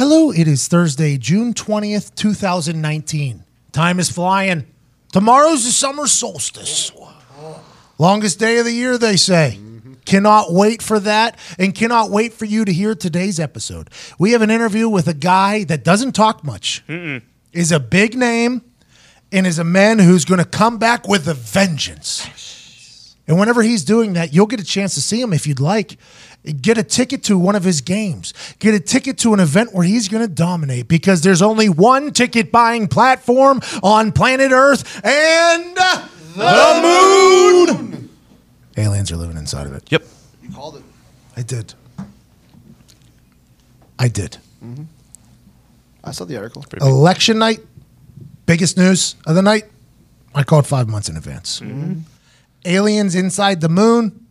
Hello, it is Thursday, June 20th, 2019. Time is flying. Tomorrow's the summer solstice. Longest day of the year, they say. Cannot wait for that and cannot wait for you to hear today's episode. We have an interview with a guy that doesn't talk much, is a big name, and is a man who's going to come back with a vengeance. And whenever he's doing that, you'll get a chance to see him if you'd like. Get a ticket to one of his games. Get a ticket to an event where he's going to dominate because there's only one ticket buying platform on planet Earth and the moon. Aliens are living inside of it. Yep. You called it. I did. I did. Mm-hmm. I saw the article. Election night, biggest news of the night. I called five months in advance. Mm-hmm. Aliens inside the moon.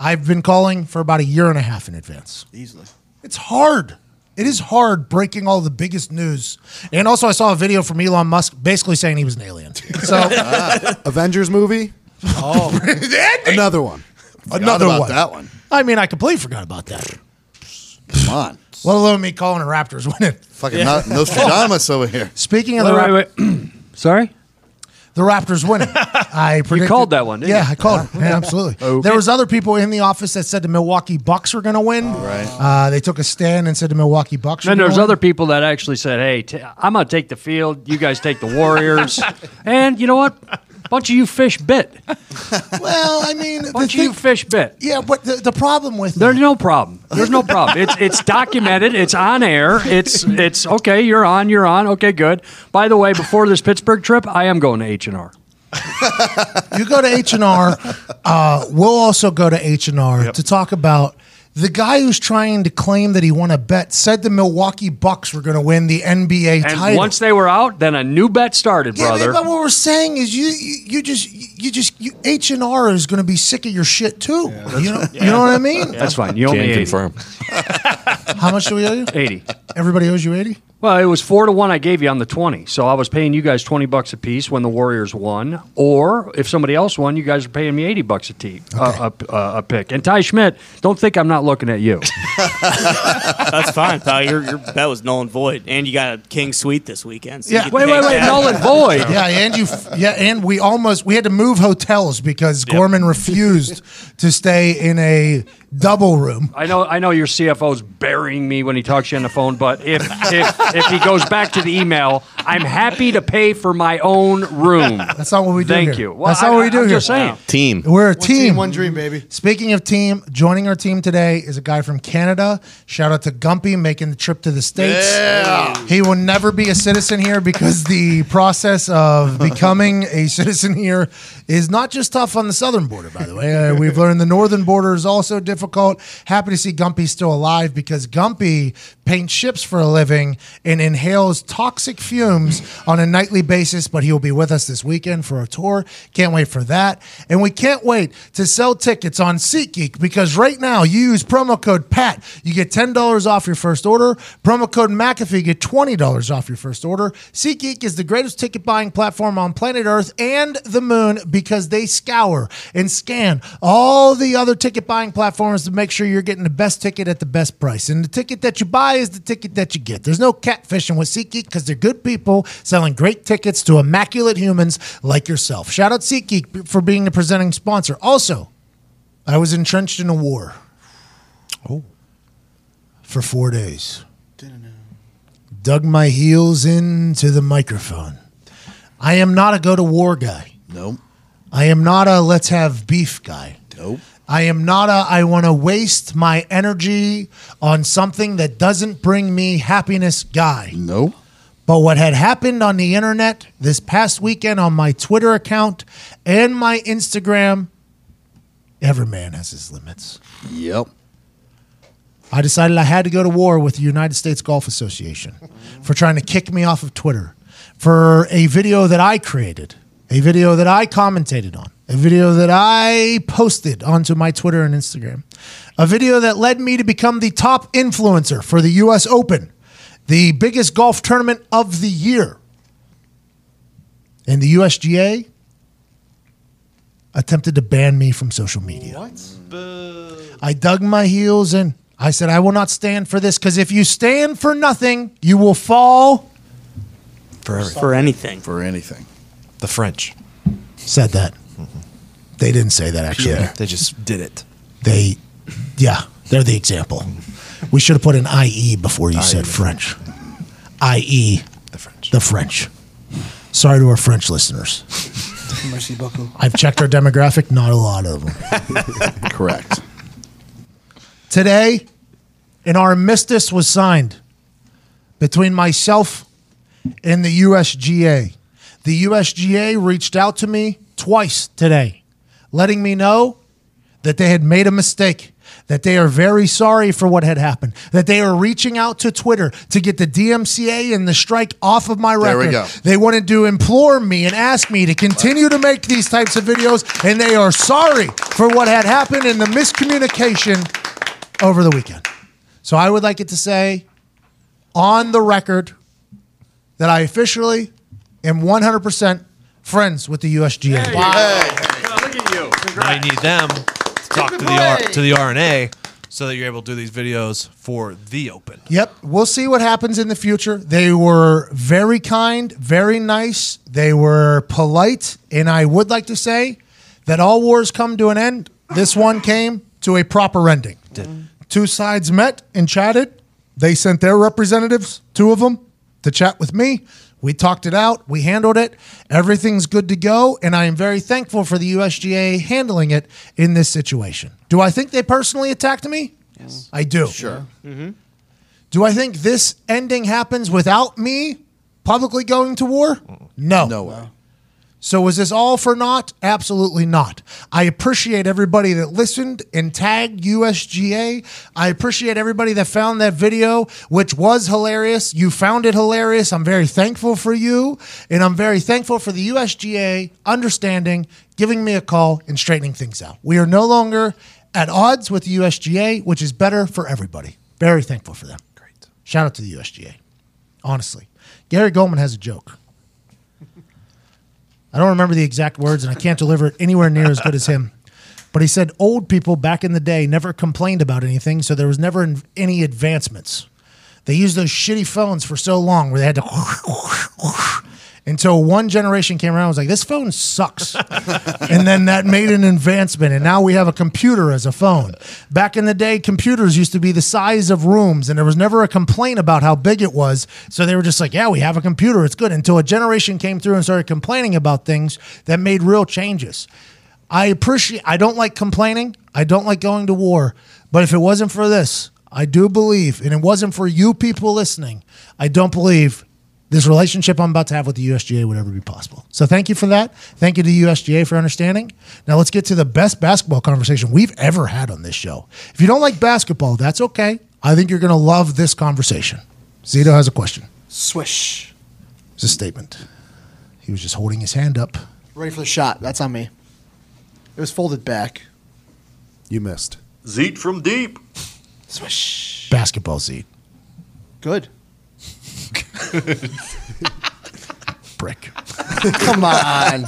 I've been calling for about a year and a half in advance. Easily. It's hard. It is hard breaking all the biggest news. And also, I saw a video from Elon Musk basically saying he was an alien. So, Avengers movie. Oh, another one. Forgot Another about one. That one. I mean, I completely forgot about that. Come on. Let alone me calling the Raptors winning. Fucking not Nostradamus over here. Speaking of the, Wait, Rap- wait, wait. Sorry? The Raptors winning, I predicted, you called that one, yeah, you? I called it. Yeah, absolutely. Okay. There was other people in the office that said the Milwaukee Bucks were going to win. right. Uh, they took a stand and said the Milwaukee Bucks. gonna there's other people that actually said, "Hey, t- I'm gonna take the field. You guys take the Warriors." and you know what? Bunch of you fish bit. Well, I mean, the Bunch of you fish bit. yeah, but the, the problem with There's no problem. There's no problem. It's it's documented. It's on air. It's it's okay. You're on. You're on. Okay, good. By the way, before this Pittsburgh trip, I am going to H and R. you go to H and R. Uh, we'll also go to H and R to talk about the guy who's trying to claim that he won a bet. Said the Milwaukee Bucks were going to win the NBA And title. once they were out, then a new bet started, yeah, brother. but what we're saying is you you, you just you just H and R is going to be sick of your shit too. you know you know what I mean? That's fine. You owe me Can 80. confirm. How much do we owe you? 80. Everybody owes you eighty. Well, it was four to one I gave you on the 20. So I was paying you guys 20 bucks a piece when the Warriors won. Or if somebody else won, you guys are paying me 80 bucks a, tee, uh, a, a, a pick. And Ty Schmidt, don't think I'm not looking at you. That's fine, pal. Your, your bet was null and void, and you got a king suite this weekend. So Yeah. get wait, paid wait, wait. that. Null and void. Yeah, and you, yeah, and we almost we had to move hotels because Gorman refused to stay in a double room. I know, I know your CFO's burying me when he talks to you on the phone, but if, if if he goes back to the email, I'm happy to pay for my own room. That's not what we do Thank here. you. Well, That's not I- what we do I'm here. just saying. Team. We're a One team. one dream, baby. Speaking of team, joining our team today is a guy from Canada. Shout out to Gumpy making the trip to the States. Yeah. He will never be a citizen here because the process of becoming a citizen here is not just tough on the southern border, by the way. Uh, we've learned the northern border is also difficult. Happy to see Gumpy still alive because Gumpy paints ships for a living and inhales toxic fumes on a nightly basis, but he will be with us this weekend for a tour. Can't wait for that. And we can't wait to sell tickets on SeatGeek because right now you use promo code PAT. You get $10 off your first order. Promo code McAfee, you get $20 off your first order. SeatGeek is the greatest ticket buying platform on planet Earth and the moon because they scour and scan all the other ticket buying platforms to make sure you're getting the best ticket at the best price. And the ticket that you buy is the ticket that you get. There's no catfishing with SeatGeek because they're good people selling great tickets to immaculate humans like yourself. Shout out SeatGeek for being the presenting sponsor. Also, I was entrenched in a war. Oh. For four days. Dug my heels into the microphone. I am not a go to war guy. Nope. I am not a let's have beef guy. Nope. I am not a I want to waste my energy on something that doesn't bring me happiness guy. Nope. But what had happened on the internet this past weekend on my Twitter account and my Instagram, every man has his limits. Yep. I decided I had to go to war with the United States Golf Association for trying to kick me off of Twitter for a video that I created, a video that I commentated on, a video that I posted onto my Twitter and Instagram, a video that led me to become the top influencer for the US Open, the biggest golf tournament of the year. And the USGA attempted to ban me from social media. What? I dug my heels in. I said, I will not stand for this because if you stand for nothing, you will fall. For. For anything. For anything. The French. Said that. They didn't say that actually. Yeah. They just did it. They, yeah, they're the example. We should have put an IE before you said French. IE, The French. the French. Sorry to our French listeners. Merci beaucoup. I've checked our demographic, not a lot of them. Correct. Today, an armistice was signed between myself and the USGA. The USGA reached out to me twice today, letting me know that they had made a mistake, that they are very sorry for what had happened, that they are reaching out to Twitter to get the DMCA and the strike off of my record. There we go. They wanted to implore me and ask me to continue to make these types of videos, and they are sorry for what had happened and the miscommunication over the weekend. So I would like it to say on the record that I officially am 100% friends with the USGA. Look at you. Now you need them to talk to the R- to the R&A so that you're able to do these videos for the open. Yep, we'll see what happens in the future. They were very kind, very nice. They were polite, and I would like to say that all wars come to an end. This one came to a proper ending. Did. Two sides met and chatted. They sent their representatives, two of them, to chat with me. We talked it out. We handled it. Everything's good to go. And I am very thankful for the USGA handling it in this situation. Do I think they personally attacked me? Yes. I do. Sure. Mm-hmm. Do I think this ending happens without me publicly going to war? No. No way. So was this all for naught? Absolutely not. I appreciate everybody that listened and tagged USGA. I appreciate everybody that found that video, which was hilarious. You found it hilarious. I'm very thankful for you. And I'm very thankful for the USGA understanding, giving me a call, and straightening things out. We are no longer at odds with the USGA, which is better for everybody. Very thankful for them. Great. Shout out to the USGA. Honestly. Gary Gulman has a joke. I don't remember the exact words and I can't deliver it anywhere near as good as him. But he said old people back in the day never complained about anything, so there was never any advancements. They used those shitty phones for so long where they had to until one generation came around and was like, this phone sucks. and then that made an advancement. And now we have a computer as a phone. Back in the day, computers used to be the size of rooms, and there was never a complaint about how big it was. So they were just like, yeah, we have a computer. It's good. Until a generation came through and started complaining about things that made real changes. I appreciate, I don't like complaining. I don't like going to war. But if it wasn't for this, I do believe, and it wasn't for you people listening, I don't believe this relationship I'm about to have with the USGA would ever be possible. So thank you for that. Thank you to the USGA for understanding. Now let's get to the best basketball conversation we've ever had on this show. If you don't like basketball, that's okay. I think you're going to love this conversation. Zito has a question. Swish. It's a statement. He was just holding his hand up. Ready for the shot. That's on me. It was folded back. You missed. Zeet from deep. Swish. Basketball seat. Good. Brick. Come on.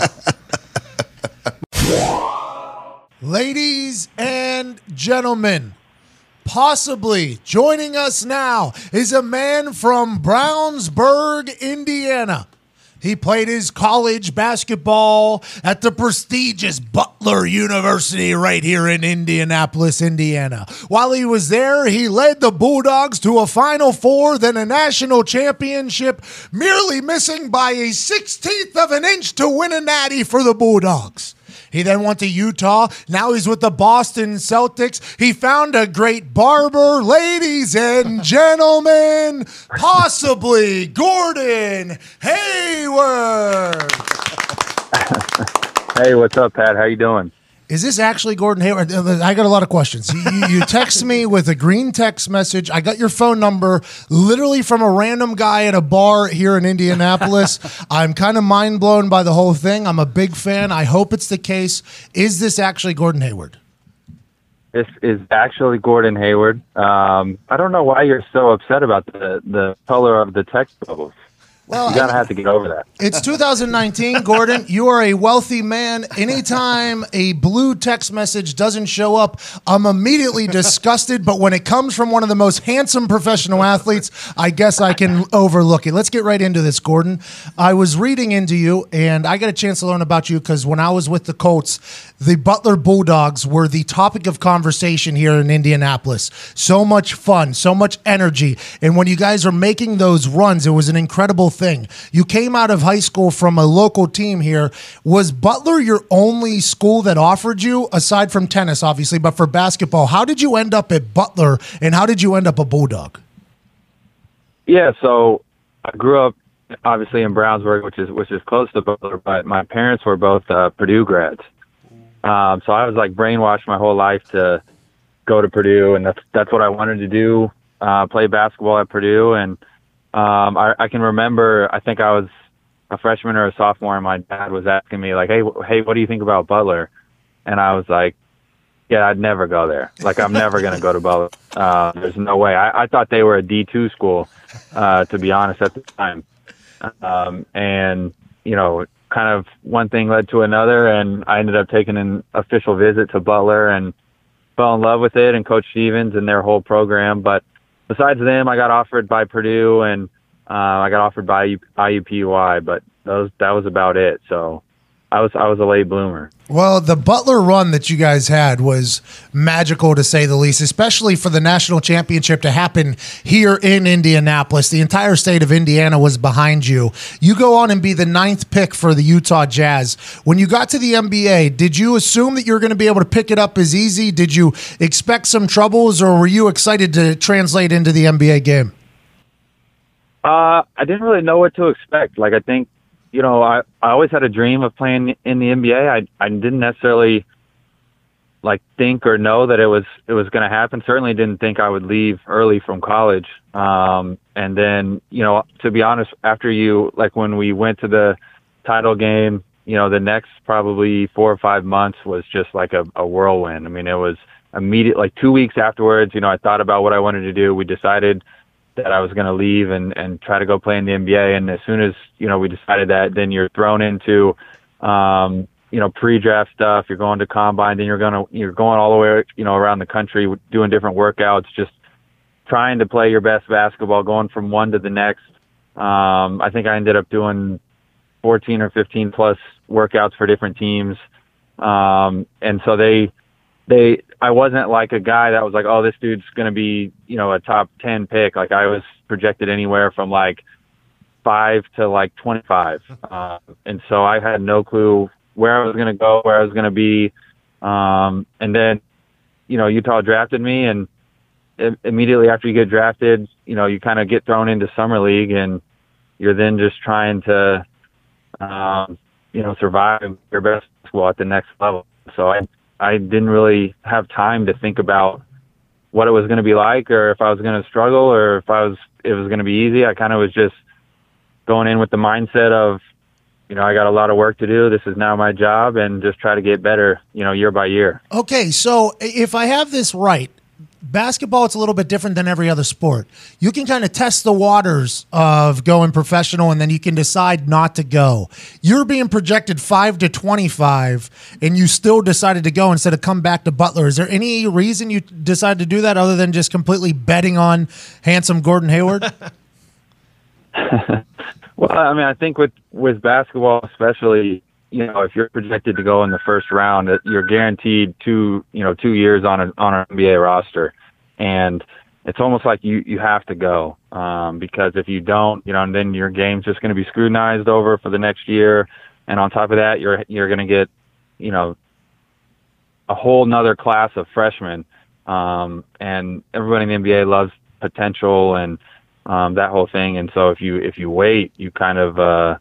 Ladies and gentlemen, possibly joining us now is a man from Brownsburg, Indiana. He played his college basketball at the prestigious Butler University right here in Indianapolis, Indiana. While he was there, he led the Bulldogs to a Final Four, then a national championship, merely missing by a 16th of an inch to win a natty for the Bulldogs. He then went to Utah. Now he's with the Boston Celtics. He found a great barber. Ladies and gentlemen, possibly Gordon Hayward. Hey, what's up, Pat? How you doing? Is this actually Gordon Hayward? I got a lot of questions. You, you, you text me with a green text message. I got your phone number literally from a random guy at a bar here in Indianapolis. I'm kind of mind blown by the whole thing. I'm a big fan. I hope it's the case. Is this actually Gordon Hayward? This is actually Gordon Hayward. Um, I don't know why you're so upset about the the color of the text bubbles. Well, You're gonna have to get over that. It's 2019, Gordon. You are a wealthy man. Anytime a blue text message doesn't show up, I'm immediately disgusted. But when it comes from one of the most handsome professional athletes, I guess I can overlook it. Let's get right into this, Gordon. I was reading into you, and I got a chance to learn about you because when I was with the Colts, the Butler Bulldogs were the topic of conversation here in Indianapolis. So much fun, so much energy. And when you guys are making those runs, it was an incredible thing. You came out of high school from a local team here. Was Butler your only school that offered you, aside from tennis, obviously, but for basketball? How did you end up at Butler and how did you end up a Bulldog? Yeah, so I grew up obviously in Brownsburg, which is which is close to Butler, but my parents were both uh, Purdue grads. Um, so I was like brainwashed my whole life to go to Purdue, and that's that's what I wanted to do. Uh, play basketball at Purdue, and um, I, I can remember. I think I was a freshman or a sophomore, and my dad was asking me like, "Hey, wh- hey, what do you think about Butler?" And I was like, "Yeah, I'd never go there. Like, I'm never gonna go to Butler. Uh, there's no way." I, I thought they were a D2 school, uh, to be honest, at the time. Um, and you know, kind of one thing led to another, and I ended up taking an official visit to Butler and fell in love with it and Coach Stevens and their whole program. But besides them, I got offered by Purdue and uh, I got offered by IUPUI, but those that was about it. So I was I was a late bloomer. Well, the Butler run that you guys had was magical to say the least, especially for the national championship to happen here in Indianapolis. The entire state of Indiana was behind you. You go on and be the ninth pick for the Utah Jazz. When you got to the NBA, did you assume that you were going to be able to pick it up as easy? Did you expect some troubles, or were you excited to translate into the NBA game? Uh, I didn't really know what to expect. Like I think, you know, I I always had a dream of playing in the NBA. I I didn't necessarily like think or know that it was it was going to happen. Certainly didn't think I would leave early from college. Um, and then, you know, to be honest, after you like when we went to the title game, you know, the next probably four or five months was just like a, a whirlwind. I mean, it was immediate. Like two weeks afterwards, you know, I thought about what I wanted to do. We decided that I was going to leave and and try to go play in the NBA. And as soon as you know we decided that, then you're thrown into um, you know pre-draft stuff. You're going to combine, then you're going to you're going all the way you know around the country doing different workouts, just trying to play your best basketball, going from one to the next. Um, I think I ended up doing 14 or 15 plus workouts for different teams. Um, and so they, they, I wasn't like a guy that was like, oh, this dude's going to be, you know, a top 10 pick. Like I was projected anywhere from like five to like 25. Uh, and so I had no clue where I was going to go, where I was going to be. Um, and then, you know, Utah drafted me and immediately after you get drafted, you know, you kind of get thrown into summer league and you're then just trying to, um, you know, survive your best basketball at the next level. So I, I didn't really have time to think about what it was going to be like or if I was going to struggle or if I was, it was going to be easy. I kind of was just going in with the mindset of, you know, I got a lot of work to do. This is now my job and just try to get better, you know, year by year. Okay, so if I have this right, basketball it's a little bit different than every other sport. You can kind of test the waters of going professional and then you can decide not to go. You're being projected 5 to 25 and you still decided to go instead of come back to Butler. Is there any reason you decided to do that other than just completely betting on handsome Gordon Hayward? Well, I mean, I think with with basketball, especially, you know, if you're projected to go in the first round, you're guaranteed two, you know, two years on a on an NBA roster, and it's almost like you you have to go um, because if you don't, you know, and then your game's just going to be scrutinized over for the next year, and on top of that, you're you're going to get, you know, a whole nother class of freshmen, um, and everybody in the NBA loves potential and um, that whole thing. And so if you if you wait, you kind of uh,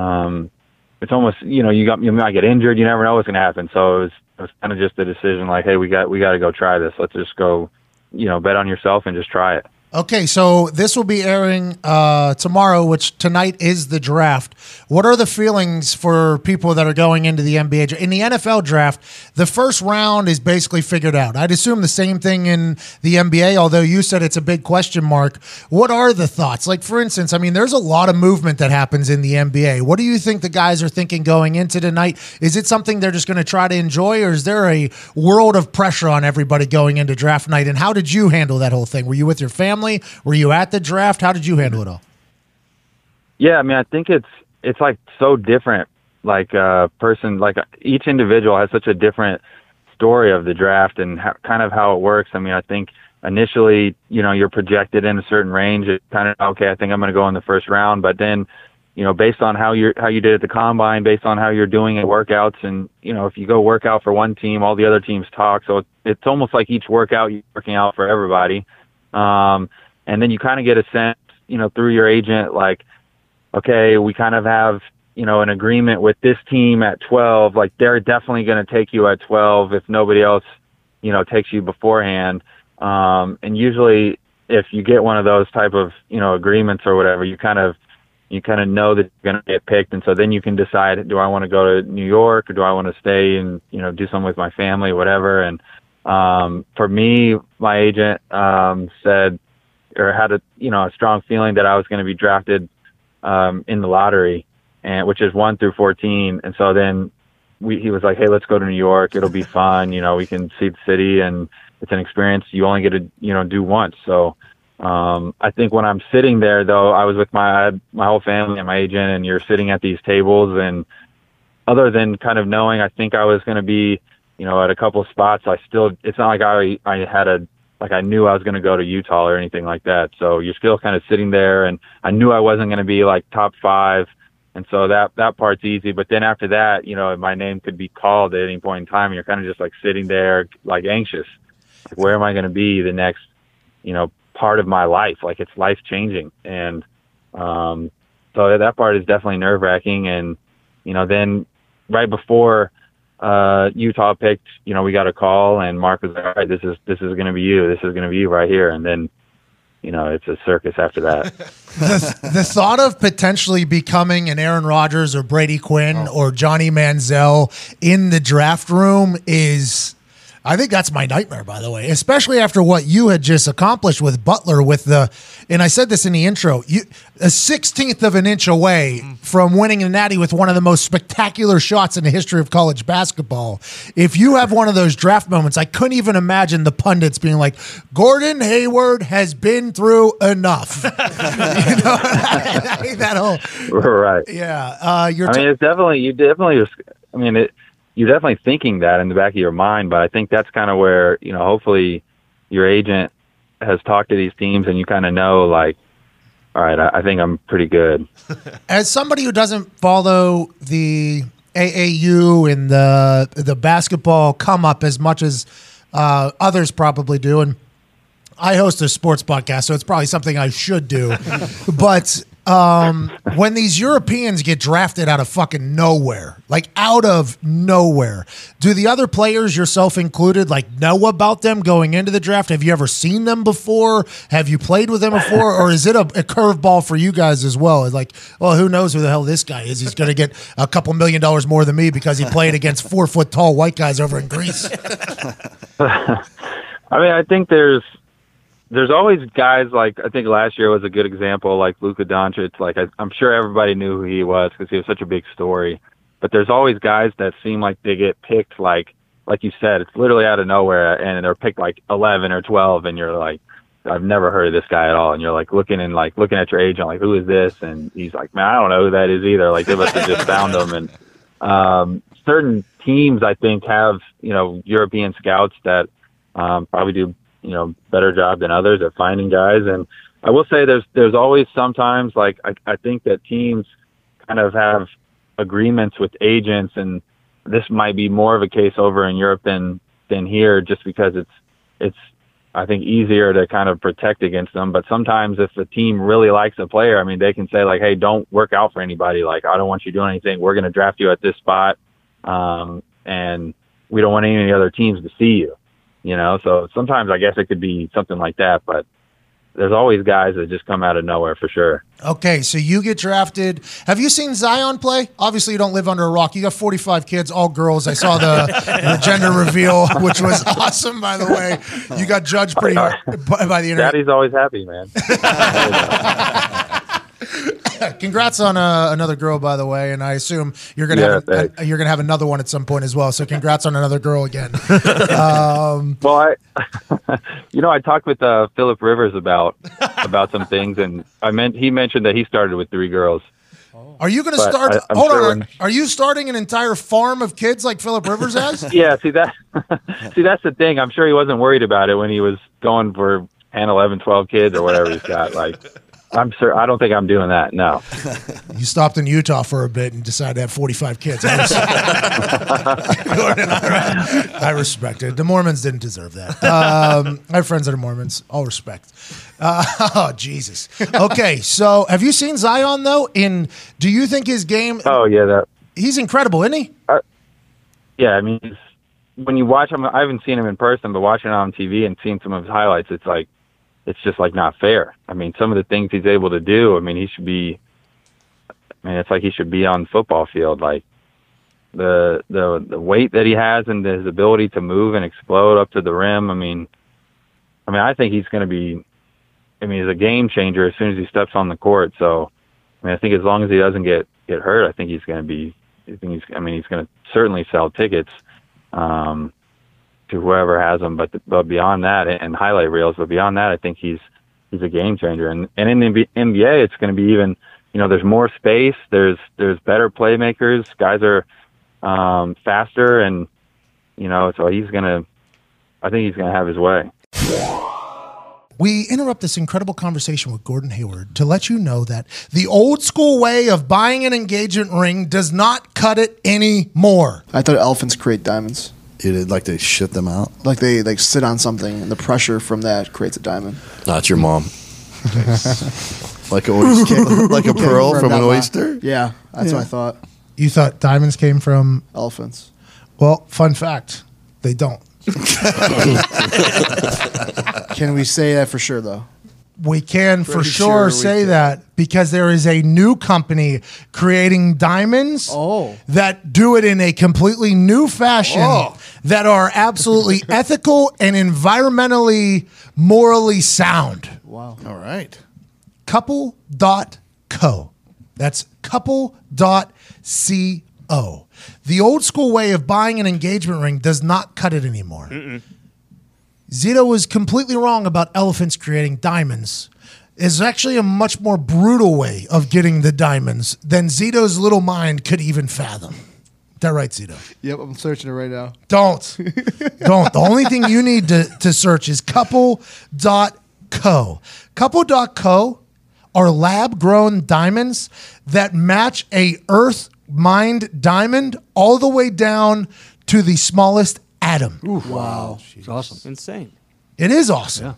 um, it's almost you know you got you might get injured. You never know what's going to happen. So it was it was kind of just a decision like, hey, we got we got to go try this. Let's just go, you know, bet on yourself and just try it. Okay, so this will be airing uh, tomorrow, which tonight is the draft. What are the feelings for people that are going into the NBA? In the NFL draft, the first round is basically figured out. I'd assume the same thing in the NBA, although you said it's a big question mark. What are the thoughts? Like, for instance, I mean, there's a lot of movement that happens in the NBA. What do you think the guys are thinking going into tonight? Is it something they're just going to try to enjoy, or is there a world of pressure on everybody going into draft night? And how did you handle that whole thing? Were you with your family? Were you at the draft? How did you handle it all? Yeah, I mean, I think it's it's like so different. Like uh, person, like each individual has such a different story of the draft and how, kind of how it works. I mean, I think initially, you know, you're projected in a certain range. It kind of okay, I think I'm going to go in the first round, but then, you know, based on how you how you did at the combine, based on how you're doing at workouts, and you know, if you go work out for one team, all the other teams talk. So it's almost like each workout you're working out for everybody. Um, and then you kind of get a sense, you know, through your agent, like, okay, we kind of have, you know, an agreement with this team at 12. Like, they're definitely going to take you at 12 if nobody else, you know, takes you beforehand. Um, and usually, if you get one of those type of, you know, agreements or whatever, you kind of, you kind of know that you're going to get picked. And so then you can decide, do I want to go to New York or do I want to stay and, you know, do something with my family, or whatever. And, um, for me, my agent, um, said, or had a you know a strong feeling that I was going to be drafted um, in the lottery, and which is one through fourteen. And so then we, he was like, "Hey, let's go to New York. It'll be fun. You know, we can see the city, and it's an experience you only get to you know do once." So um, I think when I'm sitting there, though, I was with my my whole family and my agent, and you're sitting at these tables, and other than kind of knowing, I think I was going to be, you know, at a couple of spots. I still, it's not like I I had a like I knew I was going to go to Utah or anything like that. So you're still kind of sitting there, and I knew I wasn't going to be like top five, and so that that part's easy. But then after that, you know, my name could be called at any point in time, and you're kind of just like sitting there, like anxious. Like, where am I going to be the next, you know, part of my life? Like it's life changing, and um, so that part is definitely nerve wracking. And you know, then right before uh, Utah picked, you know, we got a call and Mark was like, all right, this is, this is going to be you. This is going to be you right here. And then, you know, it's a circus after that. the, the thought of potentially becoming an Aaron Rodgers or Brady Quinn or Johnny Manziel in the draft room is. I think that's my nightmare, by the way, especially after what you had just accomplished with Butler. With the, and I said this in the intro, you a sixteenth of an inch away from winning a natty with one of the most spectacular shots in the history of college basketball. If you have one of those draft moments, I couldn't even imagine the pundits being like, "Gordon Hayward has been through enough." you know, I that whole right. yeah. Uh, you're I t- mean, it's definitely, you definitely, I mean, it, you're definitely thinking that in the back of your mind, but I think that's kind of where, you know, hopefully your agent has talked to these teams and you kind of know like, all right, I, I think I'm pretty good. as somebody who doesn't follow the AAU and the the basketball come up as much as uh, others probably do, and I host a sports podcast, so it's probably something I should do. but um, when these Europeans get drafted out of fucking nowhere, like out of nowhere, do the other players, yourself included, like know about them going into the draft? Have you ever seen them before? Have you played with them before, or is it a, a curveball for you guys as well? It's like, well, who knows who the hell this guy is? He's going to get a couple million dollars more than me because he played against four foot tall white guys over in Greece. I mean, I think there's there's always guys like I think last year was a good example, like Luka Doncic. Like I, I'm sure everybody knew who he was because he was such a big story. But there's always guys that seem like they get picked like like you said, it's literally out of nowhere, and they're picked like 11 or 12, and you're like, I've never heard of this guy at all, and you're like looking and like looking at your agent, like who is this? And he's like, man, I don't know who that is either. Like they must have just found him. And um, certain teams, I think, have you know European scouts that um, probably do you know better job than others at finding guys. And I will say there's there's always sometimes like I, I think that teams kind of have agreements with agents, and this might be more of a case over in Europe than than here, just because it's it's I think easier to kind of protect against them. But sometimes if the team really likes a player, I mean, they can say like, "Hey, don't work out for anybody. Like, I don't want you doing anything. We're going to draft you at this spot, um, and we don't want any of the other teams to see you." You know, so sometimes I guess it could be something like that. But there's always guys that just come out of nowhere for sure. Okay, so you get drafted. Have you seen Zion play? Obviously, you don't live under a rock. You got 45 kids, all girls. I saw the, the gender reveal, which was awesome, by the way. You got judged pretty hard by, by the internet. Daddy's always happy, man. Congrats on uh, another girl, by the way, and I assume you're gonna Yeah, have uh, you're gonna have another one at some point as well. So congrats on another girl again. Well, I, you know, I talked with uh, Philip Rivers about about some things, and I meant he mentioned that he started with three girls. Are you gonna But start? I- hold sure on. when- Are you starting an entire farm of kids like Philip Rivers has? Yeah, see that, see that's the thing. I'm sure he wasn't worried about it when he was going for 10, 11, 12 kids or whatever he's got. Like, I'm sure. I don't think I'm doing that. No. You stopped in Utah for a bit and decided to have 45 kids. I, res- Gordon, I, respect it. The Mormons didn't deserve that. Um, I have friends that are Mormons. All respect. Uh, oh, Jesus. Okay, so have you seen Zion, though? In Do you think his game, Oh yeah, that. he's incredible, isn't he? Yeah, I mean, when you watch him, I haven't seen him in person, but watching it on TV and seeing some of his highlights, it's like, it's just like not fair. I mean, some of the things he's able to do. I mean, he should be. I mean, it's like he should be on the football field. Like the the the weight that he has and his ability to move and explode up to the rim. I mean, I mean, I think he's going to be. I mean, he's a game changer as soon as he steps on the court. So, I mean, I think as long as he doesn't get get hurt, I think he's going to be. I think he's. I mean, he's going to certainly sell tickets um, to whoever has them. But but beyond that, and highlight reels. But beyond that, I think he's he's a game changer. And and in the NBA, it's going to be even. You know, there's more space. There's there's better playmakers. Guys are um, faster, and you know, so he's going to. I think he's going to have his way. We interrupt this incredible conversation with Gordon Hayward to let you know that the old school way of buying an engagement ring does not cut it anymore. I thought elephants create diamonds. You'd like they shit them out? Like they like sit on something, and the pressure from that creates a diamond. Not your mom. Like a oyster, like a pearl From from an that la- oyster? Yeah, that's Yeah. what I thought. You thought diamonds came from, Elephants. well, fun fact, they don't. Can we say that for sure though? We can for sure, sure say can. that because there is a new company creating diamonds Oh. that do it in a completely new fashion Oh. that are absolutely ethical and environmentally morally sound. Wow. All right. couple.co. That's couple.co. The old school way of buying an engagement ring does not cut it anymore. Zito was completely wrong about elephants creating diamonds. It's actually a much more brutal way of getting the diamonds than Zito's little mind could even fathom. Is that right, Zito? Yep, I'm searching it right now. Don't. Don't. The only thing you need to, to search is couple.co. Couple.co are lab grown diamonds that match a earth mined diamond all the way down to the smallest atom. Wow. It's awesome. Insane. It is awesome.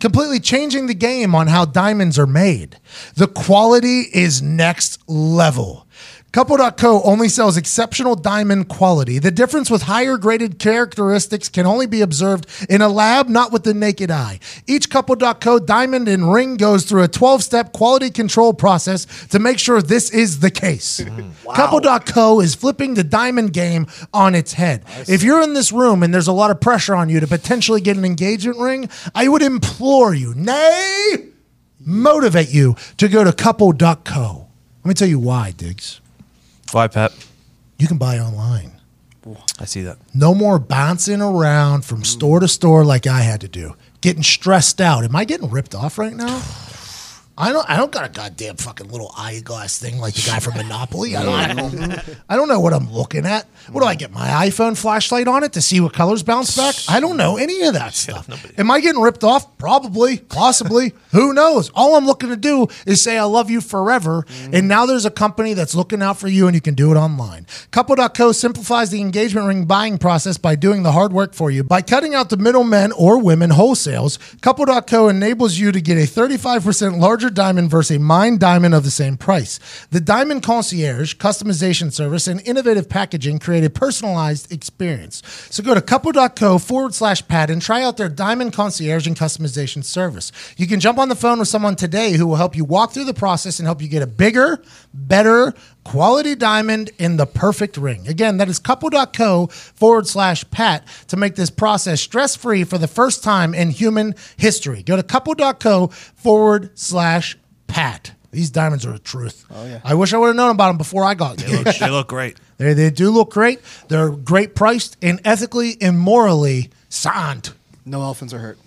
Completely changing the game on how diamonds are made. The quality is next level. Couple.co only sells exceptional diamond quality. The difference with higher graded characteristics can only be observed in a lab, not with the naked eye. Each Couple.co diamond and ring goes through a 12 step quality control process to make sure this is the case. Hmm. Wow. Couple.co is flipping the diamond game on its head. If you're in this room and there's a lot of pressure on you to potentially get an engagement ring, I would implore you, nay, motivate you to go to couple.co. Let me tell you why, Diggs. Why, Pat? You can buy online. I see that. No more bouncing around from store to store like I had to do. Getting stressed out. Am I getting ripped off right now? I don't. I don't got a goddamn fucking little eyeglass thing like the guy from Monopoly. I don't, I don't. I don't know what I'm looking at. What do I get? My iPhone flashlight on it to see what colors bounce back? I don't know any of that stuff. Am I getting ripped off? Probably, possibly. Who knows? All I'm looking to do is say I love you forever. Mm. And now there's a company that's looking out for you, and you can do it online. Couple.co simplifies the engagement ring buying process by doing the hard work for you. By cutting out the middlemen or women wholesales, Couple.co enables you to get a 35% larger diamond versus a mine diamond of the same price. The Diamond Concierge customization service and innovative packaging create a personalized experience. So go to couple.co forward slash Pat and try out their Diamond Concierge and customization service. You can jump on the phone with someone today who will help you walk through the process and help you get a bigger, better, quality diamond in the perfect ring. Again, that is couple.co forward slash Pat to make this process stress free for the first time in human history. Go to couple.co forward slash Pat. These diamonds are the truth. Oh, yeah. I wish I would have known about them before I got They look, they look great. they, they do look great. They're great priced and ethically and morally sound. No elephants are hurt.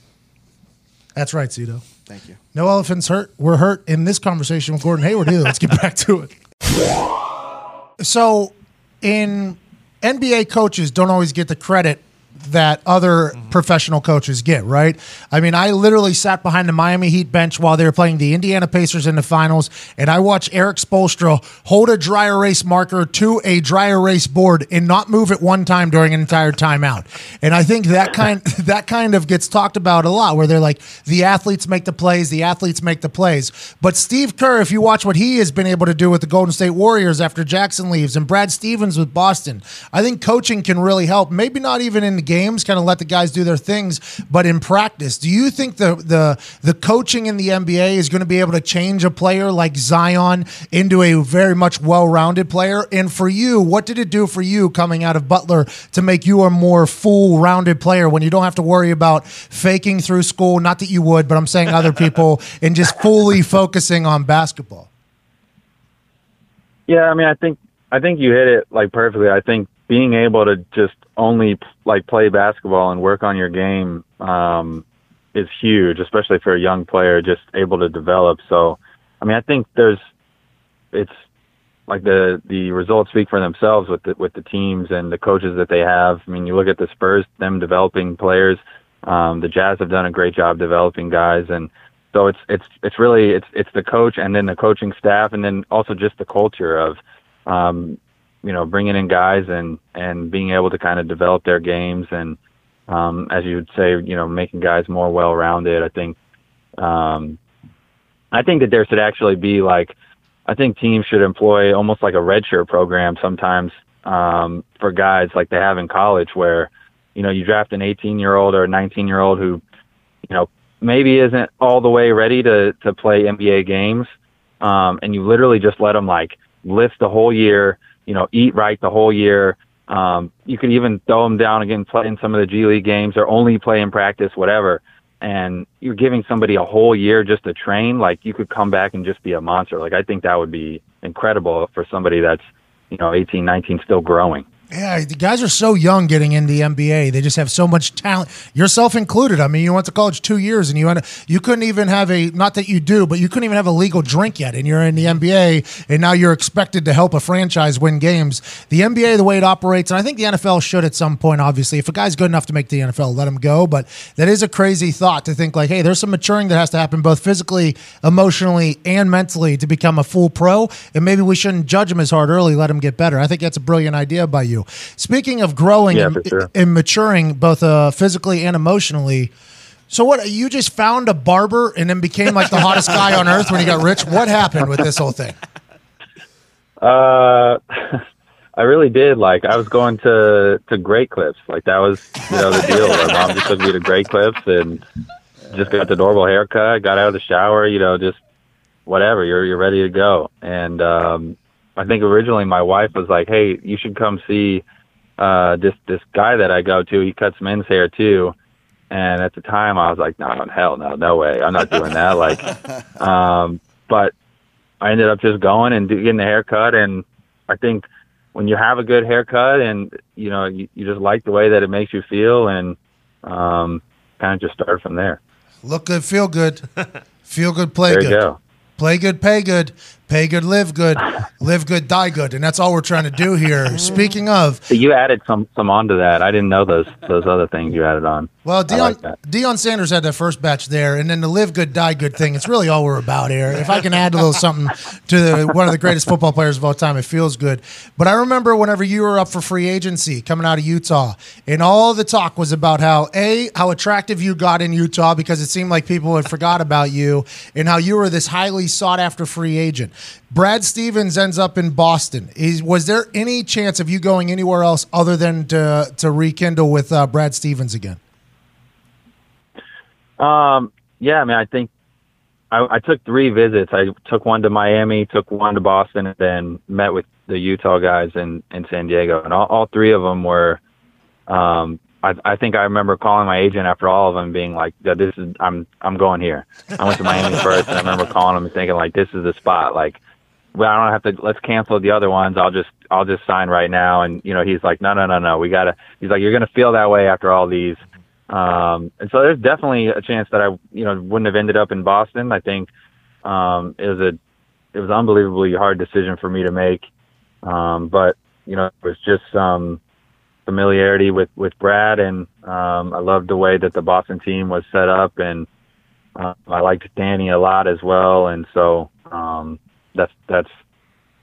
That's right, Zito. Thank you. No elephants hurt. We're hurt in this conversation with Gordon Hayward either. Let's get back to it. So, in NBA coaches don't always get the credit that other professional coaches get, right? I mean, I literally sat behind the Miami Heat bench while they were playing the Indiana Pacers in the finals, and I watched Erik Spoelstra hold a dry erase marker to a dry erase board and not move it one time during an entire timeout. And I think that kind that kind of gets talked about a lot, where they're like, the athletes make the plays, the athletes make the plays. But Steve Kerr, if you watch what he has been able to do with the Golden State Warriors after Jackson leaves, and Brad Stevens with Boston, I think coaching can really help. Maybe not even in the games, kind of let the guys do their things, but in practice, do you think the the the coaching in the NBA is going to be able to change a player like Zion into a very much well-rounded player? And for you, what did it do for you coming out of Butler to make you a more full-rounded player when you don't have to worry about faking through school? Not that you would, but I'm saying other people, and just fully focusing on basketball. Yeah, I mean, I think I think you hit it like perfectly. I think being able to just only like play basketball and work on your game um, is huge, especially for a young player just able to develop. So, I mean, I think there's it's like the the results speak for themselves with the with the teams and the coaches that they have. I mean, you look at the Spurs, them developing players. Um, the Jazz have done a great job developing guys, and so it's it's it's really it's it's the coach and then the coaching staff, and then also just the culture of um, you know bringing in guys and and being able to kind of develop their games and um, as you would say, you know, making guys more well rounded. I think um, I think that there should actually be like I think teams should employ almost like a redshirt program sometimes um, for guys like they have in college, where you know you draft an 18 year old or a 19 year old who you know maybe isn't all the way ready to to play NBA games, um, and you literally just let them like lift the whole year, you know, eat right the whole year. Um, you can even throw them down again, play in some of the G League games, or only play in practice, whatever and you're giving somebody a whole year just to train, like you could come back and just be a monster. Like I think that would be incredible for somebody that's, you know, 18, 19, still growing. Yeah, the guys are so young getting into the NBA. They just have so much talent, yourself included. I mean, you went to college two years, and you had, you couldn't even have a not that you do, but you couldn't even have a legal drink yet, and you're in the NBA, and now you're expected to help a franchise win games. The NBA, the way it operates, and I think the NFL should at some point. Obviously, if a guy's good enough to make the NFL, let him go. But that is a crazy thought to think like, hey, there's some maturing that has to happen both physically, emotionally, and mentally to become a full pro, and maybe we shouldn't judge him as hard early. Let him get better. I think that's a brilliant idea by you. Speaking of growing Yeah, and, sure. and maturing, both uh, physically and emotionally. So what? You just found a barber and then became like the hottest guy on earth when you got rich. What happened with this whole thing? Uh, I really did. Like I was going to to Great Clips. Like that was you know the deal. My mom just took me to Great Clips and just got the normal haircut. Got out of the shower. You know, just whatever. You're you're ready to go. And um, I think originally my wife was like, "Hey, you should come see uh, this this guy that I go to. He cuts men's hair too." And at the time, I was like, "No, hell no, no way. I'm not doing that." Like, um, but I ended up just going and do, getting the haircut. And I think when you have a good haircut and you know you, you just like the way that it makes you feel, and um, kind of just start from there. Look good, feel good, feel good, play There you good. go. Play good, pay good. Pay good, live good, live good, die good, and that's all we're trying to do here. Speaking of, So you added some some onto that. I didn't know those those other things you added on. well, Deion like. Deion Sanders had that first batch there, and then the live good, die good thing. It's really all we're about here. If I can add a little something to the, one of the greatest football players of all time, it feels good. But I remember whenever you were up for free agency coming out of Utah, and all the talk was about how a how attractive you got in Utah because it seemed like people had forgot about you, and how you were this highly sought after free agent. Brad Stevens ends up in Boston. Is, was there any chance of you going anywhere else other than to to rekindle with uh, Brad Stevens again? Um, yeah, I mean, I think I, I took three visits. I took one to Miami, took one to Boston, and then met with the Utah guys in in San Diego, and all, all three of them were. Um, I, I think I remember calling my agent after all of them, being like, yeah, "This is I'm I'm going here." I went to Miami first, and I remember calling him and thinking like, "This is the spot." Like, well, I don't have to. Let's cancel the other ones. I'll just I'll just sign right now. And you know, he's like, "No, no, no, no. We gotta." He's like, "You're gonna feel that way after all these." Um, and so there's definitely a chance that I, you know, wouldn't have ended up in Boston. I think um, it was a, it was an unbelievably hard decision for me to make. Um, but you know, it was just some familiarity with with Brad, and um, I loved the way that the Boston team was set up, and uh, I liked Danny a lot as well. And so um, that's that's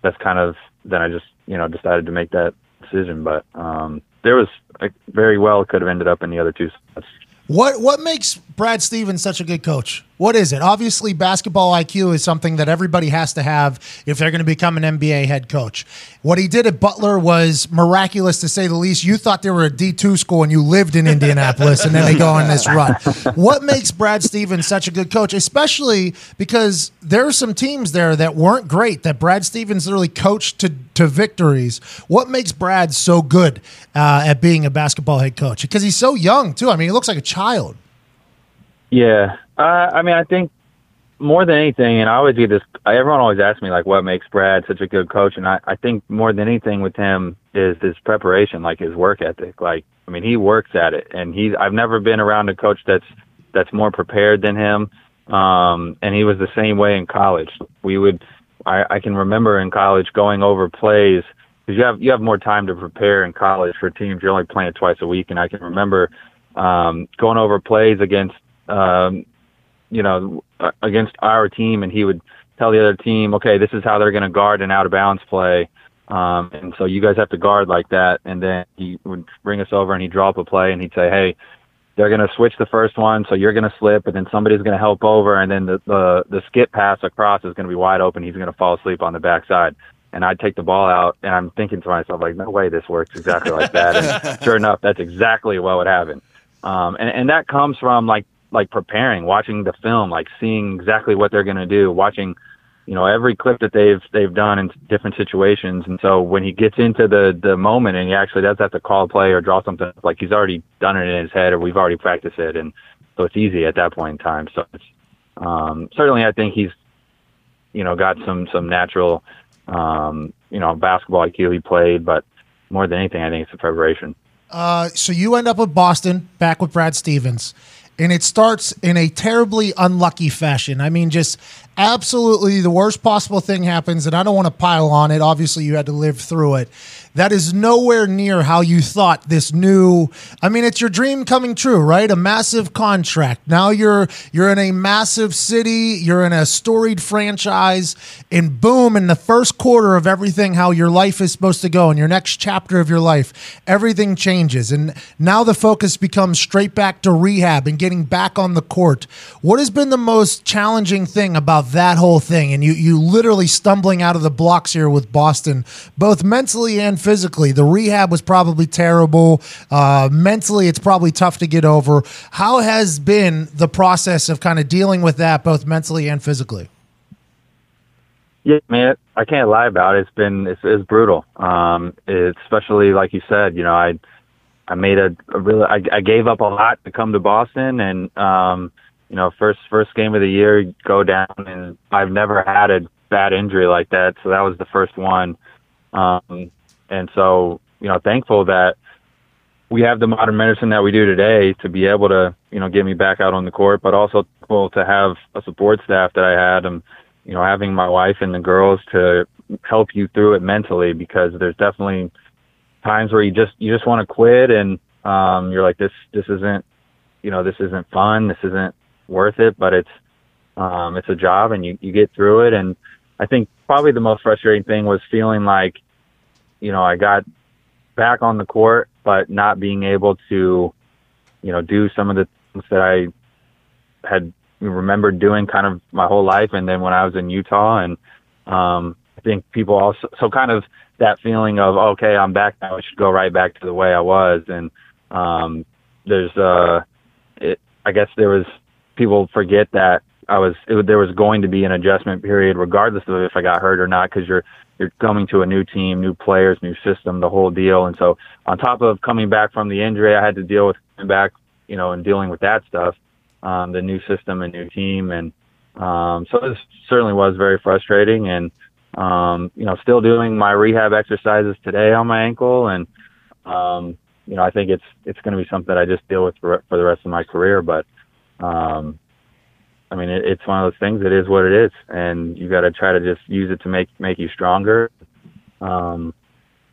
that's kind of then I just you know decided to make that decision. But um, there was I very well could have ended up in the other two spots. What what makes Brad Stevens such a good coach? What is it? Obviously, basketball IQ is something that everybody has to have if they're going to become an NBA head coach. What he did at Butler was miraculous to say the least. You thought they were a D2 school and you lived in Indianapolis and then they go on this run. What makes Brad Stevens such a good coach, especially because there are some teams there that weren't great that Brad Stevens literally coached to, to victories. What makes Brad so good uh, at being a basketball head coach? Because he's so young, too. I mean, he looks like a child. Yeah, uh, I mean, I think more than anything, and I always get this. Everyone always asks me like, what makes Brad such a good coach? And I, I think more than anything with him is his preparation, like his work ethic. Like, I mean, he works at it, and he's. I've never been around a coach that's that's more prepared than him. Um, and he was the same way in college. We would, I, I can remember in college going over plays because you have you have more time to prepare in college for teams. You're only playing twice a week, and I can remember um, going over plays against um, you know, against our team, and he would tell the other team, okay, this is how they're going to guard an out of bounds play. Um, and so you guys have to guard like that. And then he would bring us over and he'd draw up a play and he'd say, hey, they're going to switch the first one, so you're going to slip, and then somebody's going to help over, and then the, the the skip pass across is going to be wide open. He's going to fall asleep on the backside, and I'd take the ball out, and I'm thinking to myself like, no way, this works exactly like that. And sure enough, that's exactly what would happen. Um, and and that comes from like like preparing, watching the film, like seeing exactly what they're going to do, watching, you know, every clip that they've they've done in different situations. And so when he gets into the the moment and he actually does have to call a play or draw something, like he's already done it in his head or we've already practiced it, and so it's easy at that point in time. So it's um, certainly I think he's, you know, got some some natural, um, you know, basketball IQ he played, but more than anything, I think it's the preparation. Uh, so you end up with Boston, back with Brad Stevens, and it starts in a terribly unlucky fashion. I mean, just absolutely the worst possible thing happens, and I don't want to pile on it. Obviously, you had to live through it. That is nowhere near how you thought this new. I mean, it's your dream coming true, right? A massive contract. Now you're you're in a massive city. You're in a storied franchise, and boom! In the first quarter of everything, how your life is supposed to go, in your next chapter of your life, everything changes, and now the focus becomes straight back to rehab and getting back on the court. What has been the most challenging thing about that whole thing? And you you literally stumbling out of the blocks here with Boston, both mentally and physically. The rehab was probably terrible. Uh, mentally, it's probably tough to get over. How has been the process of kind of dealing with that, both mentally and physically? Yeah, man, I can't lie about it. It's been it's, it's brutal. Um, it's especially like you said, you know, I I made a, a really I, I gave up a lot to come to Boston, and um, you know, first first game of the year, go down, and I've never had a bad injury like that, so that was the first one. Um, and so, you know, thankful that we have the modern medicine that we do today to be able to, you know, get me back out on the court, but also thankful to have a support staff that I had. And, you know, having my wife and the girls to help you through it mentally because there's definitely times where you just you just want to quit and um, you're like this this isn't you know this isn't fun this isn't worth it but it's um, it's a job and you you get through it and I think probably the most frustrating thing was feeling like you know I got back on the court but not being able to you know do some of the things that I had remembered doing kind of my whole life and then when I was in Utah and um, I think people also so kind of that feeling of okay, I'm back now. I should go right back to the way I was. And um, there's uh, it, I guess there was people forget that I was it, there was going to be an adjustment period regardless of if I got hurt or not because you're you're coming to a new team, new players, new system, the whole deal. And so on top of coming back from the injury, I had to deal with coming back, you know, and dealing with that stuff, um, the new system and new team, and um, so this certainly was very frustrating and um, you know, still doing my rehab exercises today on my ankle, and um, you know, I think it's it's going to be something that I just deal with for, for the rest of my career. But um, I mean, it, it's one of those things. It is what it is, and you got to try to just use it to make make you stronger. Um,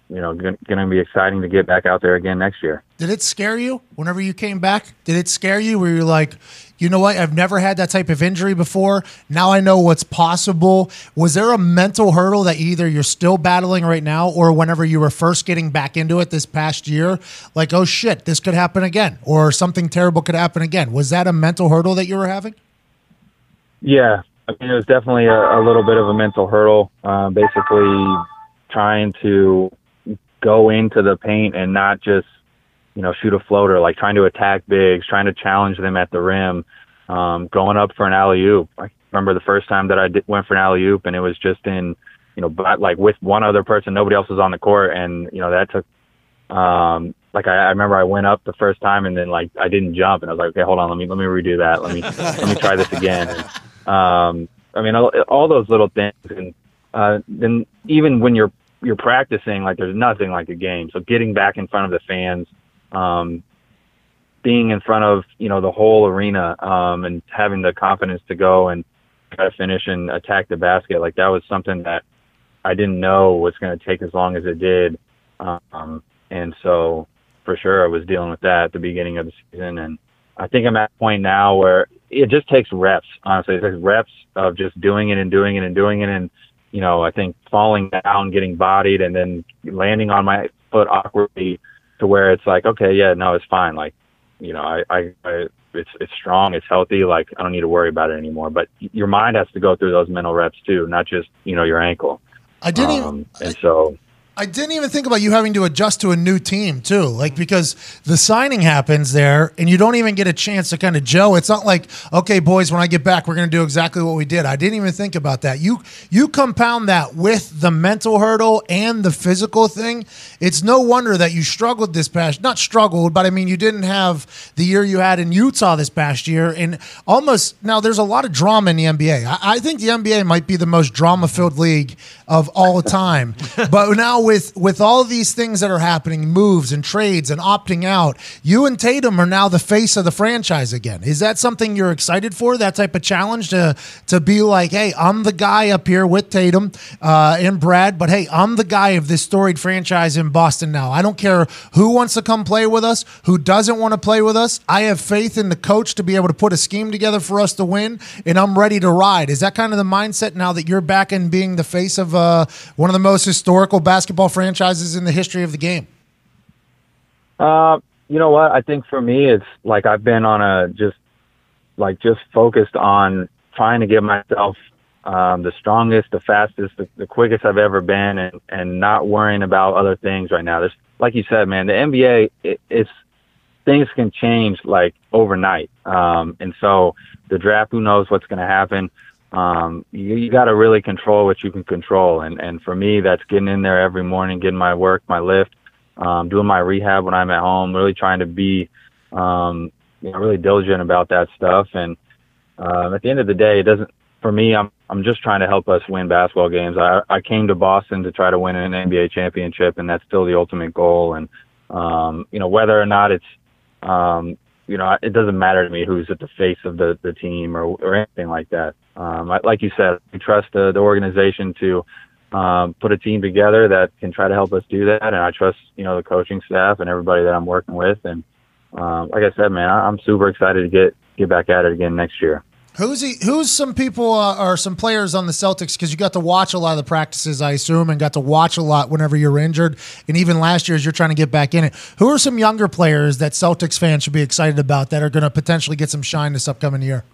you know, going to be exciting to get back out there again next year. Did it scare you whenever you came back? Did it scare you where you're like, you know what? I've never had that type of injury before. Now I know what's possible. Was there a mental hurdle that either you're still battling right now or whenever you were first getting back into it this past year? Like, oh shit, this could happen again or something terrible could happen again. Was that a mental hurdle that you were having? Yeah. I mean, it was definitely a, a little bit of a mental hurdle. Uh, basically, trying to go into the paint and not just you know shoot a floater, like trying to attack bigs, trying to challenge them at the rim, um, going up for an alley oop. I remember the first time that I did, went for an alley oop, and it was just in you know but like with one other person, nobody else was on the court, and you know that took. Um, like I, I remember I went up the first time and then like I didn't jump and I was like, okay, hold on, let me let me redo that. Let me let me try this again. And, um, I mean, all, all those little things, and uh, then even when you're you're practicing like there's nothing like a game. So getting back in front of the fans, um, being in front of you know the whole arena, um, and having the confidence to go and try to finish and attack the basket, like that was something that I didn't know was going to take as long as it did. Um, and so for sure I was dealing with that at the beginning of the season. And I think I'm at a point now where it just takes reps, honestly. It takes reps of just doing it and doing it and doing it. And you know, I think falling down, getting bodied, and then landing on my foot awkwardly to where it's like, okay, yeah, no, it's fine. Like, you know, I, I, I it's it's strong, it's healthy. Like, I don't need to worry about it anymore. But your mind has to go through those mental reps too, not just you know your ankle. I didn't. Um, even, and so I didn't even think about you having to adjust to a new team too. Like because the signing happens there and you don't even get a chance to kind of gel. It's not like, okay, boys, when I get back, we're gonna do exactly what we did. I didn't even think about that. You you compound that with the mental hurdle and the physical thing. It's no wonder that you struggled this past not struggled, but I mean you didn't have the year you had in Utah this past year. And almost now there's a lot of drama in the NBA. I, I think the NBA might be the most drama filled league of all time. but now with with all these things that are happening, moves and trades and opting out, you and Tatum are now the face of the franchise again. Is that something you're excited for? That type of challenge to to be like, hey, I'm the guy up here with Tatum uh, and Brad, but hey, I'm the guy of this storied franchise in Boston now. I don't care who wants to come play with us, who doesn't want to play with us. I have faith in the coach to be able to put a scheme together for us to win, and I'm ready to ride. Is that kind of the mindset now that you're back in being the face of uh, one of the most historical basketball franchises in the history of the game? Uh, you know what? I think for me, it's like I've been on a just like just focused on trying to get myself um, the strongest, the fastest, the, the quickest I've ever been, and and not worrying about other things right now. There's like you said, man, the NBA it, it's things can change like overnight, um, and so the draft, who knows what's going to happen um, you, you got to really control what you can control. And, and for me, that's getting in there every morning, getting my work, my lift, um, doing my rehab when I'm at home, really trying to be, um, you know, really diligent about that stuff. And, uh, at the end of the day, it doesn't, for me, I'm, I'm just trying to help us win basketball games. I, I came to Boston to try to win an NBA championship and that's still the ultimate goal. And, um, you know, whether or not it's, um, you know, it doesn't matter to me who's at the face of the, the team or, or anything like that. Um, I, like you said, we trust the, the organization to um, put a team together that can try to help us do that, and I trust you know the coaching staff and everybody that I'm working with. And um, like I said, man, I, I'm super excited to get get back at it again next year. Who's he? Who's some people uh, or some players on the Celtics? Because you got to watch a lot of the practices, I assume, and got to watch a lot whenever you're injured, and even last year as you're trying to get back in it. Who are some younger players that Celtics fans should be excited about that are going to potentially get some shine this upcoming year?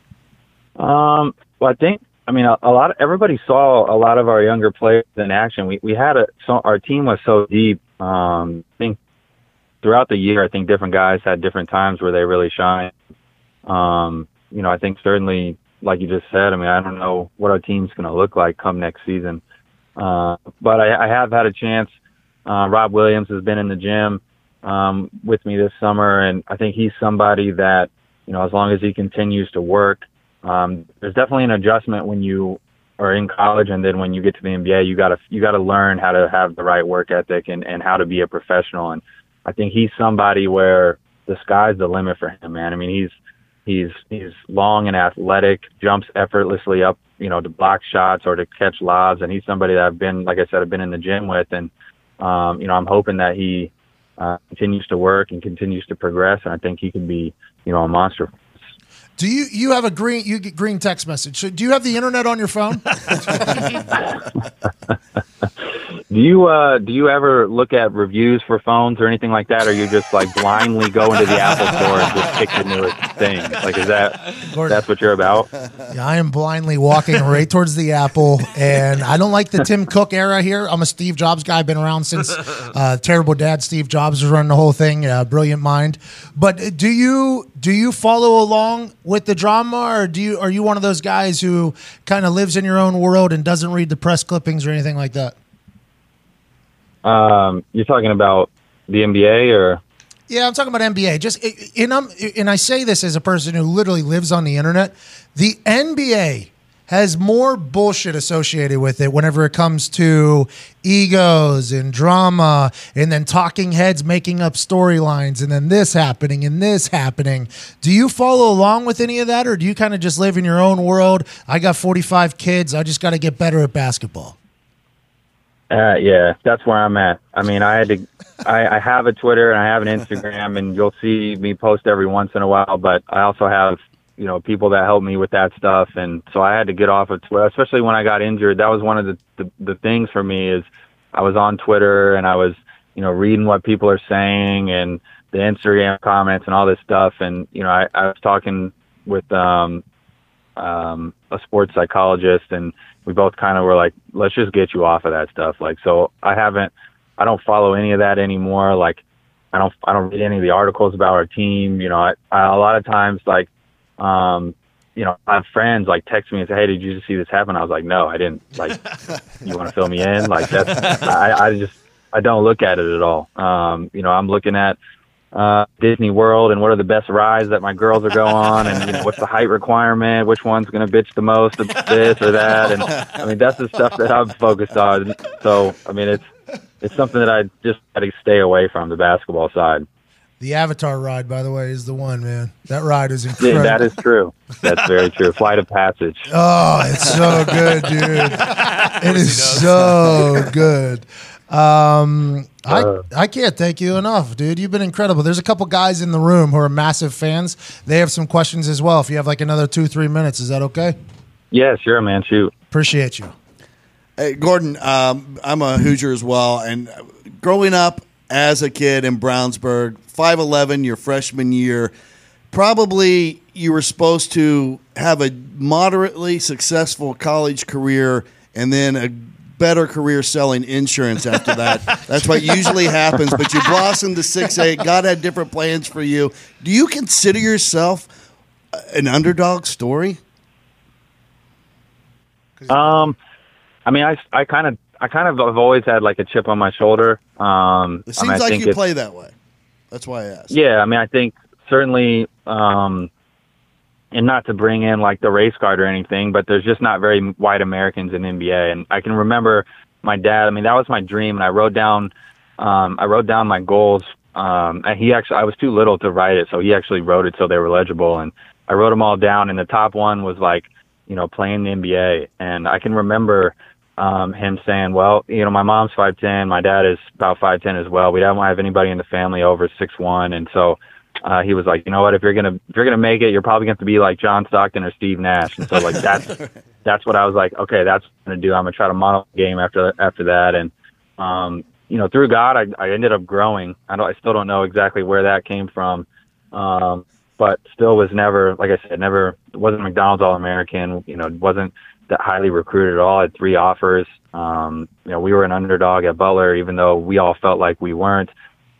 Um, well, I think I mean a, a lot. Of, everybody saw a lot of our younger players in action. We we had a so our team was so deep. Um, I think throughout the year, I think different guys had different times where they really shine. Um, you know, I think certainly, like you just said, I mean, I don't know what our team's going to look like come next season. Uh, but I, I have had a chance. Uh, Rob Williams has been in the gym um, with me this summer, and I think he's somebody that, you know, as long as he continues to work, um, there's definitely an adjustment when you are in college, and then when you get to the NBA, you gotta you gotta learn how to have the right work ethic and and how to be a professional. And I think he's somebody where the sky's the limit for him, man. I mean, he's He's he's long and athletic, jumps effortlessly up, you know, to block shots or to catch lobs, and he's somebody that I've been, like I said, I've been in the gym with, and um, you know, I'm hoping that he uh, continues to work and continues to progress, and I think he can be, you know, a monster. Do you you have a green you get green text message? So do you have the internet on your phone? Do you uh do you ever look at reviews for phones or anything like that, or you just like blindly go into the Apple store and just pick the newest thing? Like, is that that's what you're about? Yeah, I am blindly walking right towards the Apple, and I don't like the Tim Cook era here. I'm a Steve Jobs guy, I've been around since uh, Terrible Dad. Steve Jobs was running the whole thing, uh, brilliant mind. But do you do you follow along with the drama, or do you are you one of those guys who kind of lives in your own world and doesn't read the press clippings or anything like that? Um, you're talking about the NBA or? Yeah, I'm talking about NBA. Just and I'm and I say this as a person who literally lives on the internet. The NBA has more bullshit associated with it whenever it comes to egos and drama and then talking heads making up storylines and then this happening and this happening. Do you follow along with any of that or do you kind of just live in your own world? I got 45 kids. I just got to get better at basketball. Uh, yeah, that's where I'm at. I mean, I had to, I, I have a Twitter and I have an Instagram, and you'll see me post every once in a while. But I also have, you know, people that help me with that stuff, and so I had to get off of Twitter, especially when I got injured. That was one of the the, the things for me is I was on Twitter and I was, you know, reading what people are saying and the Instagram comments and all this stuff, and you know, I, I was talking with um, um, a sports psychologist and we both kind of were like, let's just get you off of that stuff. Like, so I haven't, I don't follow any of that anymore. Like, I don't, I don't read any of the articles about our team. You know, I, I a lot of times like, um, you know, I have friends like text me and say, "Hey, did you just see this happen?" I was like, "No, I didn't." Like, you want to fill me in? Like, that's I, I just I don't look at it at all. Um, you know, I'm looking at uh, Disney World and what are the best rides that my girls are going on and you know, what's the height requirement, which one's going to bitch the most of this or that. And I mean, that's the stuff that I'm focused on. So, I mean, it's, it's something that I just got to stay away from the basketball side. The Avatar ride, by the way, is the one, man. That ride is incredible. Yeah, that is true. That's very true. Flight of Passage. Oh, it's so good, dude. It is so good. Um, I Uh. I can't thank you enough, dude. You've been incredible. There's a couple guys in the room who are massive fans. They have some questions as well. If you have like another two, three minutes, is that okay? Yeah, sure, man. Shoot. Appreciate you. Hey, Gordon, um, I'm a Hoosier as well, and growing up as a kid in Brownsburg, 5'11", your freshman year, probably you were supposed to have a moderately successful college career and then a better career selling insurance after that. That's what usually happens. But you blossomed to six eight. God had different plans for you. Do you consider yourself an underdog story? Um, I mean, I, I kind of, I kind of have always had like a chip on my shoulder. Um, It I mean, I seems like think you play that way. That's why I asked. Yeah, I mean, I think certainly, um, and not to bring in like the race card or anything, but there's just not very white Americans in NBA. And I can remember my dad. I mean, that was my dream, and I wrote down, um, I wrote down my goals. Um, and he actually, I was too little to write it, so he actually wrote it so they were legible, and I wrote them all down. And the top one was like, you know, playing the NBA. And I can remember um, him saying, "Well, you know, my mom's five ten, my dad is about five ten as well. We don't have anybody in the family over six one, and so." Uh, he was like, you know what? If you're gonna if you're gonna make it, you're probably gonna have to be like John Stockton or Steve Nash. And so like that's that's what I was like. Okay, that's what I'm gonna do. I'm gonna try to model the game after after that. And um, you know, through God, I, I ended up growing. I don't, I still don't know exactly where that came from, um, but still was never, like I said, never wasn't McDonald's All American. You know, wasn't that highly recruited at all. I had three offers. Um, you know, we were an underdog at Butler, even though we all felt like we weren't.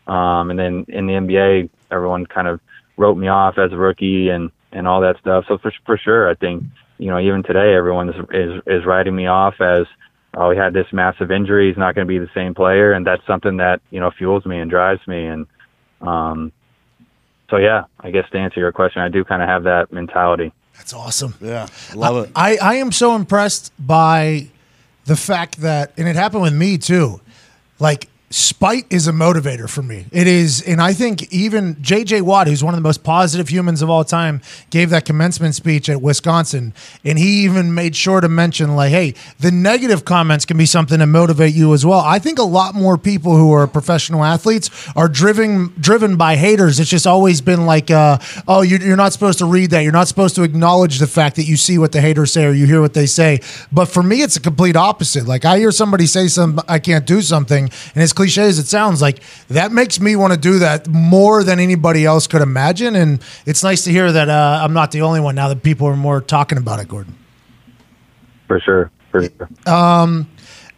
Um, and then in the NBA, everyone kind of wrote me off as a rookie and and all that stuff. So for for sure, I think you know even today, everyone is is, is writing me off as oh, he had this massive injury. He's not going to be the same player, and that's something that you know fuels me and drives me. And um, so yeah, I guess to answer your question, I do kind of have that mentality. That's awesome. Yeah, love it. I, I am so impressed by the fact that, and it happened with me too. Like, spite is a motivator for me. It is, and I think even J.J. Watt, who's one of the most positive humans of all time, gave that commencement speech at Wisconsin, and he even made sure to mention, like, hey, the negative comments can be something to motivate you as well. I think a lot more people who are professional athletes are driven driven by haters. It's just always been like, uh, oh, you're, you're not supposed to read that. You're not supposed to acknowledge the fact that you see what the haters say or you hear what they say. But for me, it's a complete opposite. Like I hear somebody say something, I can't do something, and as cliche as it sounds, like that makes me want to do that more than anybody else could imagine. And it's nice to hear that uh, I'm not the only one now that people are more talking about it, Gordon. For sure. For sure.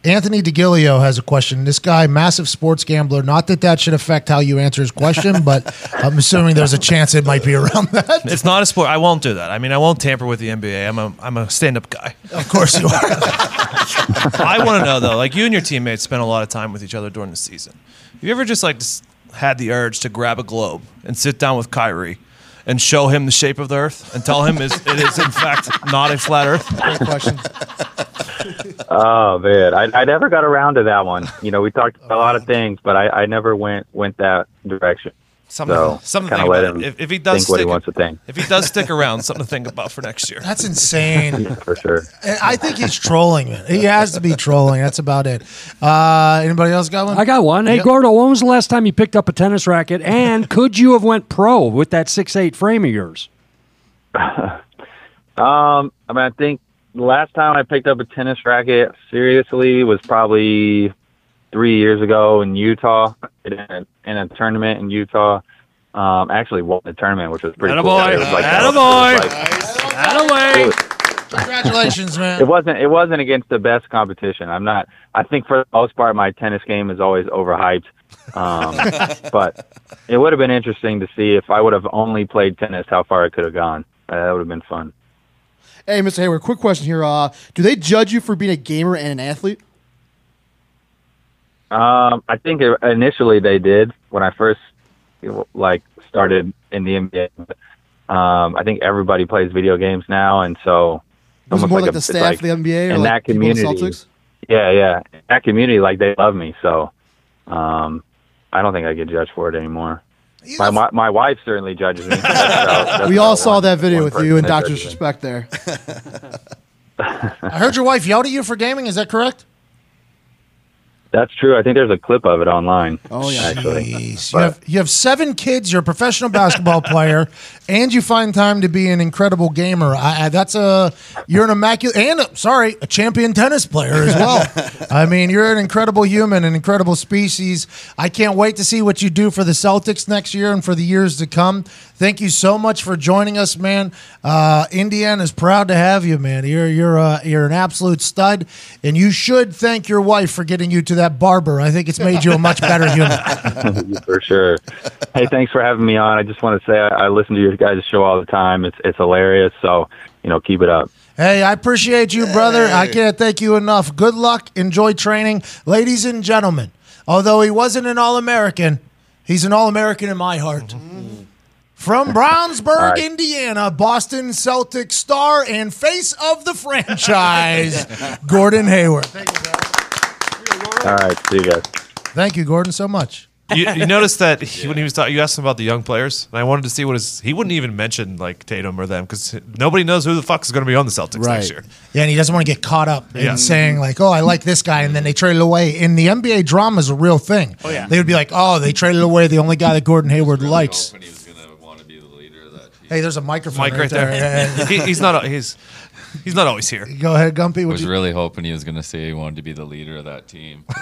Anthony DeGilio has a question. This guy, massive sports gambler. Not that that should affect how you answer his question, but I'm assuming there's a chance it might be around that. It's not a sport. I won't do that. I mean, I won't tamper with the NBA. I'm a I'm a stand up guy. Of course you are. I want to know though, like you and your teammates spend a lot of time with each other during the season. Have you ever just like just had the urge to grab a globe and sit down with Kyrie and show him the shape of the Earth and tell him is it is in fact not a flat Earth? Great question. Oh man, I, I never got around to that one. You know, we talked about a lot of things, but I, I never went went that direction. Something, So, something to kinda think let about. him If, if he does think what he stick- wants to think. if he does stick around, something to think about for next year. That's insane. For sure. I think he's trolling it. He has to be trolling. That's about it. Uh, anybody else got one? I got one. Hey, Yep. Gordo, when was the last time you picked up a tennis racket? And could you have went pro with that six eight frame of yours? Um, I mean, I think the last time I picked up a tennis racket seriously was probably three years ago in Utah in a, in a tournament in Utah. Um, actually won the tournament, which was pretty cool. Attaboy. It was like- Attaboy. it was like- Attaway. Congratulations, man. it wasn't it wasn't against the best competition. I'm not. I think for the most part, my tennis game is always overhyped. Um, but it would have been interesting to see if I would have only played tennis, how far I could have gone. Uh, that would have been fun. Hey, Mr. Hayward, quick question here. Uh, do they judge you for being a gamer and an athlete? Um, I think initially they did when I first like started in the NBA. Um, I think everybody plays video games now, and so it more like, a- the staff like- of the NBA or in like that people in the community. Celtics? Yeah, yeah, in that community, like they love me. So, um, I don't think I get judged for it anymore. My, my my wife certainly judges me. That's We all saw one- that video with you and judges. Disrespect there. I heard your wife yelled at you for gaming. Is that correct? That's true. I think there's a clip of it online. Oh, yeah. actually. You have you have seven kids. You're a professional basketball player, and you find time to be an incredible gamer. I, I, that's a you're an immaculate and a, sorry, a champion tennis player as well. I mean, you're an incredible human, an incredible species. I can't wait to see what you do for the Celtics next year and for the years to come. Thank you so much for joining us, man. Uh, Indiana's proud to have you, man. You're you're uh, you're an absolute stud, and you should thank your wife for getting you to that barber. I think it's made you a much better human. for sure. Hey, thanks for having me on. I just want to say I, I listen to your guys' show all the time. It's it's hilarious. So you know, keep it up. Hey, I appreciate you, brother. I can't thank you enough. Good luck. Enjoy training. Ladies and gentlemen, although he wasn't an All American, he's an All American in my heart. From Brownsburg, All right. Indiana, Boston Celtics star and face of the franchise, Gordon Hayward. You, All right, see you guys. Thank you, Gordon, so much. you, you noticed that he, when he was talking, you asked him about the young players, and I wanted to see what his. He wouldn't even mention like Tatum or them because nobody knows who the fuck is going to be on the Celtics Right. next year. Yeah, and he doesn't want to get caught up in Yeah. saying like, "Oh, I like this guy," and then they traded away. In the NBA, drama is a real thing. Oh yeah. they would be like, "Oh, they traded away the only guy that Gordon Hayward likes." Hey, there's a microphone Mike right there. Yeah, yeah, he, he's not. He's he's not always here. yeah. Go ahead, Gumpy. I was you? really hoping he was going to say he wanted to be the leader of that team.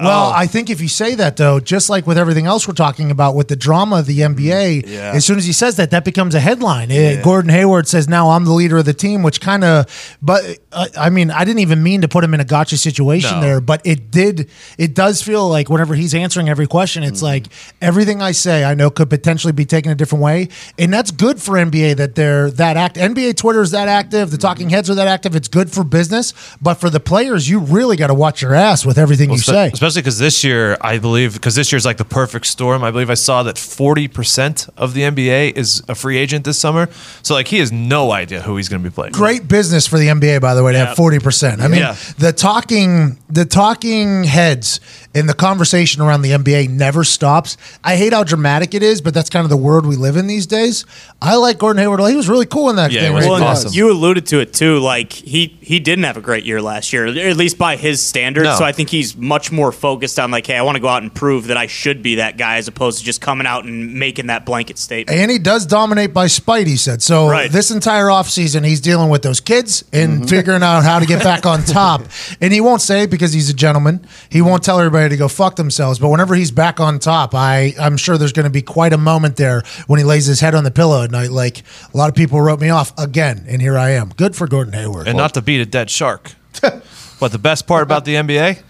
Well, I think if you say that though, just like with everything else we're talking about with the drama of the NBA, Yeah. as soon as he says that, that becomes a headline. Eh, Gordon Hayward says now I'm the leader of the team, which kind of, but uh, I mean, I didn't even mean to put him in a gotcha situation No. there, but it did. It does feel like whenever he's answering every question, it's like everything I say I know could potentially be taken a different way, and that's good for NBA that they're that act. NBA Twitter is that active. The talking mm-hmm. heads are that active. It's good for business, but for the players, you really got to watch your ass with everything you Espe- say. Especially because this year, I believe, because this year's like the perfect storm. I believe I saw that 40% of the NBA is a free agent this summer. So, like, he has no idea who he's going to be playing. great business for the NBA, by the way, to have forty percent. I mean, Yeah. the talking, the talking heads in the conversation around the NBA never stops. I hate how dramatic it is, but that's kind of the world we live in these days. I like Gordon Hayward. He was really cool in that Yeah, thing. he was right? Well, awesome. you alluded to it too. Like he he didn't have a great year last year, at least by his standards. No. So I think he's much more focused on like, hey, I want to go out and prove that I should be that guy, as opposed to just coming out and making that blanket statement. And he does dominate by spite, he said. So Right. this entire offseason, he's dealing with those kids and mm-hmm. figuring out how to get back on top. And he won't say it because he's a gentleman. He won't tell everybody to go fuck themselves. But whenever he's back on top, I, I'm sure there's going to be quite a moment there when he lays his head on the pillow at night. Like a lot of people wrote me off again, and here I am. Good for Gordon Hayward. And not to beat a dead shark. but the best part about the NBA,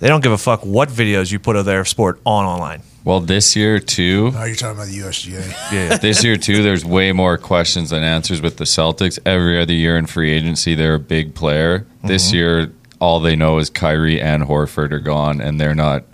they don't give a fuck what videos you put of their sport on online. Well, this year, too, oh, you're talking about the USGA. Yeah. this year too there's way more questions than answers with the celtics every other year in free agency they're a big player this mm-hmm. year all they know is Kyrie and Horford are gone and they're not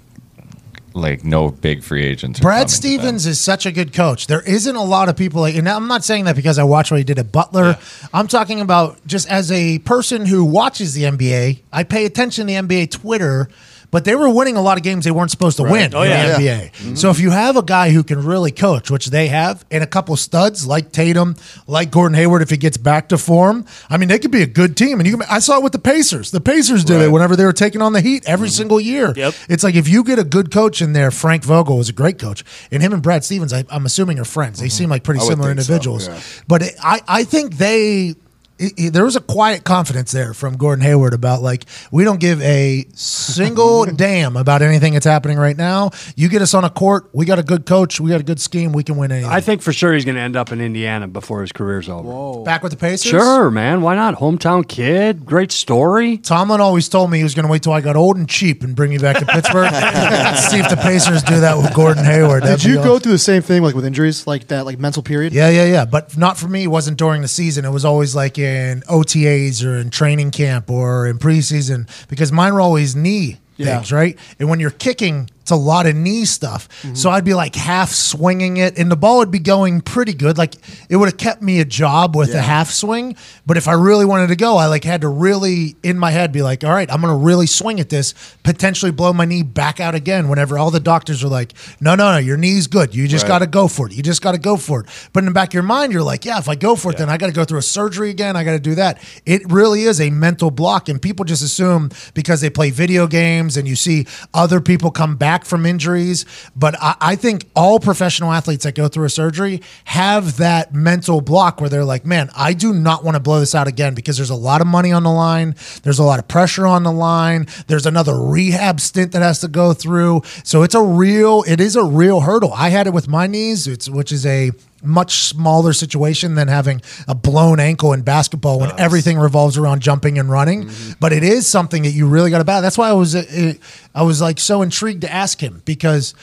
like no big free agents Brad. Stevens is such a good coach. There isn't a lot of people like, and I'm not saying that because I watched what he did at Butler. I'm talking about just as a person who watches the NBA. I pay attention to the NBA Twitter, but they were winning a lot of games they weren't supposed to win Oh, in yeah. the Yeah. NBA. So if you have a guy who can really coach, which they have, and a couple studs like Tatum, like Gordon Hayward, if he gets back to form, I mean, they could be a good team. And you, can, I saw it with the Pacers. The Pacers did it whenever they were taking on the Heat every mm-hmm. single year. Yep. It's like if you get a good coach in there, Frank Vogel was a great coach, and him and Brad Stevens, I, I'm assuming are friends. They mm-hmm. seem like pretty I similar think so, individuals. yeah. But it, I, I think they. It- it- there was a quiet confidence there from Gordon Hayward about like we don't give a single damn about anything that's happening right now. You get us on a court, we got a good coach, we got a good scheme, we can win anything. I think for sure he's going to end up in Indiana before his career's over. Whoa. back with the Pacers. Sure, man. Why not? Hometown kid, great story. Tomlin always told me he was going to wait till I got old and cheap and bring me back to Pittsburgh. See if the Pacers do that with Gordon Hayward. Did That'd be you go awesome. through the same thing like with injuries, like that, like mental period? Yeah, yeah, yeah. But not for me. It wasn't during the season. It was always like in OTAs or in training camp or in preseason because mine were always knee Yeah. things, right? And when you're kicking, it's a lot of knee stuff. Mm-hmm. So I'd be like half swinging it, and the ball would be going pretty good. Like it would have kept me a job with a half swing. But if I really wanted to go, I like had to really in my head be like, all right, I'm gonna really swing at this, potentially blow my knee back out again. Whenever all the doctors are like, no, no, no, your knee's good. You just Right. got to go for it. You just got to go for it. But in the back of your mind, you're like, yeah, if I go for it, then I got to go through a surgery again. I got to do that. It really is a mental block. And people just assume because they play video games and you see other people come back from injuries. But I, I think all professional athletes that go through a surgery have that mental block where they're like, man, I do not want to blow this out again because there's a lot of money on the line. There's a lot of pressure on the line. There's another rehab stint that has to go through. So it's a real, it is a real hurdle. I had it with my knees, which is a much smaller situation than having a blown ankle in basketball when everything revolves around jumping and running. But it is something that you really got to battle. That's why I was, uh, I was like so intrigued to ask him because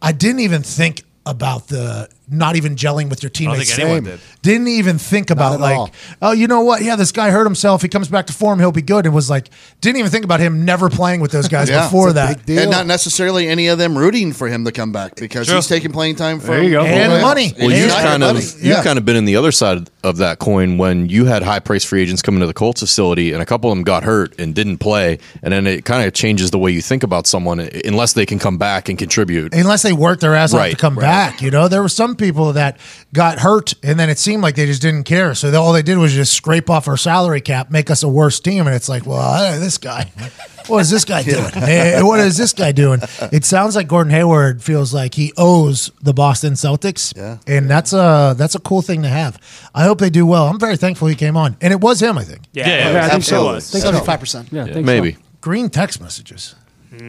I didn't even think about the not even gelling with your I don't teammates. think anyone did. Didn't even think about at like, all. oh, you know what? Yeah, this guy hurt himself. He comes back to form. He'll be good. It was like, didn't even think about him never playing with those guys Yeah. before that. And not necessarily any of them rooting for him to come back because True. he's taking playing time for There you go. And everybody money. Well, And you he's kind of- money. You've kind of been in the other side of that coin when you had high price free agents coming to the Colts facility and a couple of them got hurt and didn't play. And then it kind of changes the way you think about someone unless they can come back and contribute. unless they work their ass off to Right, come back. You know, there were some people that got hurt, and then it seemed like they just didn't care. So all they did was just scrape off our salary cap, make us a worse team, and it's like, well, uh, this guy. What is this guy doing? Hey, eh, what is this guy doing? It sounds like Gordon Hayward feels like he owes the Boston Celtics, Yeah. and that's a that's a cool thing to have. I hope they do well. I'm very thankful he came on, and it was him. I think Yeah, Yeah, yeah, yeah, I think so. it was. Seventy-five percent. Yeah, I think Maybe. so. green text messages.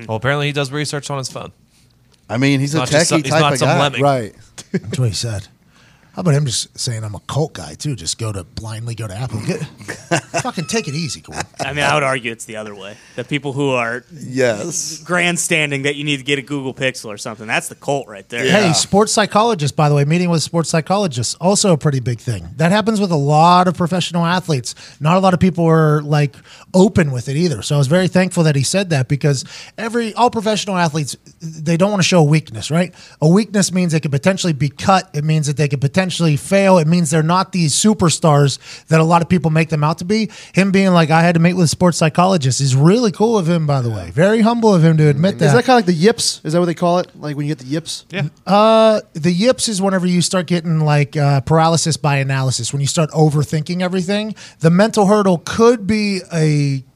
Well, apparently he does research on his phone. I mean, he's a Not just techie some- he's type not of some guy. lemming. Right. That's what he said. How about him just saying I'm a cult guy too? Just go to blindly go to Apple. Get, fucking take it easy, Gordon. I mean, I would argue it's the other way. The people who are Yes. grandstanding that you need to get a Google Pixel or something. That's the cult right there. Hey, sports psychologist, by the way, meeting with sports psychologists, also a pretty big thing. That happens with a lot of professional athletes. Not a lot of people are like open with it either. So I was very thankful that he said that because every all professional athletes they don't want to show a weakness, right? A weakness means they could potentially be cut. It means that they could potentially fail. It means they're not these superstars that a lot of people make them out to be. Him being like, I had to meet with a sports psychologist is really cool of him, by the way. Very humble of him to admit Is that. that kind of like the yips? Is that what they call it? Like when you get the yips? Yeah. Uh, the yips is whenever you start getting like uh, paralysis by analysis. When you start overthinking everything, the mental hurdle could be a a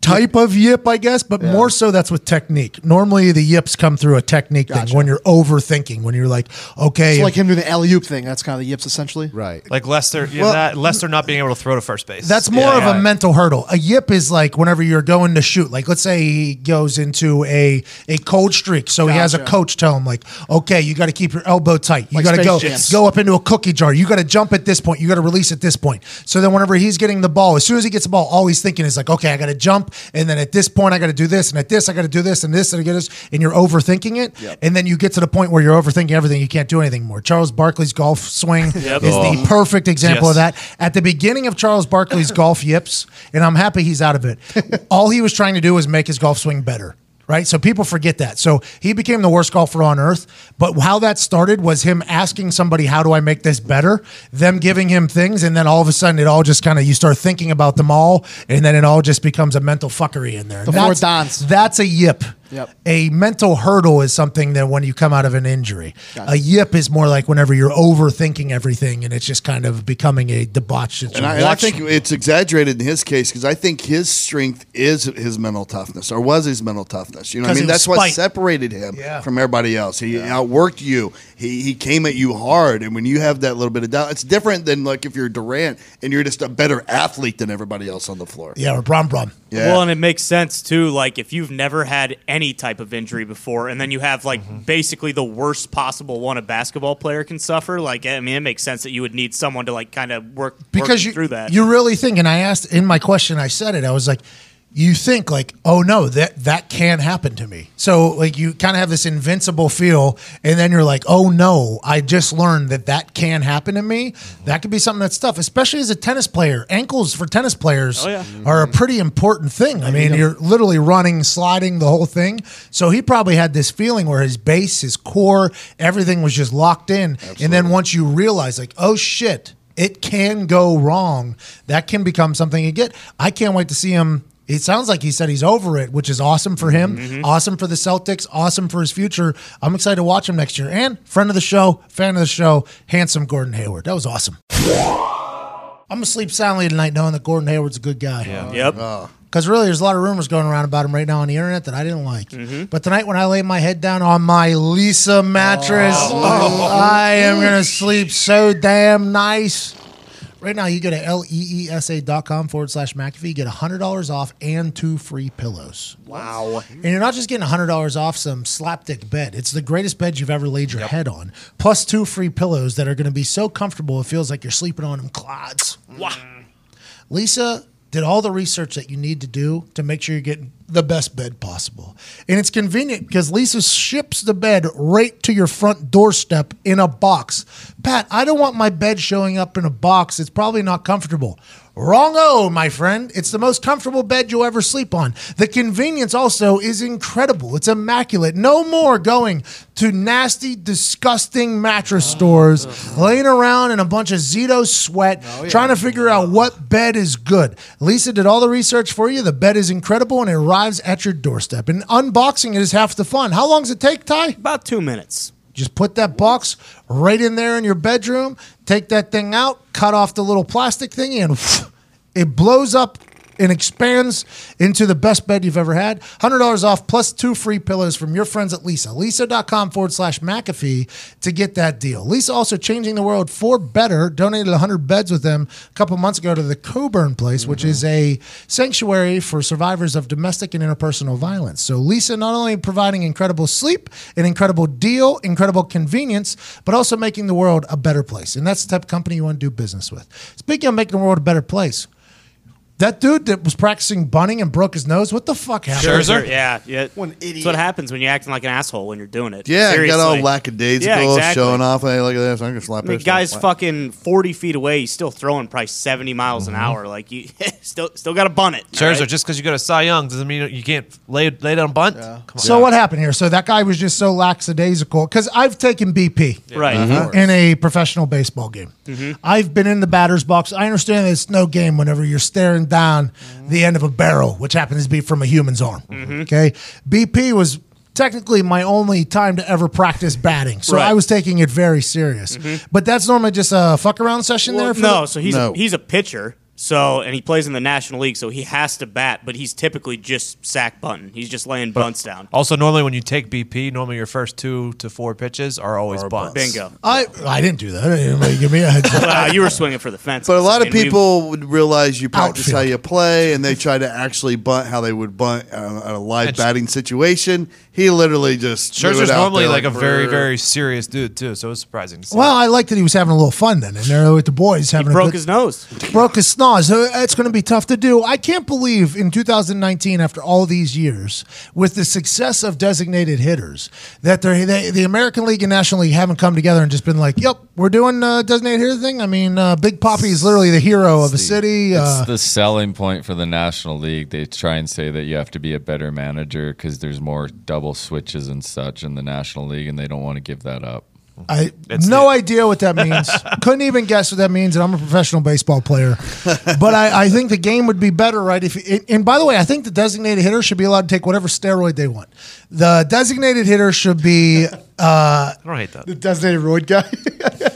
type of yip, I guess, but more so that's with technique. Normally, the yips come through a technique Gotcha. thing when you're overthinking. When you're like, okay, So like him doing the alley oop thing. That's kind of the yips essentially. Right. Like Lester, yeah, Well- that, Lester not being able to throw to first base. That's more Yeah, of yeah. a mental hurdle. A yip is like whenever you're going to shoot. Like let's say he goes into a a cold streak, so he has a coach tell him like, okay, you got to keep your elbow tight. You Like got to go Space go up into a cookie jar. You got to jump at this point. You got to release at this point. So then whenever he's getting the ball, as soon as he gets the ball, all he's thinking is like, okay, I got to jump, and then at this point I got to do this, and at this I got to do this, and this, and I get this, and you're overthinking it, and then you get to the point where you're overthinking everything. You can't do anything more. Charles Barkley's golf swing is the oh. perfect example of that. At the beginning of Charles Barkley's golf yips, and I'm happy he's out of it. All he was trying to do was make his golf swing better. Right. So people forget that. So he became the worst golfer on earth. But how that started was him asking somebody, How do I make this better? Them giving him things. And then all of a sudden, it all just kind of, you start thinking about them all. And then it all just becomes a mental fuckery in there. The that's, four dons. That's a yip. Yep. A mental hurdle is something that when you come out of an injury, a yip is more like whenever you're overthinking everything and it's just kind of becoming a debauched situation. And I, and I think it's exaggerated in his case because I think his strength is his mental toughness or was his mental toughness. You know, what 'Cause I mean, it was that's what separated him Yeah. from everybody else. He outworked you. He he came at you hard, and when you have that little bit of doubt, it's different than like if you're Durant and you're just a better athlete than everybody else on the floor. yeah, or Bron Bron. Yeah. Well, and it makes sense too. Like if you've never had any type of injury before, and then you have like Mm-hmm. basically the worst possible one a basketball player can suffer. Like I mean, it makes sense that you would need someone to like kind of work work because you through that. You really think, and I asked in my question, I said it. I was like, you think like, oh no, that that can happen to me. So like you kind of have this invincible feel, and then you're like, oh no, I just learned that that can happen to me. That could be something that's tough, especially as a tennis player. Ankles for tennis players Oh, yeah. are a pretty important thing. I mean, you're literally running, sliding the whole thing. So he probably had this feeling where his base, his core, everything was just locked in. And then once you realize, like, oh shit, it can go wrong, that can become something you get. I can't wait to see him. It sounds like he said he's over it, which is awesome for him, awesome for the Celtics, awesome for his future. I'm excited to watch him next year. And friend of the show, fan of the show, handsome Gordon Hayward. That was awesome. I'm gonna sleep soundly tonight knowing that Gordon Hayward's a good guy. Yeah. yep. Because really, there's a lot of rumors going around about him right now on the internet that I didn't like. Mm-hmm. But tonight, when I lay my head down on my Leesa mattress, Oh. I am going to sleep so damn nice. Right now, you go to E leesa.com forward slash McAfee. You get $100 off and two free pillows. wow. And you're not just getting $100 off some slapdick bed. It's the greatest bed you've ever laid your head on, plus two free pillows that are going to be so comfortable it feels like you're sleeping on them clods. Wow. Leesa did all the research that you need to do to make sure you're getting the best bed possible. And it's convenient because Leesa ships the bed right to your front doorstep in a box. Pat, I don't want my bed showing up in a box. It's probably not comfortable. Wrong-o, my friend. It's the most comfortable bed you'll ever sleep on. The convenience also is incredible. It's immaculate. No more going to nasty, disgusting mattress stores, laying around in a bunch of Zito sweat, oh, trying to figure out what bed is good. Leesa did all the research for you. The bed is incredible and it arrives at your doorstep. And unboxing it is half the fun. How long does it take, Ty? About two minutes. Just put that box right in there in your bedroom, take that thing out, cut off the little plastic thingy, and it blows up and expands into the best bed you've ever had. $100 off plus two free pillows from your friends at Leesa. Leesa.com forward slash McAfee to get that deal. Leesa also changing the world for better, donated 100 beds with them a couple months ago to the Coburn Place, which is a sanctuary for survivors of domestic and interpersonal violence. So Leesa not only providing incredible sleep, an incredible deal, incredible convenience, but also making the world a better place. And that's the type of company you want to do business with. Speaking of making the world a better place, that dude that was practicing bunning and broke his nose, what the fuck happened? Scherzer? Yeah, yeah. One idiot. That's what happens when you're acting like an asshole when you're doing it. Yeah, Seriously. got all lackadaisical, Yeah, exactly. showing off. Hey, look at this. I'm gonna slap I mean, this. guy's slap. fucking forty feet away. He's still throwing probably seventy miles Mm-hmm. an hour. Like you, still, still got to bunt it. Scherzer, right? just because you got a Cy Young doesn't mean you can't lay lay down bunt. Come on. So what happened here? So that guy was just so lackadaisical because I've taken BP right. Mm-hmm. in a professional baseball game. I've been in the batter's box. I understand that it's no game whenever you're staring down the end of a barrel, which happens to be from a human's arm. Mm-hmm. Okay, BP was technically my only time to ever practice batting, so Right. I was taking it very serious. Mm-hmm. But that's normally just a fuck around session Well, there. For no, the- so he's No. A, he's a pitcher. So and he plays in the National League, so he has to bat, but he's typically just sack bunting. He's just laying bunts down. Also, normally when you take BP, normally your first two to four pitches are always bunts. Bingo. I I didn't do that. Anybody give me a heads up. Well, you were swinging for the fence. But a lot I of mean, we- people would realize you practice Outfield. how you play, and they try to actually bunt how they would bunt uh, a live And- batting situation. He literally just threw Scherzer's normally there like a very very serious dude too, so it was surprising to see. Well, I liked that he was having a little fun then, and there with the boys having he a broke good, his nose. broke his snot. So it's going to be tough to do. I can't believe in 2019, after all these years, with the success of designated hitters, that they're, they, the American League and National League haven't come together and just been like, "Yep, we're doing uh, designated hitter thing." I mean, uh, Big Poppy is literally the hero of a city. It's Uh, the selling point for the National League. They try and say that you have to be a better manager because there's more double switches and such in the National League, and they don't want to give that up. I It's no the- idea what that means. Couldn't even guess what that means, and I'm a professional baseball player. But I, I think the game would be better, right? If it, and by the way, I think the designated hitter should be allowed to take whatever steroid they want. The designated hitter should be, uh, I don't hate that. The designated roid guy.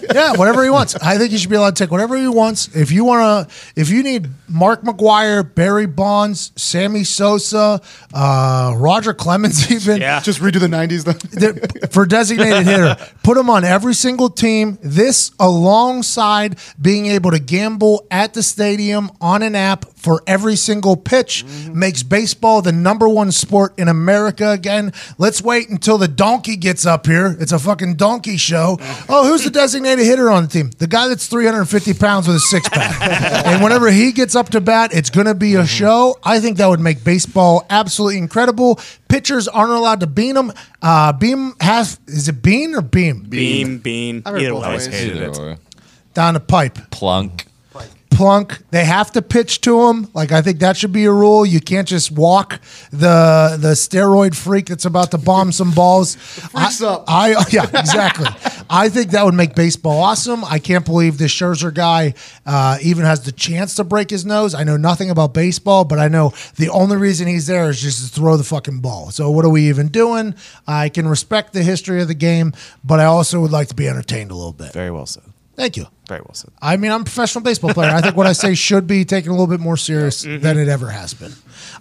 yeah, whatever he wants. I think he should be allowed to take whatever he wants. If you want to, if you need Mark McGwire, Barry Bonds, Sammy Sosa, uh, Roger Clemens, even Yeah. Just redo the 90s then. for designated hitter. Put him on every single team. This alongside being able to gamble at the stadium on an app for every single pitch makes baseball the number one sport in America again. Let's wait until the donkey gets up here. It's a fucking donkey show. Oh, who's the designated hitter on the team? The guy that's 350 pounds with a six pack. and whenever he gets up to bat, it's going to be a show. I think that would make baseball absolutely incredible. Pitchers aren't allowed to beam them. Uh, beam has is it bean or beam? Beam, bean. I've heard Either both way. ways. hated it. Down the pipe. Plunk. Plunk. They have to pitch to him. Like I think that should be a rule. You can't just walk the the steroid freak that's about to bomb some balls. freak's I, up. I yeah exactly. I think that would make baseball awesome. I can't believe this Scherzer guy uh, even has the chance to break his nose. I know nothing about baseball, but I know the only reason he's there is just to throw the fucking ball. So what are we even doing? I can respect the history of the game, but I also would like to be entertained a little bit. Very well said. Thank you. Very well said. I mean, I'm a professional baseball player. I think what I say should be taken a little bit more serious mm-hmm. than it ever has been.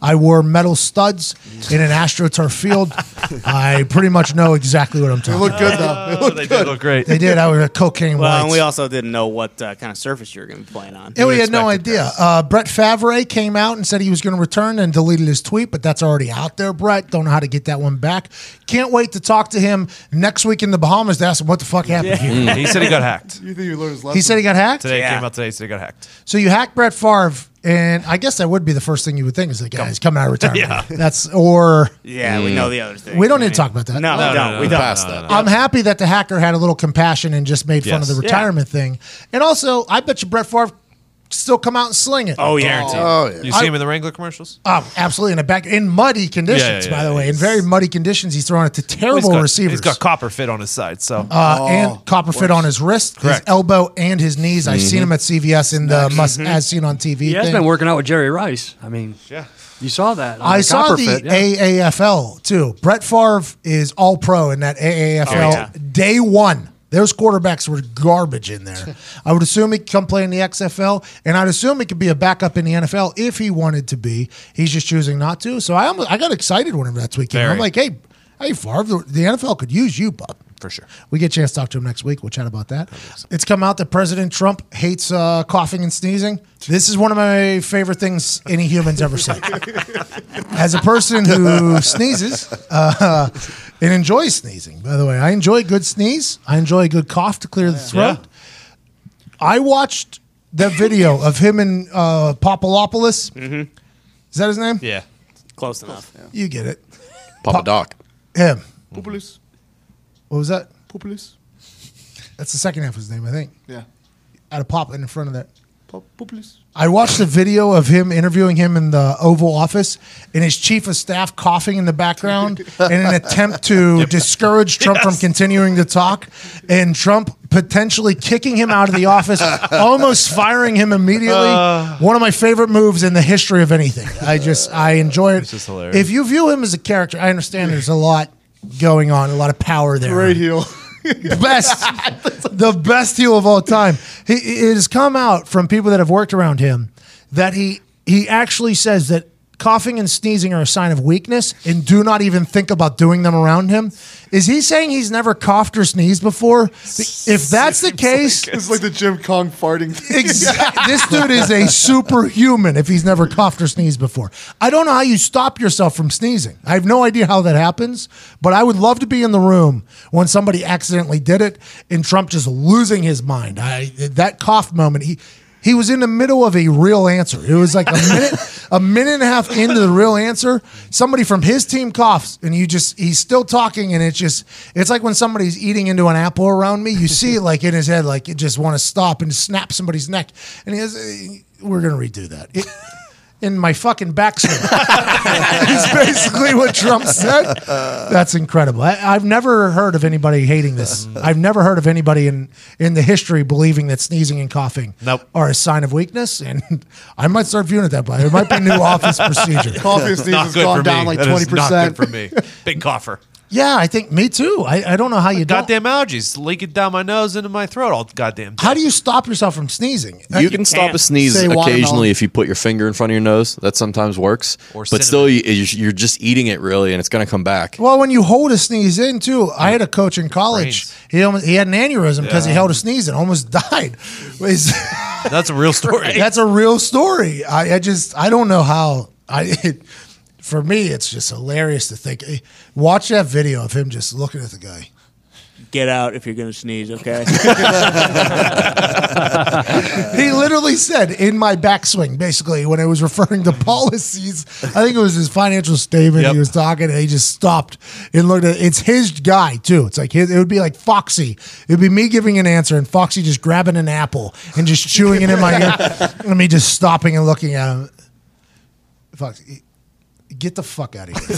I wore metal studs in an AstroTurf field. I pretty much know exactly what I'm talking. About. They talking look good though. They look they good. did look great. They did. I was a cocaine Well, whites. and we also didn't know what uh, kind of surface you were going to be playing on. Yeah, we had no idea. Uh, Brett Favre came out and said he was going to return and deleted his tweet, but that's already out there, Brett. Don't know how to get that one back. Can't wait to talk to him next week in the Bahamas to ask him what the fuck happened here. he said he got hacked. You think you learned his lesson? He said he got hacked? Today Yeah. came out today. He Said he got hacked. So you hacked Brett Favre And I guess that would be the first thing you would think is like, yeah, he's coming out of retirement. Yeah. That's or Yeah, we know the other thing. we don't need to talk about that. No, No, we no, don't. no, we no, don't. Past that. I'm happy that the hacker had a little compassion and just made fun of Yes. the Yeah. retirement thing. And also, I bet you Brett Favre still come out and sling it. Oh yeah. Oh yeah. You see him in the Wrangler commercials? Oh, absolutely. In a back in muddy conditions, Yeah, yeah, by the way. In very muddy conditions, he's throwing it to He's terrible got, receivers. he's got copper fit on his side, so uh, oh, and copper fit on his wrist, his elbow, and his knees. I've seen mm-hmm. him at CVS in the must mm-hmm. as seen on TV. He has thing. been working out with Jerry Rice. I mean, yeah. you saw that. on I the saw the fit, yeah. AAFL too. Brett Favre is all pro in that AAFL Oh, yeah. day one. Those quarterbacks were garbage in there. I would assume he could come play in the XFL, and I'd assume he could be a backup in the NFL if he wanted to be. He's just choosing not to. So I almost, I got excited whenever that tweet came. Very. I'm like, hey, hey, Favre, the, the NFL could use you, bub. For sure. We get a chance to talk to him next week. We'll chat about that. It's come out that President Trump hates uh, coughing and sneezing. This is one of my favorite things any human's ever said. As a person who sneezes uh, and enjoys sneezing, by the way, I enjoy a good sneeze. I enjoy a good cough to clear the throat. I watched that video of him and uh, Popolopoulos. Is that his name? Yeah. Close enough. You get it. Papa Doc. Him. Populus. What was that? Populus. That's the second half of his name, I think. Yeah. Had a pop in front of that. Pop- Populus. I watched a video of him interviewing him in the Oval Office and his chief of staff coughing in the background in an attempt to discourage Trump from continuing to talk and Trump potentially kicking him out of the office, almost firing him immediately. Uh. One of my favorite moves in the history of anything. I just I enjoy it. just hilarious. If you view him as a character, I understand there's a lot going on, a lot of power there Great heel. best, the best heel of all time. He, it has come out from people that have worked around him that he he actually says that coughing and sneezing are a sign of weakness and do not even think about doing them around him. Is he saying he's never coughed or sneezed before? If that's the case, It's like the Jim Kong farting thing. Exactly. this dude is a superhuman if he's never coughed or sneezed before. I don't know how you stop yourself from sneezing. I have no idea how that happens, but I would love to be in the room when somebody accidentally did it and Trump just losing his mind. I that cough moment, he he was in the middle of a real answer. It was like a minute, a minute and a half into the real answer. Somebody from his team coughs, and you just he's still talking, and it's just it's like when somebody's eating into an apple around me. You see it like in his head, like you just want to stop and snap somebody's neck, and he eh, we're gonna redo that. It, in my fucking backswing. Is basically what Trump said. That's incredible. I, I've never heard of anybody hating this. I've never heard of anybody in in the history believing that sneezing and coughing Nope. are a sign of weakness. And I might start viewing it that way. It might be a new office procedure. Coffee and sneeze has gone down me. like That is 20%. Not good for me. Big cougher. Yeah, I think me too. I, I don't know how you don't. Goddamn allergies leaking down my nose into my throat all goddamn day. How do you stop yourself from sneezing? You can stop can't a sneeze say watermelon. occasionally if you put your finger in front of your nose. That sometimes works. Or but still, you, you're just eating it really, and it's going to come back. Well, when you hold a sneeze in too, I had a mm. coach in college. Brains. He almost, he had an aneurysm because he held a sneeze and almost died. That's a real story. That's a real story. I, I just I don't know how I. It, for me, it's just hilarious to think. eh, Watch that video of him just looking at the guy. Get out if you're going to sneeze, okay? He literally said in my backswing, basically, when it was referring to policies. I think it was his financial statement. Yep. He was talking, and he just stopped and looked at. it. It's his guy too. It's like his, it would be like Foxy. It'd be me giving an answer, and Foxy just grabbing an apple and just chewing it in my ear, and me just stopping and looking at him. Foxy. Get the fuck out of here.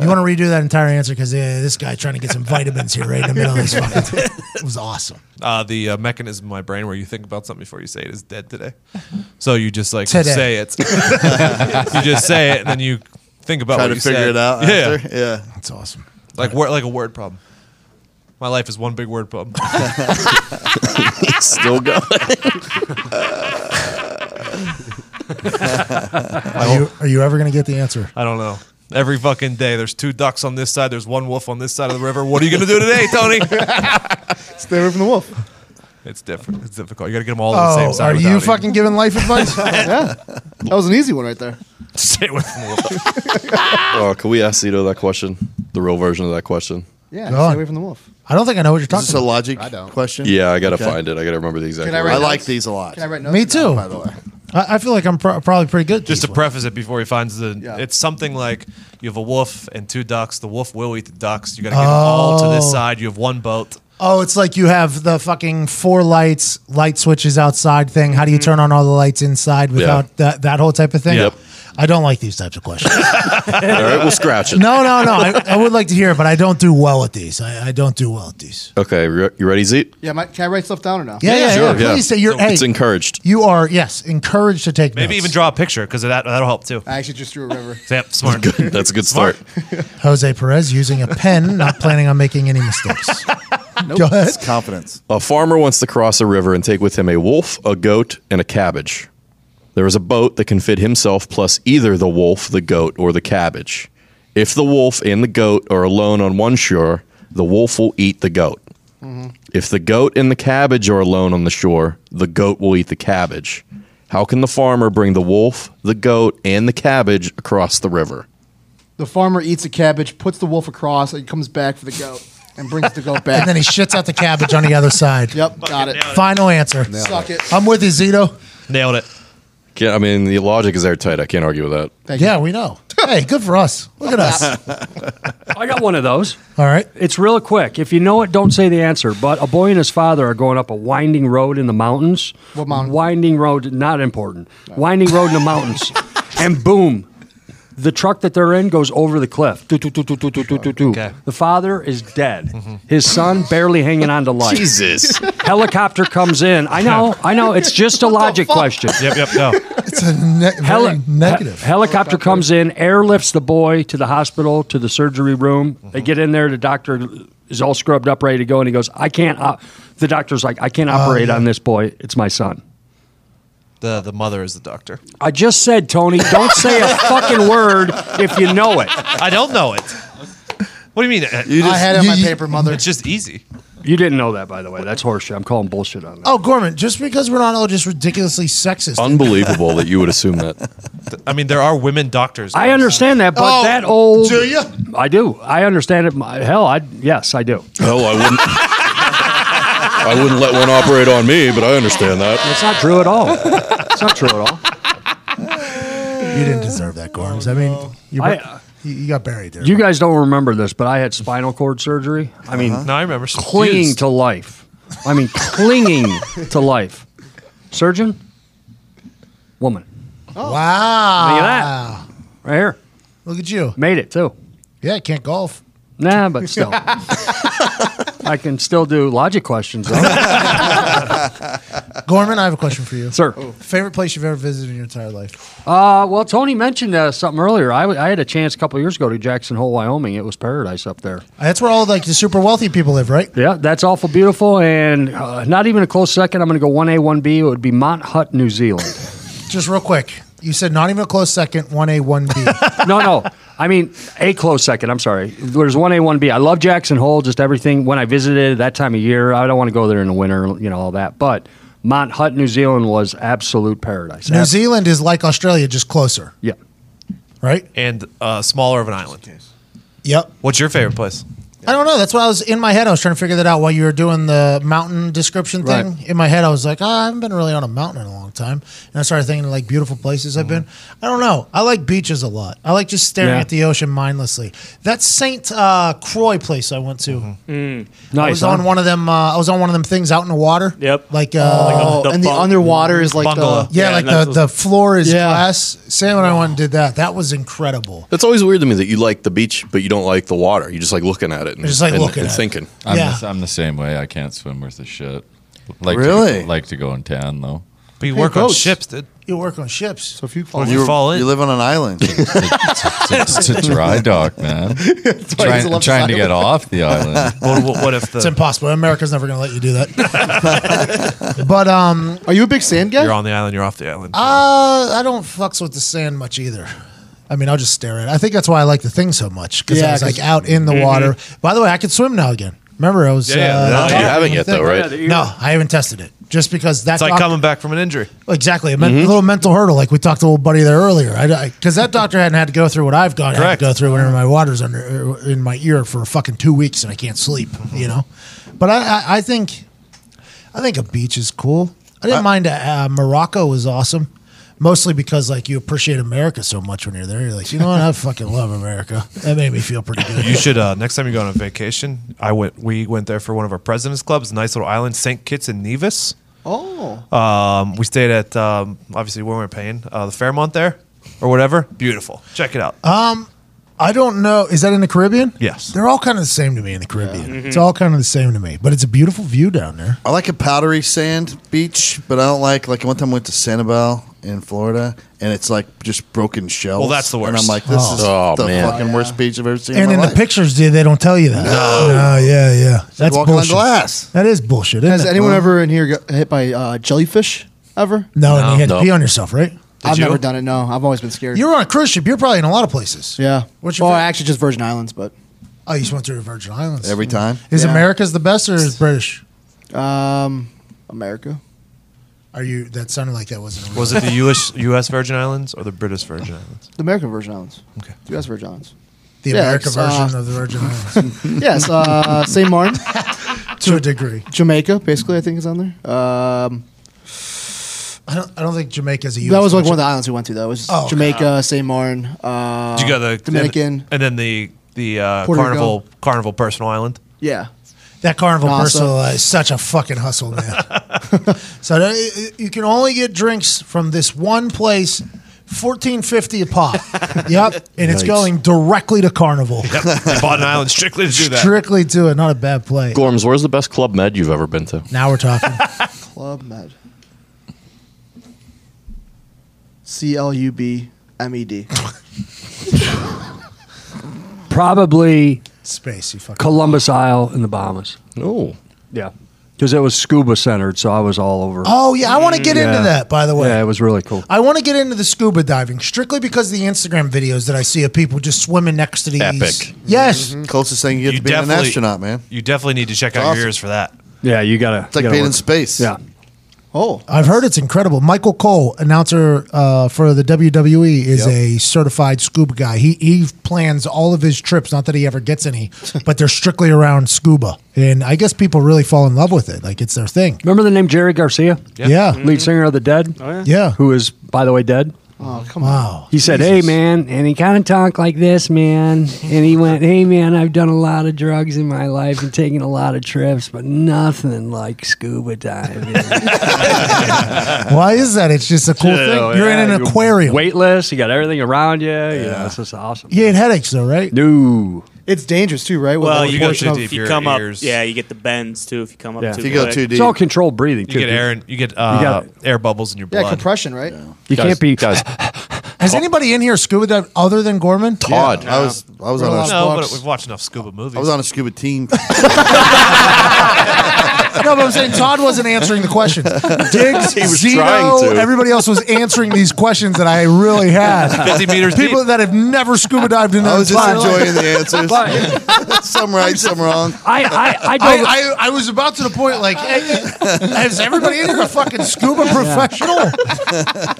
you want to redo that entire answer because uh, this guy trying to get some vitamins here right in the middle of this fucking thing. It was awesome. uh, the uh, mechanism in my brain where you think about something before you say it is dead today. So you just like Today. say it. you just say it, and then you think about Try what to you figure said. it out. Yeah, After. Yeah. That's awesome. like word, like a word problem. My life is one big word problem. Still going. Are you, are you ever going to get the answer? I don't know. Every fucking day, there's two ducks on this side. There's one wolf on this side of the river. What are you gonna do today, Tony? Stay away from the wolf. it's different. It's difficult. You gotta get them all on the oh, same Oh, side. are you without fucking giving life advice? yeah. That was an easy one right there. eating. Stay away from the wolf. oh, can we ask Zito that question? The real version of that question. Yeah. Go Stay away from the wolf. I don't think I know what you're Is talking this a about. logic I don't. question? Yeah, I got to Okay. find it. I got to remember the exact. Can I word. I write like notes? these a lot. Can I write notes? Me or no, too. By the way. I, I feel like I'm pro- probably pretty good. Just to these ones. preface it before he finds the, Yeah. it's something like you have a wolf and two ducks. The wolf will eat the ducks. You got to get them all to this Oh. side. You have one boat. Oh, it's like you have the fucking four lights, light switches outside thing. How do you mm-hmm. turn on all the lights inside without that, that whole type of thing? Yep. I don't like these types of questions. All right, we'll scratch it. no, no, no. I, I would like to hear it, but I don't do well at these. I, I don't do well at these. Okay, re- you ready, Zeke? Yeah, my, can I write stuff down or no? Yeah, yeah, yeah. Sure, yeah. Please say you're. So hey, it's encouraged. You are yes encouraged to take Maybe notes. even draw a picture because that, that'll help too. I actually just drew a river. Yep, smart. Good. That's a good start. Jose Perez using a pen, not planning on making any mistakes. Go ahead. It's confidence. A farmer wants to cross a river and take with him a wolf, a goat, and a cabbage. There is a boat that can fit himself plus either the wolf, the goat, or the cabbage. If the wolf and the goat are alone on one shore, the wolf will eat the goat. Mm-hmm. If the goat and the cabbage are alone on the shore, the goat will eat the cabbage. How can the farmer bring the wolf, the goat, and the cabbage across the river? The farmer eats a cabbage, puts the wolf across, and comes back for the goat, and brings the goat back. And then he shits out the cabbage on the other side. yep, got it. Final answer. Suck it. I'm with you, Zito. Nailed it. Yeah, I mean the logic is airtight. I can't argue with that. Thank yeah, we know. hey, good for us. Look at us. I got one of those. All right. It's real quick. If you know it, don't say the answer. But a boy and his father are going up a winding road in the mountains. What mountain? Winding road, not important. Winding road in the mountains. and boom, the truck that they're in goes over the cliff. Do, do, do, do, do, do, do, do. Okay. The father is dead. Mm-hmm. His son barely hanging on to life. Jesus. Helicopter comes in. I know, I know. It's just a logic question. Yep, yep, no. It's a ne- very negative. he- helicopter comes in, airlifts the boy to the hospital, to the surgery room. They get in there. The doctor is all scrubbed up, ready to go, and he goes, "I can't." Op-. The doctor's like, "I can't oh, operate yeah. on this boy. It's my son." The the mother is the doctor. I just said, Tony, don't say a fucking word if you know it. I don't know it. What do you mean? You I just, had it on you- my you- paper, mother. It's just easy. You didn't know that, by the way. That's horseshit. I'm calling bullshit on that. oh, Gorman, just because we're not all just ridiculously sexist. Unbelievable that you would assume that. I mean, there are women doctors. I understand that, but Oh, that old. do ya? I do. I understand it. My- Hell, I yes, I do. Hell, I wouldn't. I wouldn't let one operate on me, but I understand that. It's not true at all. It's not true at all. you didn't deserve that, Gorms. I mean, you, I- uh, you, you got buried there. You guys don't remember this, but I had spinal cord surgery. I mean, uh-huh. No, I remember. She's clinging fused. to life. I mean, clinging to life. Surgeon, woman, oh. wow. Look at right here, Look at you. made it too. Yeah, I can't golf. Nah, but still, I can still do logic questions, though. Gorman, I have a question for you. sir. Favorite place you've ever visited in your entire life? Uh, well, Tony mentioned uh, something earlier. I, w- I had a chance a couple years ago to Jackson Hole, Wyoming. It was paradise up there. That's where all like the super wealthy people live, right? Yeah, that's awful beautiful, and uh, not even a close second. I'm going to go one A, one B. It would be Mount Hutt, New Zealand. Just real quick. You said not even a close second, 1A, 1B. no, no. I mean, a close second. I'm sorry. There's one A, one B. I love Jackson Hole. Just everything. When I visited that time of year, I don't want to go there in the winter. You know all that. But Mount Hutt, New Zealand, was absolute paradise. New Ab- Zealand is like Australia, just closer, Yeah. right? and uh, smaller of an island. Yep. What's your favorite place? I don't know. That's what I was in my head. I was trying to figure that out while you were doing the mountain description thing. Right. In my head, I was like, oh, I haven't been really on a mountain in a long time. And I started thinking like beautiful places I've been. I don't know. I like beaches a lot. I like just staring Yeah. at the ocean mindlessly. That Saint uh, Croix place I went to. I Nice. was huh? on one of them. Uh, I was on one of them things out in the water. Yep. Like, uh, Oh, the and the bunk- underwater is like bungalow. the. yeah, Yeah, like the, that's- the floor is Yeah. glass. Sam and I went and did that. That was incredible. That's always weird to me that you like the beach, but you don't like the water. You just like looking at it and, just like and, looking and at it. thinking. I'm, Yeah. the, I'm the same way. I can't swim worth a shit. Like Really? To, like to go and tan though. But you Hey, work on ships, dude. You work on ships. So if you fall, if you fall in? You live on an island. It's a dry dock, man. why trying doesn't trying to get off the island. what, what, what if the It's impossible. America's never going to let you do that. but um, Are you a big sand guy? you're on the island, you're off the island? uh, I don't fucks with the sand much either. I mean, I'll just stare at it. I think that's why I like the thing so much because Yeah, I was 'cause- like out in the water. By the way, I can swim now again. Remember, I was. Yeah, yeah. uh, No, you talking haven't on the yet, thing. though, right? Yeah, No, I haven't tested it. Just because that's it's like coming back from an injury. Exactly, a, men- a little mental hurdle, like we talked to a little buddy there earlier. Because that doctor hadn't had to go through what I've gone had Correct. to go through whenever my water's under uh, in my ear for fucking two weeks and I can't sleep. You know, but I, I, I think I think a beach is cool. I didn't mind. Uh, Morocco was awesome. Mostly because like you appreciate America so much when you're there. You're like, you know what? I fucking love America. That made me feel pretty good. You should uh, next time you go on a vacation. I went. We went there for one of our presidents' clubs. Nice little island, Saint Kitts and Nevis. Oh, Um, we stayed at um, obviously we weren't paying uh, the Fairmont there or whatever. Beautiful. Check it out. I don't know. Is that in the Caribbean? Yes. They're all kind of the same to me in the Caribbean. It's all kind of the same to me. But it's a beautiful view down there. I like a powdery sand beach, but I don't like like one time I went to Sanibel in Florida, and it's like just broken shells. Well, that's the And I'm worst. like, this Oh. is Oh, the man. fucking worst beach I've ever seen. And in in my the pictures, dude, they don't tell you that. No. yeah, yeah. That's walking on bullshit. glass. That is bullshit. Isn't has it? anyone ever in here got hit by uh, jellyfish ever? No, no. and you had to pee on yourself, right? I've you? never done it. No, I've always been scared. You were on a cruise ship. You're probably in a lot of places. yeah. What's your well, favorite- actually, just Virgin Islands, but Oh, you just went to the Virgin Islands every time. Is Yeah. America's the best or is British? um, America. Are you? That sounded like that wasn't. Was it the U.S. U.S. Virgin Islands or the British Virgin Islands? The American Virgin Islands. Okay. The U.S. Virgin Islands. the Yeah, American it's, version uh, of the Virgin Islands yes, uh, St. Martin, to a degree? Jamaica, basically, I think is on there. Um, I don't. I don't think Jamaica's a U.S. that was like one of the islands we went to. Though it was Oh, okay. Jamaica, St. Martin. Uh, Did you go to the Dominican? and, and then the the uh, Puerto carnival Rico. carnival personal island? yeah, That carnival Nassau. personal is such a fucking hustle, man. so that, you can only get drinks from this one place, fourteen fifty a pop. yep, and it's Yikes. going directly to carnival. Yep. they bought an island strictly to do that. Strictly to it, not a bad play. Gorms, where's the best Club Med you've ever been to? Now we're talking. Club Med. C L U B M E D. Probably Space, you fucking. Columbus Isle in the Bahamas. Oh, Yeah. Because it was scuba centered, so I was all over. Oh yeah, I want to get into Yeah. that. By the way, Yeah, it was really cool. I want to get into the scuba diving strictly because of the Instagram videos that I see of people just swimming next to these. Epic. Yes. Mm-hmm. Mm-hmm. Closest thing you get You to being an astronaut, man. You definitely need to check out awesome. your ears for that. Yeah, you gotta. It's like gotta being in space. Yeah. Oh, I've heard it's incredible. Michael Cole, announcer uh, for the WWE, is Yep. a certified scuba guy. He he plans all of his trips. Not that he ever gets any, but they're strictly around scuba. And I guess people really fall in love with it. Like it's their thing. Remember the name Jerry Garcia, Yeah. Yeah. lead singer of the Dead? Oh, yeah. Yeah. Who is, by the way, dead. Oh, come on. He said, "Hey, man," and he kind of talked like this, man. And he went, "Hey, man, I've done a lot of drugs in my life and taken a lot of trips, but nothing like scuba diving." Why is that? It's just a cool thing. You're in an aquarium. weightless. You got everything around you. You know, it's just awesome. You had headaches though, right? No. It's dangerous too, right? With Well, the you go portion too of- deep. If you your come up, yeah, you get the bends too. If you come up Yeah. too If you go quick. too deep, It's all controlled breathing. You too. get air. You get uh, got- air bubbles in your blood. Yeah, blood. compression, right? You guys, can't be. guys. Has anybody in here scuba dived other than Gorman? Todd. I was I was on a, no, but we've watched enough scuba movies. I was on a scuba team. No, but I'm saying Todd wasn't answering the questions. Diggs, He was Zeno, trying to. everybody else was answering these questions that I really had. 50 meters People deep. that have never scuba dived in I was just life. enjoying the answers. some right, some wrong. I, I, I I, don't. I, I was about to the point like, hey, is everybody in here a fucking scuba professional?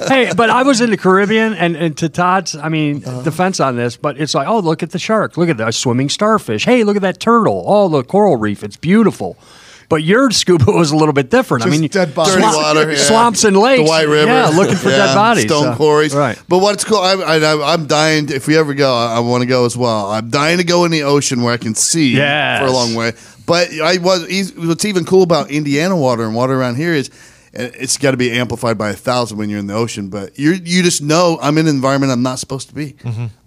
hey, but I was in the Caribbean, and, and to Todd's, I mean, Uh-huh. defense on this, but it's like, oh, look at the shark, look at the swimming starfish. Hey, look at that turtle. Oh, the coral reef, it's beautiful. But your scuba was a little bit different. I mean, dead bodies. Dirty swamp- water, yeah. swamps and lakes, the White River, yeah, looking for Yeah, dead bodies, stone so- quarries. right? But what's cool, I, I, I'm dying. If we ever go, I, I want to go as well. I'm dying to go in the ocean where I can see Yes. for a long way. But I was. What's even cool about Indiana water and water around here is. uh, It's got to be amplified by a thousand when you're in the ocean, but you you just know I'm in an environment I'm not supposed to be.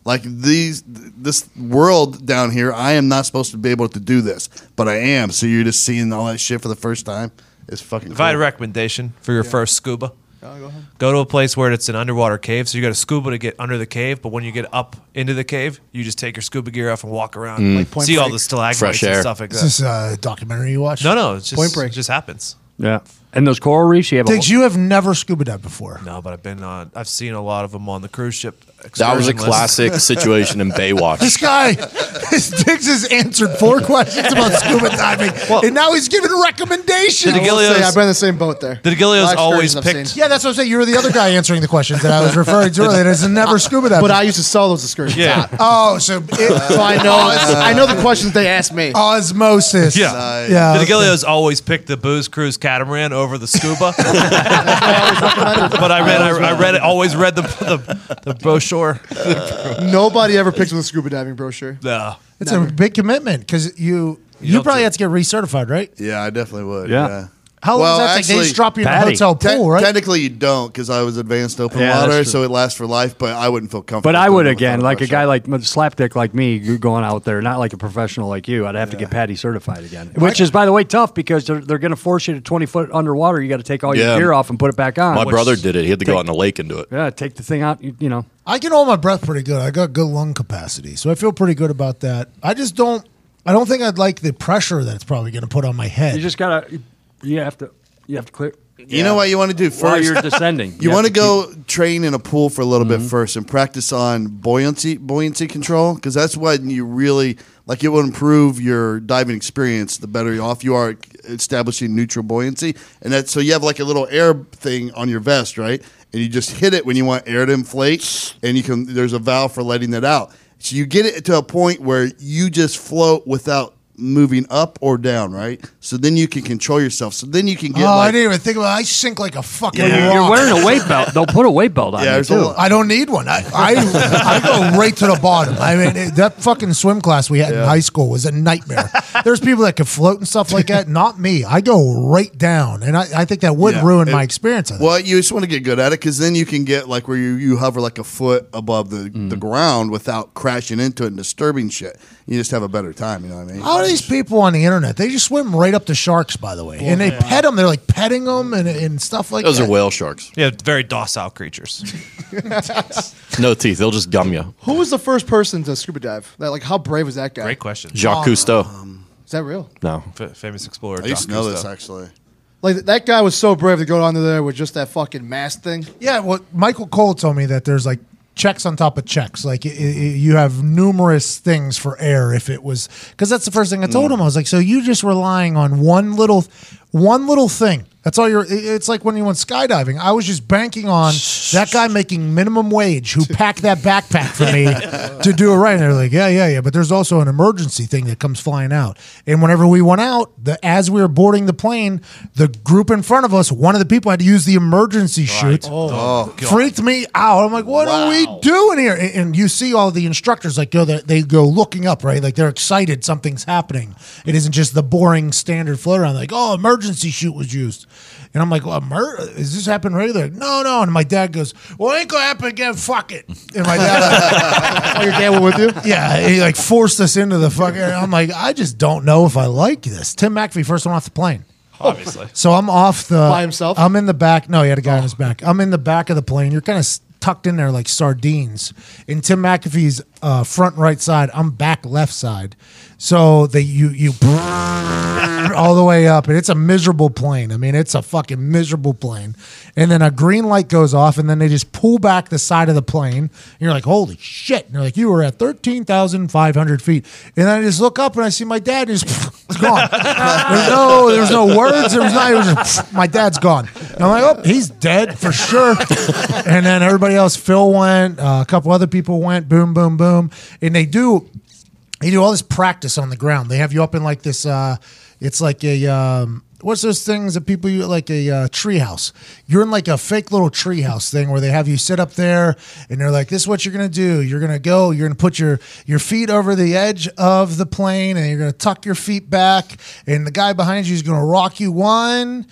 Like these, this world down here, I am not supposed to be able to do this, but I am. So you're just seeing all that shit for the first time. It's fucking. If I had a cool. recommendation for your first scuba, uh, go to a place where it's an underwater cave. So you got to scuba to get under the cave, but when you get up into the cave, you just take your scuba gear off and walk around, mm. like Point see all Break. the stalagmites and air. stuff like Is that. this a documentary you watched? No, no, it's just Point Break. it just happens. Yeah. And those coral reefs, you have a Diggs, you have never scuba dived before. No, but I've been on. I've seen a lot of them on the cruise ship. That was a excursion list. classic situation in Baywatch. This guy, Diggs has answered four questions about scuba diving, and now he's giving recommendations. Did say, I've been in the same boat there. The Agileo's Live always excursions I've picked- Yeah, that's what I'm saying. You were the other guy answering the questions that I was referring to earlier. That is never scuba diving. But I used to sell those excursions. Yeah. oh, so it, So I know I know the questions they asked me. osmosis. Yeah. Nice. yeah. Did Agileo's always pick the booze cruise catamaran over the scuba? but I read, I, I read. Always read the the, the brochure. Nobody ever picked with a scuba diving brochure. No. It's a big commitment because you you, don't probably do- have to get recertified, right? Yeah, I definitely would. Yeah. Yeah. How long Well, does that take? They actually, just drop you in a Patty. hotel Te- right? Technically, you don't because I was advanced open Yeah, that's water, true. so it lasts for life. But I wouldn't feel comfortable. But I doing would it again, without like a pressure. guy like slapdick like me, you going out there, not like a professional like you. I'd have to get PADI certified again, which is, by the way, tough because they're, they're going to force you to twenty foot underwater. You got to take all your Yeah. gear off and put it back on. My which- brother did it. He had to go out in the lake and do it. Yeah, take the thing out. You, you know, I can hold my breath pretty good. I got good lung capacity, so I feel pretty good about that. I just don't. I don't think I'd like the pressure that it's probably going to put on my head. you just gotta. You have to. You have to clear. You know what you want to do While first? you're descending, You, have want to keep- go train in a pool for a little Mm-hmm. bit first and practice on buoyancy buoyancy control because that's when you really like it will improve your diving experience. The better off you are establishing neutral buoyancy, and that so you have like a little air thing on your vest, right? And you just hit it when you want air to inflate, and you can. There's a valve for letting that out. So you get it to a point where you just float without moving up or down, right? So then you can control yourself. So then you can get oh, I didn't even think about. it. I sink like a fucking Yeah. You're wearing a weight belt. They'll put a weight belt on Yeah, you too. I don't need one. I, I, I go right to the bottom. I mean, it, that fucking swim class we had in high school was a nightmare. There's people that could float and stuff like that. Not me. I go right down, and I, I think that would Yeah, ruin it- my experience. Of. Well, you just want to get good at it because then you can get like where you, you hover like a foot above the, mm. the ground without crashing into it and disturbing shit. You just have a better time. You know what I mean? How are these people on the internet? They just swim right up to sharks, by the way, and they pet them. They're like petting them and, and stuff like that. Those that. are whale sharks. Yeah, very docile creatures. No teeth. They'll just gum you. Who was the first person to scuba dive? That like how brave was that guy? Great question. Jacques um, Cousteau. Is that real? No. F- famous explorer. I used to Jacques know this Cousteau. actually. Like that guy was so brave to go under there with just that fucking mask thing. Yeah, well, Michael Cole told me that there's like checks on top of checks. Like i i you have numerous things for air. If it was because that's the first thing I told mm. him. I was like, so you just relying on one little, one little thing. That's all you're. It's like when you went skydiving. I was just banking on that guy making minimum wage who packed that backpack for me to do it right. And they're like, yeah, yeah, yeah. But there's also an emergency thing that comes flying out. And whenever we went out, the as we were boarding the plane, the group in front of us, one of the people had to use the emergency chute oh, oh, God. freaked me out. I'm like, what are we doing here? And, and you see all the instructors like go they, they go looking up, right? Like they're excited something's happening. It isn't just the boring standard float around. Like, oh, emergency chute was used. And I'm like, well, emer- is this happening regularly? No, no. And my dad goes, well, it ain't gonna happen again. Fuck it. And my dad, Oh, your dad went with you? yeah, he like forced us into the fucking. I'm like, I just don't know if I like this. Tim McAfee first one off the plane. Obviously. So I'm off the By himself? I'm in the back. No, he had a guy on his back. I'm in the back of the plane. You're kind of tucked in there like sardines. And Tim McAfee's uh, front right side, I'm back left side. So they you you all the way up, and it's a miserable plane. I mean, it's a fucking miserable plane. And then a green light goes off, and then they just pull back the side of the plane. And you're like, holy shit! And you're like, you were at thirteen thousand five hundred feet, and then I just look up and I see my dad. It's gone. There's no, there's no words. There was not. Was just, my dad's gone. And I'm like, oh, he's dead for sure. and then everybody else, Phil went, uh, a couple other people went. Boom, boom, boom. And they do they do all this practice on the ground. They have you up in like this. Uh, it's like a um, what's those things that people use like a uh, treehouse. You're in like a fake little treehouse thing where they have you sit up there and they're like, "This is what you're gonna do. You're gonna go. You're gonna put your your feet over the edge of the plane and you're gonna tuck your feet back. And the guy behind you is gonna rock you one."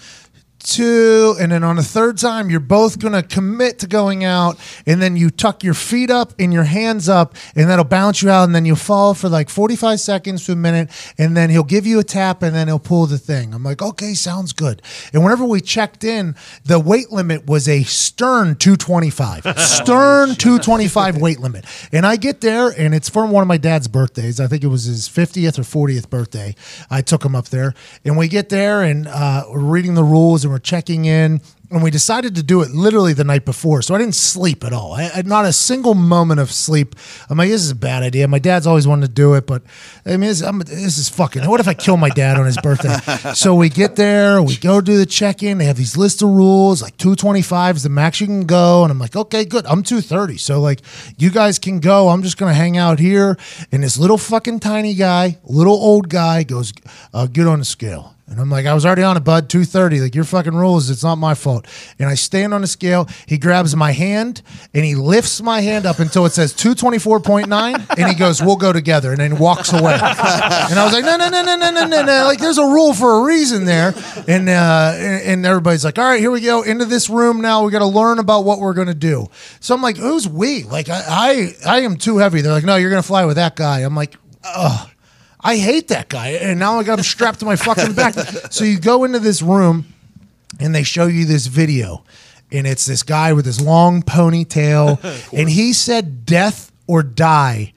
Two, and then on the third time, you're both gonna commit to going out, and then you tuck your feet up and your hands up, and that'll bounce you out, and then you fall for like 45 seconds to a minute, and then he'll give you a tap, and then he'll pull the thing. I'm like, okay, sounds good. And whenever we checked in, the weight limit was a stern 225, stern 225 weight limit, and I get there, and it's for one of my dad's birthdays. I think it was his 50th or 40th birthday. I took him up there, and we get there, and uh, we're reading the rules, and we're checking in. and we decided to do it literally the night before. So I didn't sleep at all. I, I not a single moment of sleep. I'm like, this is a bad idea. My dad's always wanted to do it, but I mean, this, I'm, this is fucking. What if I kill my dad on his birthday? so we get there, we go do the check in. They have these list of rules, like 225 is the max you can go, and I'm like, okay, good. I'm 230, so like, you guys can go. I'm just gonna hang out here. And this little fucking tiny guy, little old guy, goes, uh, get on the scale. And I'm like, I was already on it, bud. 230. Like, your fucking rules. It's not my fault. And I stand on the scale. He grabs my hand and he lifts my hand up until it says 224.9. And he goes, We'll go together. And then he walks away. And I was like, No, no, no, no, no, no, no, no. Like, there's a rule for a reason there. And, uh, and, and everybody's like, All right, here we go. Into this room now. We got to learn about what we're going to do. So I'm like, Who's we? Like, I, I, I am too heavy. They're like, No, you're going to fly with that guy. I'm like, Ugh. I hate that guy. And now I got him strapped to my fucking back. So you go into this room and they show you this video. And it's this guy with his long ponytail. and he said death or die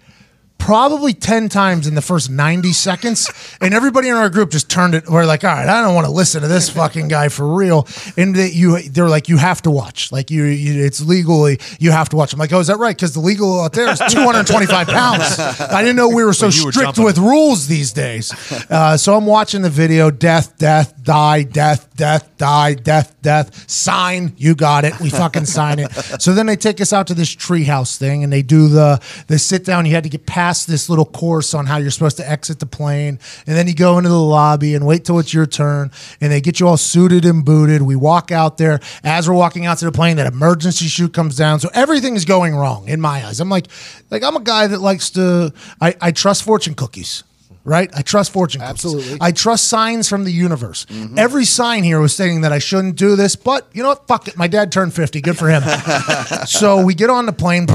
probably 10 times in the first 90 seconds. And everybody in our group just turned it. We're like, all right, I don't want to listen to this fucking guy for real. And they, you, they're like, you have to watch. Like, you, you it's legally, you have to watch. I'm like, oh, is that right? Because the legal out there is 225 pounds. I didn't know we were so you were strict jumping. with rules these days. Uh, so I'm watching the video death, death, die, death, death, die, death, death, sign. You got it. We fucking sign it. So then they take us out to this treehouse thing and they do the, the sit down. You had to get past this little course on how you're supposed to exit the plane. And then you go into the lobby and wait till it's your turn. And they get you all suited and booted. We walk out there. As we're walking out to the plane, that emergency chute comes down. So everything is going wrong in my eyes. I'm like, like I'm a guy that likes to, I, I trust fortune cookies right? I trust fortune cookies. Absolutely. I trust signs from the universe. Mm-hmm. Every sign here was saying that I shouldn't do this, but you know what? Fuck it. My dad turned 50. Good for him. so we get on the plane.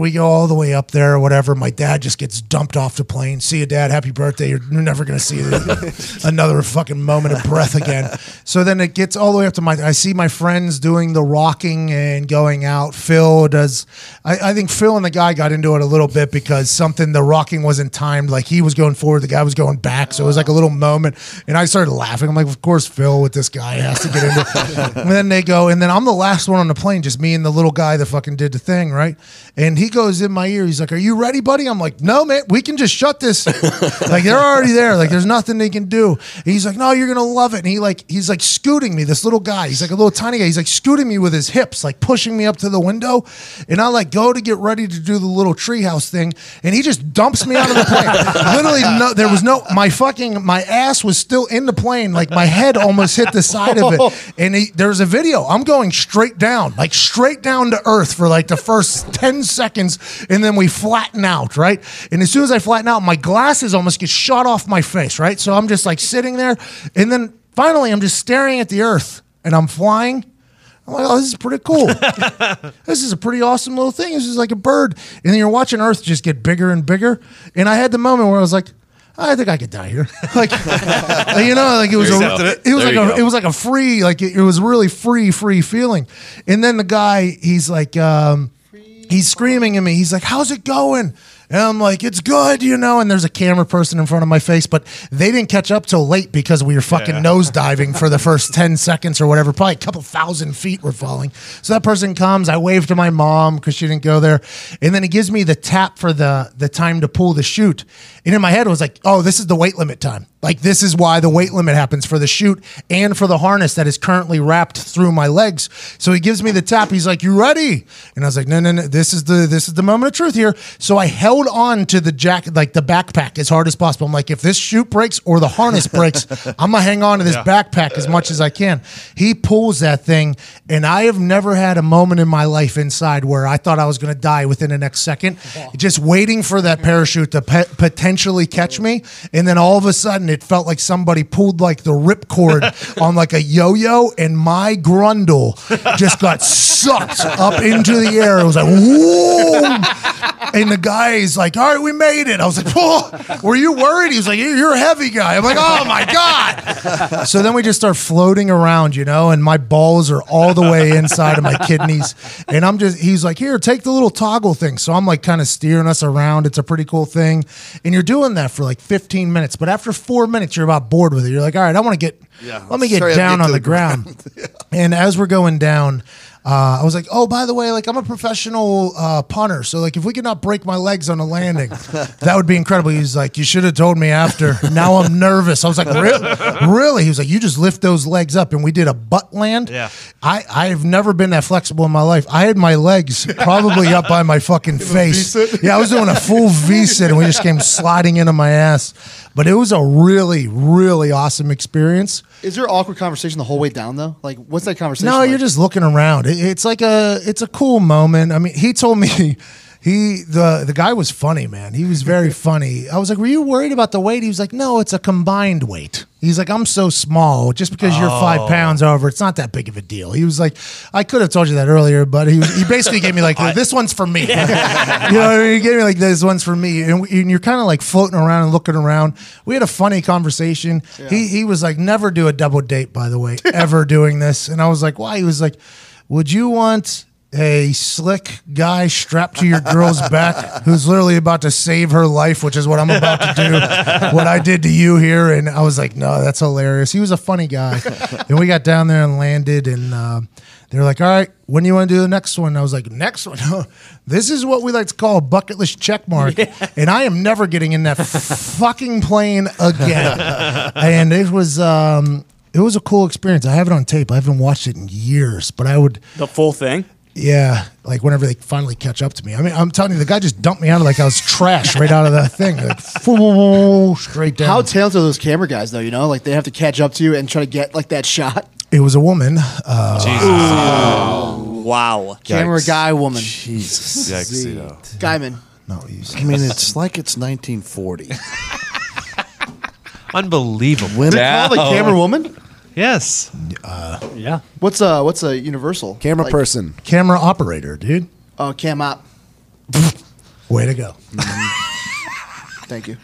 We go all the way up there or whatever. My dad just gets dumped off the plane. See you, dad. Happy birthday. You're never going to see another fucking moment of breath again. So then it gets all the way up to my. I see my friends doing the rocking and going out. Phil does. I, I think Phil and the guy got into it a little bit because something the rocking wasn't timed. Like he was going forward, the guy was going back. So it was like a little moment, and I started laughing. I'm like, of course Phil with this guy has to get into. it. and then they go, and then I'm the last one on the plane, just me and the little guy that fucking did the thing, right? And he goes in my ear. He's like, "Are you ready, buddy?" I'm like, "No, man. We can just shut this. like they're already there. Like there's nothing they can do." And he's like, "No, you're gonna love it." And he like he's like scooting me. This little guy. He's like a little tiny guy. He's like scooting me with his hips, like pushing me up to the window. And I like go to get ready to do the little treehouse thing, and he just dumps me out of the plane. Literally, no. There was no. My fucking my ass was still in the plane. Like my head almost hit the side of it. And he, there's a video. I'm going straight down, like straight down to earth for like the first ten seconds, and then we flatten out, right? And as soon as I flatten out, my glasses almost get shot off my face, right? So I'm just like sitting there, and then finally I'm just staring at the earth, and I'm flying. I'm like, oh, this is pretty cool. this is a pretty awesome little thing. This is like a bird. And then you're watching Earth just get bigger and bigger. And I had the moment where I was like, I think I could die here. like, you know, like it was a, go. it was There like a, go. it was like a free, like it, it was really free, free feeling. And then the guy, he's like, um, he's screaming at me. He's like, "How's it going?" And I'm like, "It's good," you know. And there's a camera person in front of my face, but they didn't catch up till late because we were fucking nose diving for the first ten seconds or whatever. Probably a couple thousand feet were falling. So that person comes. I wave to my mom because she didn't go there, and then he gives me the tap for the the time to pull the chute. And in my head, it was like, "Oh, this is the weight limit time." Like this is why the weight limit happens for the chute and for the harness that is currently wrapped through my legs. So he gives me the tap. He's like, "You ready?" And I was like, "No, no, no. This is the this is the moment of truth here." So I held on to the jacket, like the backpack, as hard as possible. I'm like, if this chute breaks or the harness breaks, I'm gonna hang on to this backpack as much as I can. He pulls that thing, and I have never had a moment in my life inside where I thought I was gonna die within the next second, just waiting for that parachute to pe- potentially catch me, and then all of a sudden it felt like somebody pulled like the ripcord on like a yo-yo, and my grundle just got sucked up into the air. It was like, whoa! And the guy's like, all right, we made it. I was like, whoa, were you worried? He was like, you're a heavy guy. I'm like, oh my God. So then we just start floating around, you know, and my balls are all the way inside of my kidneys. And I'm just, he's like, here, take the little toggle thing. So I'm like kind of steering us around. It's a pretty cool thing. And you're doing that for like 15 minutes. But after four minutes, you're about bored with it. You're like, all right, I want to get, Yeah, let me get down get on the, the ground. And as we're going down, uh, I was like, oh, by the way, like I'm a professional uh, punter, so like if we could not break my legs on a landing, that would be incredible. He's like, you should have told me after. Now I'm nervous. I was like, really? really? He was like, you just lift those legs up, and we did a butt land. Yeah. I I've never been that flexible in my life. I had my legs probably up by my fucking face. Yeah, I was doing a full V sit, and we just came sliding into my ass. But it was a really, really awesome experience. Is there awkward conversation the whole way down though? Like, what's that conversation? No, like? you're just looking around. It, it's like a it's a cool moment. I mean, he told me he the the guy was funny, man. He was very funny. I was like, "Were you worried about the weight?" He was like, "No, it's a combined weight." He's like, "I'm so small. Just because you're Oh. five pounds over, it's not that big of a deal." He was like, "I could have told you that earlier, but he he basically gave me like, this one's for me." you know, what I mean? he gave me like, "This one's for me," and, we- and you're kind of like floating around and looking around. We had a funny conversation. He he was like, "Never do a double date, by the way, ever doing this," and I was like, "Why?" He was like, "Would you want?" A slick guy strapped to your girl's back who's literally about to save her life, which is what I'm about to do. what I did to you here. And I was like, no, that's hilarious. He was a funny guy. and we got down there and landed, and uh, they were like, all right, when do you want to do the next one? I was like, next one? this is what we like to call a bucket list check mark. And I am never getting in that fucking plane again. and it was. Um, it was a cool experience. I have it on tape. I haven't watched it in years, but I would The full thing. Yeah, like whenever they finally catch up to me. I mean, I'm telling you, the guy just dumped me out of like I was trash right out of that thing, like straight down. How talented are those camera guys though? You know, like they have to catch up to you and try to get like that shot. it was a woman. Uh, Wow. Camera guy, woman, Jesus. Yikes, you know. guyman. no, you I mean, it's like it's 1940. Unbelievable. Women, Call the camera woman. Yes. Uh, yeah. What's a what's a universal Camera Like, person. camera operator, dude. Oh, cam op. Way to go. Mm-hmm. Thank you.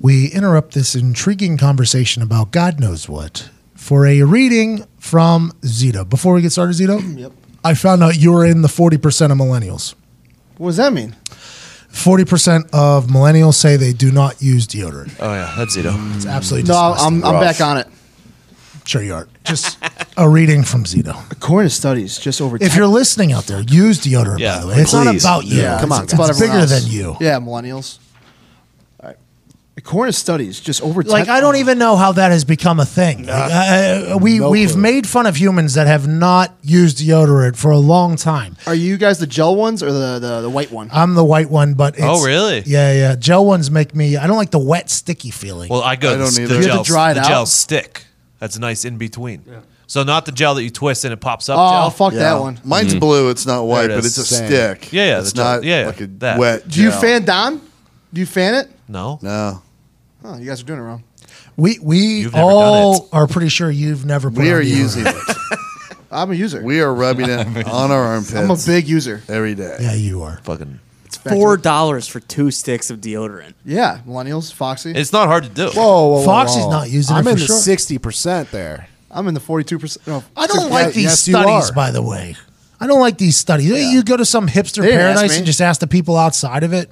we interrupt this intriguing conversation about God knows what for a reading from Zito. Before we get started, Zito, Yep. I found out you were in the 40% of millennials. What does that mean? 40% of millennials say they do not use deodorant. Oh yeah, that's Zito. It's absolutely No, disgusting. I'm I'm back on it. Sure you are. Just a reading from Zito. According to studies, just over. If 10 you're listening out there, use deodorant, Yeah, by the way. It's not please. about you. Yeah, come on, It's, about it's everyone bigger else. than you. Yeah, millennials. All right. According to studies, just over Like, 10 I don't even know how that has become a thing. Like, uh, we, no we've clue. made fun of humans that have not used deodorant for a long time. Are you guys the gel ones or the the, the white one? I'm the white one, but it's, Oh, really? Yeah, yeah. Gel ones make me. I don't like the wet, sticky feeling. Well, I go I don't the, either. the You have to gel, dry it the out? gel stick. That's nice in between. So not the gel that you twist and it pops up. oh, gel. fuck Yeah. that one. Mine's mm. blue. It's not white, There it but is. it's a Same. stick. Yeah, yeah, It's the gel- not yeah, like a that. wet. Do you gel. fan Don? Do you fan it? No. No. Oh, you guys are doing it wrong. we we You've never done all are pretty sure you've never. Put We on are deodorant. using it. I'm a user. We are rubbing it on our armpits I'm a big user. every day. Yeah, you are. Fucking. Four dollars for two sticks of deodorant. Yeah, millennials, Foxy. It's not hard to do. Whoa, whoa, whoa, Foxy's whoa. not using it I'm for in the sure. sixty percent there. I'm in the 42. percent No, I don't Yeah, like these yes, you studies, are. by the way. I don't like these studies. You go to some hipster They didn't ask paradise me. and just ask the people outside of it.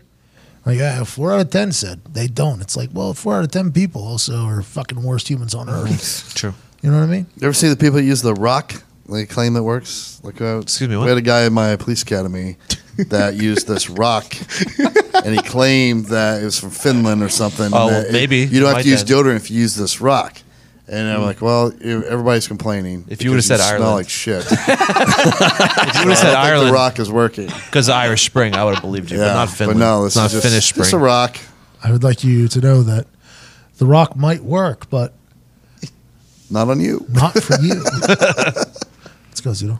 Like, yeah, four out of ten said they don't. It's like, well, four out of ten people also are fucking worst humans on earth. True. You know what I mean? You ever see the people that use the rock? They claim it works. Like, uh, Excuse me, We had a guy in my police academy that used this rock, and he claimed that it was from Finland or something. Oh, that it- maybe. you don't have Might to use then. deodorant if you use this rock. And I'm hmm. like, well, everybody's complaining. If you would've because said smell Ireland. like shit. If you would have said I think Ireland the rock is working. because of Irish Spring, I would have believed you, Yeah, but not Finland. But no, this it's not is just, Finnish Spring. Just a rock. I would like you to know that the rock might work, but Not on you. not for you. Let's go, Zito.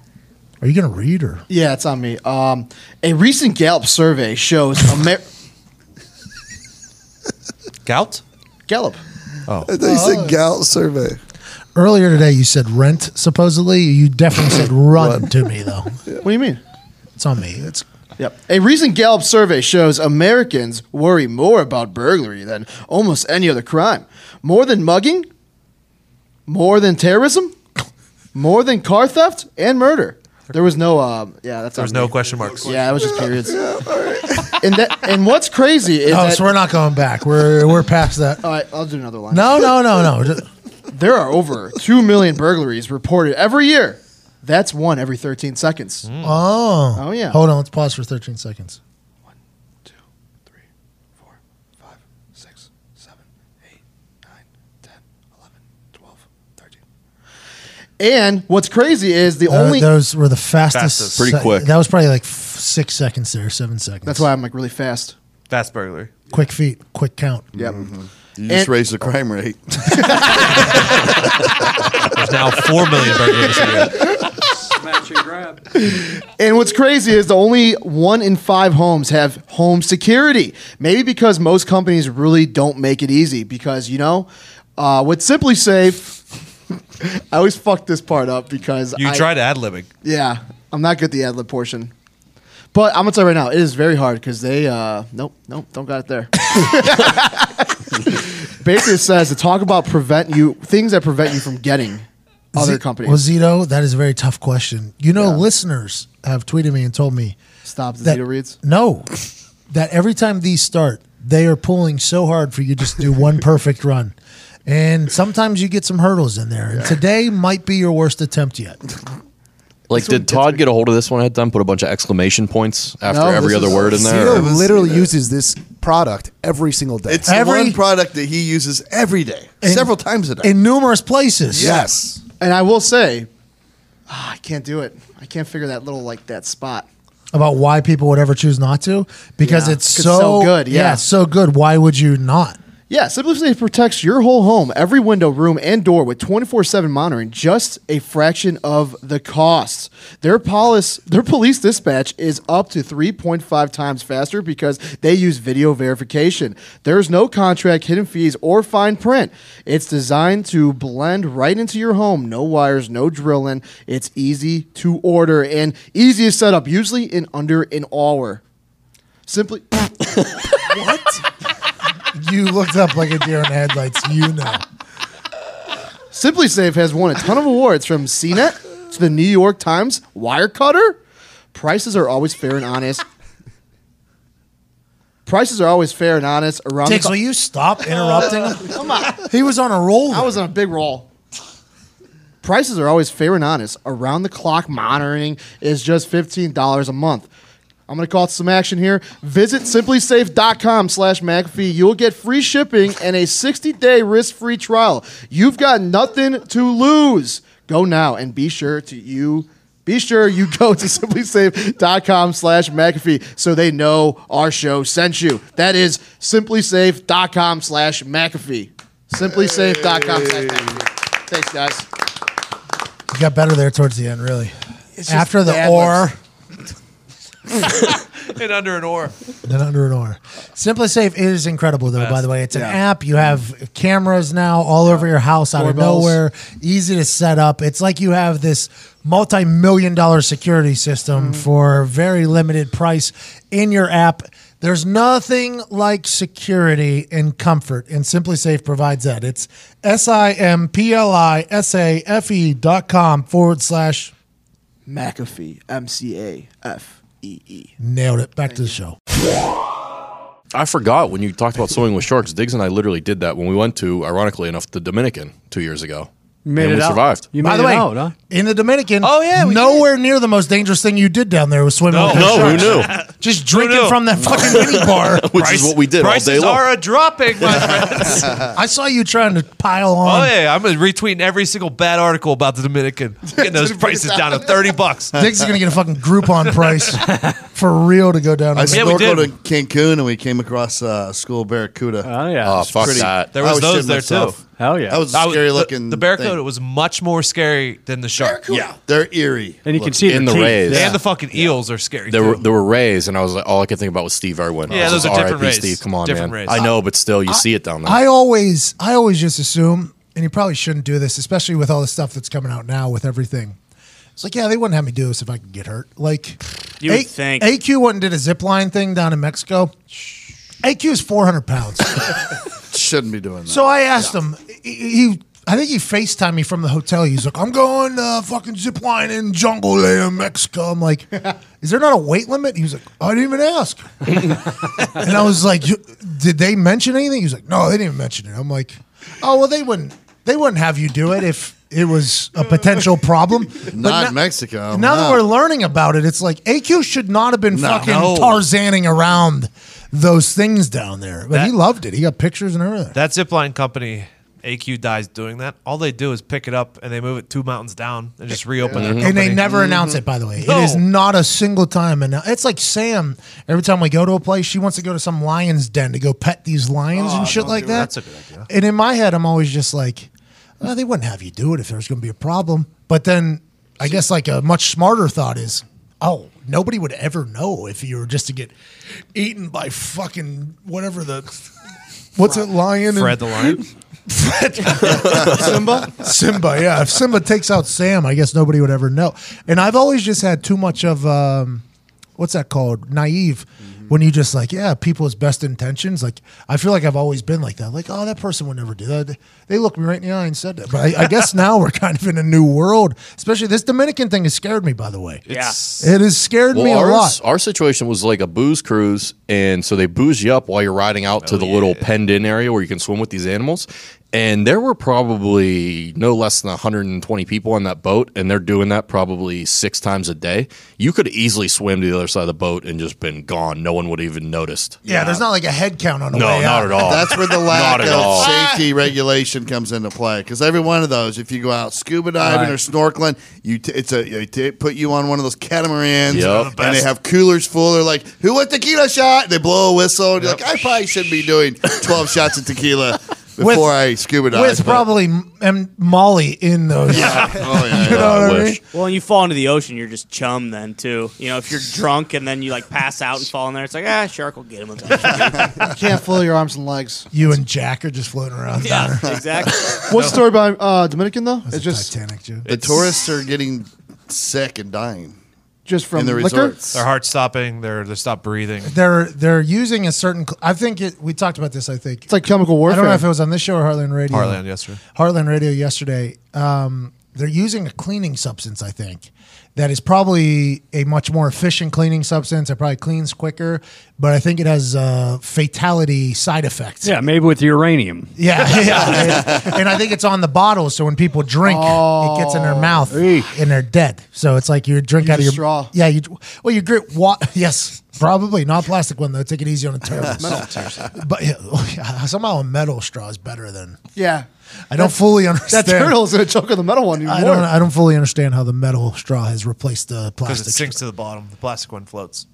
Are you gonna read or? Yeah, it's on me. Um, a recent Gallup survey shows Amer- Gout? Gallup. I thought you said gout survey. Earlier today, you said rent. Supposedly, you definitely said run to me though. What do you mean? It's on me. It's Yep. A recent Gallup survey shows Americans worry more about burglary than almost any other crime. More than mugging, more than terrorism, more than car theft and murder. There was no. Uh, yeah, that's There was no question marks. Yeah, it was just periods. and that, and what's crazy is Oh, that. so we're not going back. We're we're past that. all right, I'll do another line. No, no, no, no. Just- There are over 2 million burglaries reported every year. That's one every 13 seconds. Oh. Oh, yeah. Hold on. Let's pause for 13 seconds. Two, three, four, five, six, seven, eight, nine, 10, 11, 12, 13. And what's crazy is the Uh, only. those were the fastest. Fastest. Pretty quick. That was probably like f- six seconds there, seven seconds. That's why I'm like really fast. Fast burglary. Quick feet, quick count. Yep. You just And- raised the crime rate. There's now four million burglaries a year. Match and grab. And what's crazy is the only one in five homes have home security. Maybe because most companies really don't make it easy. Because you know, uh, with SimpliSafe, I always fuck this part up because You I, tried ad libbing. Yeah, I'm not good at the ad lib portion. But I'm gonna tell you right now, it is very hard because they uh nope, nope, don't got it there. Baker says to talk about prevent you things that prevent you from getting other Z- companies. Well, Zito, that is a very tough question. You know, Yeah. listeners have tweeted me and told me Stop the that Zito reads. no, that every time these start, they are pulling so hard for you just to do one perfect run. And sometimes you get some hurdles in there. And today might be your worst attempt yet. Like, did Todd get a hold of this one ahead of time? Put a bunch of exclamation points after No, every this other is- word in there? Zito or- literally uses this product every single day. It's the Every- one product that he uses every day, In- several times a day. In numerous places. yes. And I will say, ah, I can't do it. I can't figure that little like that spot. About why people would ever choose not to. Because Yeah, it's 'cause so, it's so good, yeah. it's so good. Why would you not? Yeah, SimpliSafe protects your whole home, every window, room, and door with 24/7 monitoring, just a fraction of the cost. Their police, their police dispatch is up to 3.5 times faster because they use video verification. There's no contract, hidden fees, or fine print. It's designed to blend right into your home. No wires, no drilling. It's easy to order and easy to set up, usually in under an hour. Simply You looked up like a deer in headlights. You know. SimpliSafe has won a ton of awards from CNET to the New York Times Wirecutter. Prices are always fair and honest. Prices are always fair and honest around. Dix, the will you stop interrupting him? Come on, He was on a roll. I was on a big roll. Prices are always fair and honest. Around the clock monitoring is just fifteen dollars a month. I'm gonna call it some action here. Visit simplisafe.com slash McAfee. You'll get free shipping and a 60-day risk-free trial. You've got nothing to lose. Go now and be sure to you be sure you go to simplisafe.com slash McAfee so they know our show sent you. That is simplisafe.com slash McAfee. Simplisafe.com slash McAfee. Thanks, guys. You got better there towards the end, really. just After the bad or, and under an oar. then under an or. SimpliSafe is incredible, though. By the way, it's an Yeah. app. You have cameras now all over your house out of Doorbells. nowhere. Easy to set up. It's like you have this multi-million dollar security system mm. for a very limited price in your app. There's nothing like security and comfort, and SimpliSafe provides that. It's S I M P L I S A F E dot com forward slash McAfee. M C A F E E. nailed it. Back to the show. I forgot when you talked about swimming with sharks. Diggs and I literally did that when we went to, ironically enough, the Dominican two years ago. You made and it we out. survived. You By made the it way, out, huh? In the Dominican, Oh, yeah, we nowhere near the most dangerous thing you did down there was swimming. No. with No, who knew? Just drinking knew? from that fucking mini bar. Which is what we did all Prices day long. are a dropping, my friends. I saw you trying to pile on. Oh yeah, I'm retweeting every single bad article about the Dominican, getting those prices down to thirty bucks. Diggs is gonna get a fucking Groupon price for real to go down. I on Yeah, we snorkeled did. in Cancun and we came across uh, school barracuda. Oh yeah. Oh, fuck pretty- that. There I was those there, myself. too. Hell yeah. That was a I was- scary the- looking. The, barracuda thing. was much more scary than the shark. Yeah, they're eerie. and you can see In the teeth. rays. Yeah. And the fucking eels are scary There too. were there were rays, and I was like, all I could think about was Steve Irwin. Yeah, I was those are different "R.I.P. rays. Steve, come on, Different man. rays. I know, but still, you see it down there. I always, I always just assume, and you probably shouldn't do this, especially with all the stuff that's coming out now with everything. It's like, yeah, they wouldn't have me do this if I could get hurt. Like, You would think. AQ went and did a zip line thing down in Mexico. AQ is 400 pounds. Shouldn't be doing that. So I asked him. He, he- I think he FaceTimed me from the hotel. He's like, I'm going uh, fucking zip line in jungle layer, Mexico. I'm like, is there not a weight limit? He was like, I didn't even ask. and I was like, "You- did they mention anything? He was like, no, they didn't even mention it. I'm like, oh well, they wouldn't. They wouldn't have you do it if it was a potential problem. But Not in Mexico. Now that no. we're learning about it, it's like AQ should not have been No. fucking No. Tarzaning around those things down there. But he That- loved it. He got pictures and everything. That zipline company, AQ dies doing that. All they do is pick it up and they move it two mountains down and just reopen their mm-hmm. And they company. never mm-hmm. announce it, by the way. No. It is not a single time. And it's like Sam. Every time we go to a place, she wants to go to some lion's den to go pet these lions and oh, shit like that. That's a good idea. And in my head, I'm always just like, oh, they wouldn't have you do it if there's going to be a problem. But then I guess like a much smarter thought is, oh, nobody would ever know if you were just to get eaten by fucking whatever the. What's it, lion? and- Fred the lion. Simba? Simba, yeah. If Simba takes out Sam, I guess nobody would ever know. And I've always just had too much of um, what's that called? Naive. When you just like, yeah, people's best intentions. Like, I feel like I've always been like that. Like, oh, that person would never do that. They looked me right in the eye and said that. But I, I guess now we're kind of in a new world. Especially this Dominican thing has scared me. By the way, Yeah. it has scared me a ours, lot. Our situation was like a booze cruise, and so they booze you up while you're riding out to oh, the little penned in area where you can swim with these animals. And there were probably no less than 120 people on that boat, and they're doing that probably six times a day. You could easily swim to the other side of the boat and just been gone. No one would have even noticed. Yeah, there's not like a head count on the No, way not out. at all. That's where the lack Not at of all. safety regulation comes into play. Because every one of those, if you go out scuba diving Right. or snorkeling, you t- it's a they t- put you on one of those catamarans, Yep. and they have coolers full. They're like, "Who wants tequila shot?" They blow a whistle. And you're like, "I probably shouldn't be doing 12 shots of tequila before I scuba dive." With but- probably m- and Molly in those. yeah, oh yeah, You know I what I mean? Well, and you fall into the ocean, you're just chum then too. You know, if you're drunk and then you like pass out and fall in there, it's like ah, shark will get him. eventually." You can't flail your arms and legs. You and Jack are just floating around down yeah, exactly. What's the story about uh, Dominican though? It's just Titanic, dude. the tourists are getting sick and dying just from in the liquor. resorts. Their heart's stopping. They're they stop breathing. They're they're using a certain. cl- I think it. We talked about this. I think It's like chemical warfare. I don't know if it was on this show or Heartland Radio. Heartland yesterday. Heartland Radio yesterday. Um, they're using a cleaning substance. I think that is probably a much more efficient cleaning substance. It probably cleans quicker, but I think it has uh, fatality side effects. Yeah, maybe with uranium. Yeah, yeah. and, and I think it's on the bottle, so when people drink, it gets in their mouth and they're dead. So it's like you drink Use out of your straw. Yeah, you well you drink what? Yes, probably not plastic one though. Take it easy on the turtles. but yeah, oh, yeah, somehow a metal straw is better than. yeah, I don't fully understand. that understand. turtle's gonna choke on the metal one even I don't. I don't fully understand how the metal straw has replaced the plastic. Because plastic. it sinks to the bottom. The plastic one floats.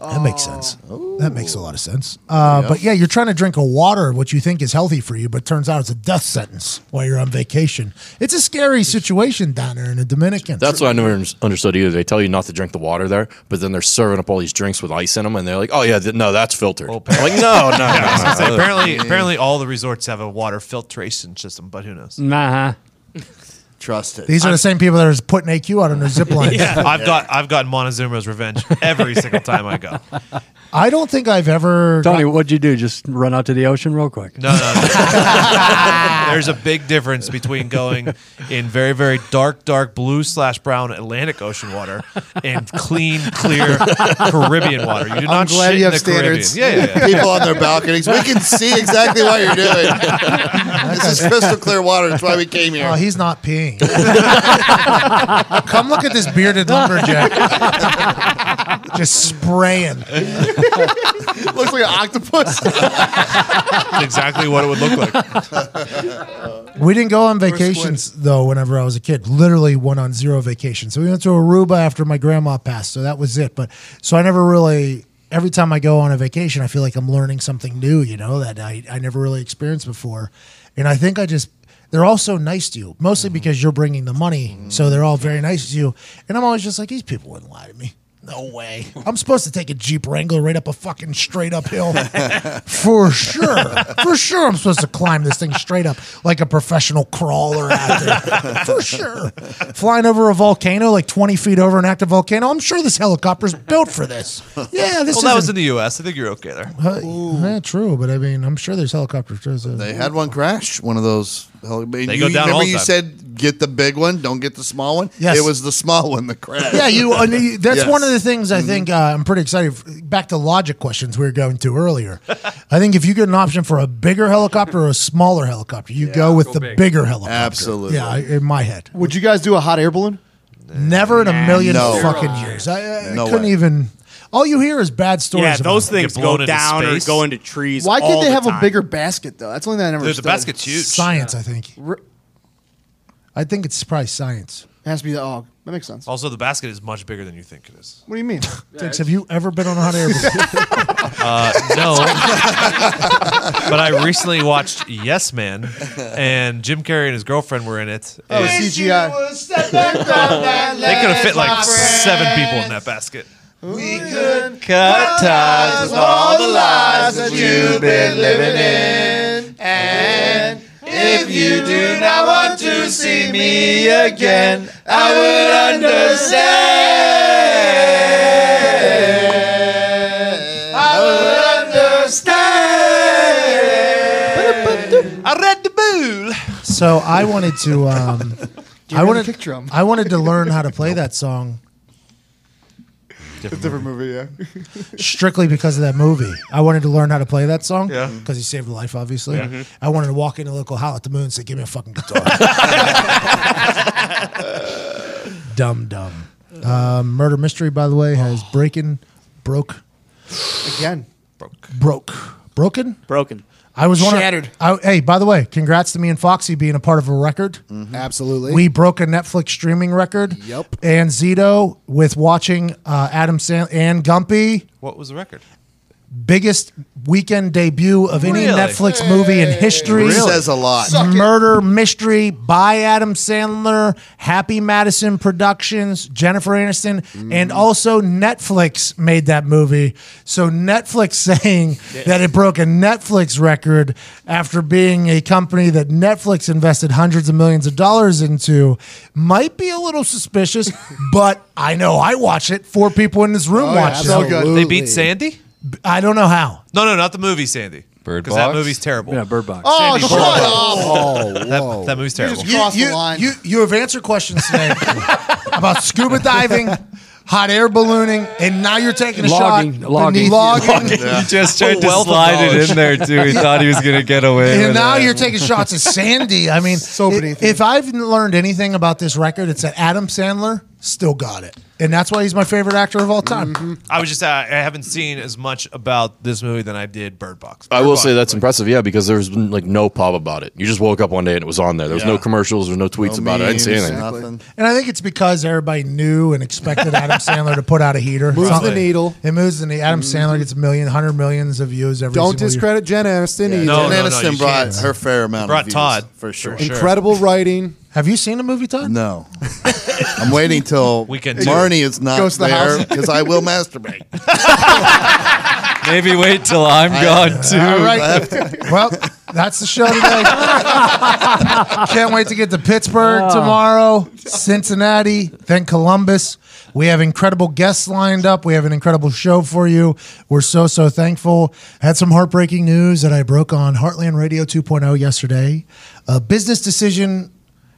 That makes sense. That makes a lot of sense. Uh, But yeah, you're trying to drink a water, what you think is healthy for you, but it turns out it's a death sentence while you're on vacation. It's a scary situation down there in the Dominican. That's what I never un- understood either. They tell you not to drink the water there, but then they're serving up all these drinks with ice in them, and they're like, "Oh yeah, th- no, that's filtered." I'm like, no, no, no, I was gonna say, no. apparently, apparently, all the resorts have a water filtration system, but who knows? Nah. Trust it. These are the same people that are putting AQ out on their zip line. I've got I've gotten Montezuma's revenge every single time I go. I don't think I've ever. Tony, what'd you do? Just run out to the ocean real quick. No, no. no. There's a big difference between going in very, very dark, dark blue slash brown Atlantic Ocean water and clean, clear Caribbean water. You do not glad shit you in have the Caribbean. Yeah, yeah, yeah. People on their balconies, we can see exactly what you're doing. this is crystal clear water. That's why we came here. Oh, he's not peeing. Come look at this bearded lumberjack. Just spraying. Looks like an octopus. That's exactly what it would look like. We didn't go on vacations though. Whenever I was a kid, literally went on zero vacation. So we went to Aruba after my grandma passed. So that was it. But so I never really. Every time I go on a vacation, I feel like I'm learning something new. You know that I I never really experienced before, and I think I just. They're all so nice to you, mostly because you're bringing the money. So they're all very nice to you. And I'm always just like, these people wouldn't lie to me. No way. I'm supposed to take a Jeep Wrangler right up a fucking straight up hill. For sure. For sure, I'm supposed to climb this thing straight up like a professional crawler athlete. For sure. Flying over a volcano, like 20 feet over an active volcano. I'm sure this helicopter's built for this. Yeah, this well, that was in the U.S. I think you're okay there. uh, yeah, true, but I mean, I'm sure there's helicopters. There's a- They had one crash. One of those. They go down Remember the you time. said get the big one, don't get the small one. Yes. it was the small one that crashed. Yeah, you. I mean, that's Yes. one of the things I think uh, I'm pretty excited. Back to logic questions we were going to earlier. I think if you get an option for a bigger helicopter or a smaller helicopter, you go with the big. bigger helicopter. Absolutely. Yeah, I- in my head, Would you guys do a hot air balloon? never in a million No. fucking years. I, I No couldn't way. even. All you hear is bad stories. Yeah, about those it. things Get go blown into down or go into trees. Why all can't they the have a bigger basket though? That's the only thing I never. Dude, the understood. basket's huge. Science, I think. R- I think it's probably science. It has to be the. Oh, that makes sense. Also, the basket is much bigger than you think it is. What do you mean? Thanks. Have you ever been on a hot air balloon? Uh, no, but I recently watched Yes Man, and Jim Carrey and his girlfriend were in it. Oh, and CGI. they could have fit like seven people in that basket. We could cut ties with all the lies that you've been living in. And if you do not want to see me again, I would understand. I would understand. I read the bull. so I wanted to. Um, I wanted. kick drum? I wanted to learn how to play that song It's a different movie, yeah. strictly because of that movie. I wanted to learn how to play that song. Yeah. Because he saved a life, obviously. I wanted to walk into a local howl at the moon and say, "Give me a fucking guitar." dumb, dumb. Um, Murder mystery, by the way, has breaking, broke, Again. Broke. broke, broken. broken? I was one of- Shattered. I, hey, by the way, congrats to me and Foxy being a part of a record. Absolutely. We broke a Netflix streaming record. Yep. And Zito with watching uh, Adam Sandler and Gumpy. What was the record? Biggest weekend debut of any Really? Netflix movie in history. It says a lot. Murder Mystery by Adam Sandler, Happy Madison Productions, Jennifer Aniston, and mm. also Netflix made that movie. So Netflix saying that it broke a Netflix record after being a company that Netflix invested hundreds of millions of dollars into might be a little suspicious, but I know I watch it. Four people in this room Oh, yeah, watch so it. good. They beat Sandy? I don't know how. No, no, not the movie Sandy. Bird Because that Box? movie's terrible. Yeah, Bird Box. Oh, Sandy shut Bird up. Oh, That, whoa. that movie's terrible. just- Cross the you, line. You, you have answered questions today about scuba diving, hot air ballooning, and now you're taking a Logging, shot. logging. beneath- logging. He just tried to wealth of slide it in there too. He thought he was going to get away And with now it. you're taking shots at Sandy. I mean, So i- beneath if I've learned anything about this record, it's that Adam Sandler still got it, and that's why he's my favorite actor of all time. I was just, uh, I haven't seen as much about this movie than I did Bird Box. I will Box say that's like- impressive, yeah, because there was been, like no pub about it. You just woke up one day and it was on there. There was no commercials, there was no tweets No about it. I didn't see anything. Nothing. And I think it's because everybody knew and expected Adam Sandler to put out a heater. Moves Something- the needle. It moves the needle. Adam Sandler gets a million, hundred millions of views every Don't single year. discredit Jen Aniston either. No, Jen no, no, Aniston you brought can't. her fair amount Brought of views, Todd. for sure. sure. Incredible writing. Have you seen the movie, Todd? No, I'm waiting till Weekend two. Marnie is not Goes to the there house. because I will masturbate. Maybe wait till I'm gone uh, too. All right. well, that's the show today. Can't wait to get to Pittsburgh oh. tomorrow, Cincinnati, then Columbus. We have incredible guests lined up. We have an incredible show for you. We're so, so thankful. Had some heartbreaking news that I broke on Heartland Radio 2.0 yesterday. A business decision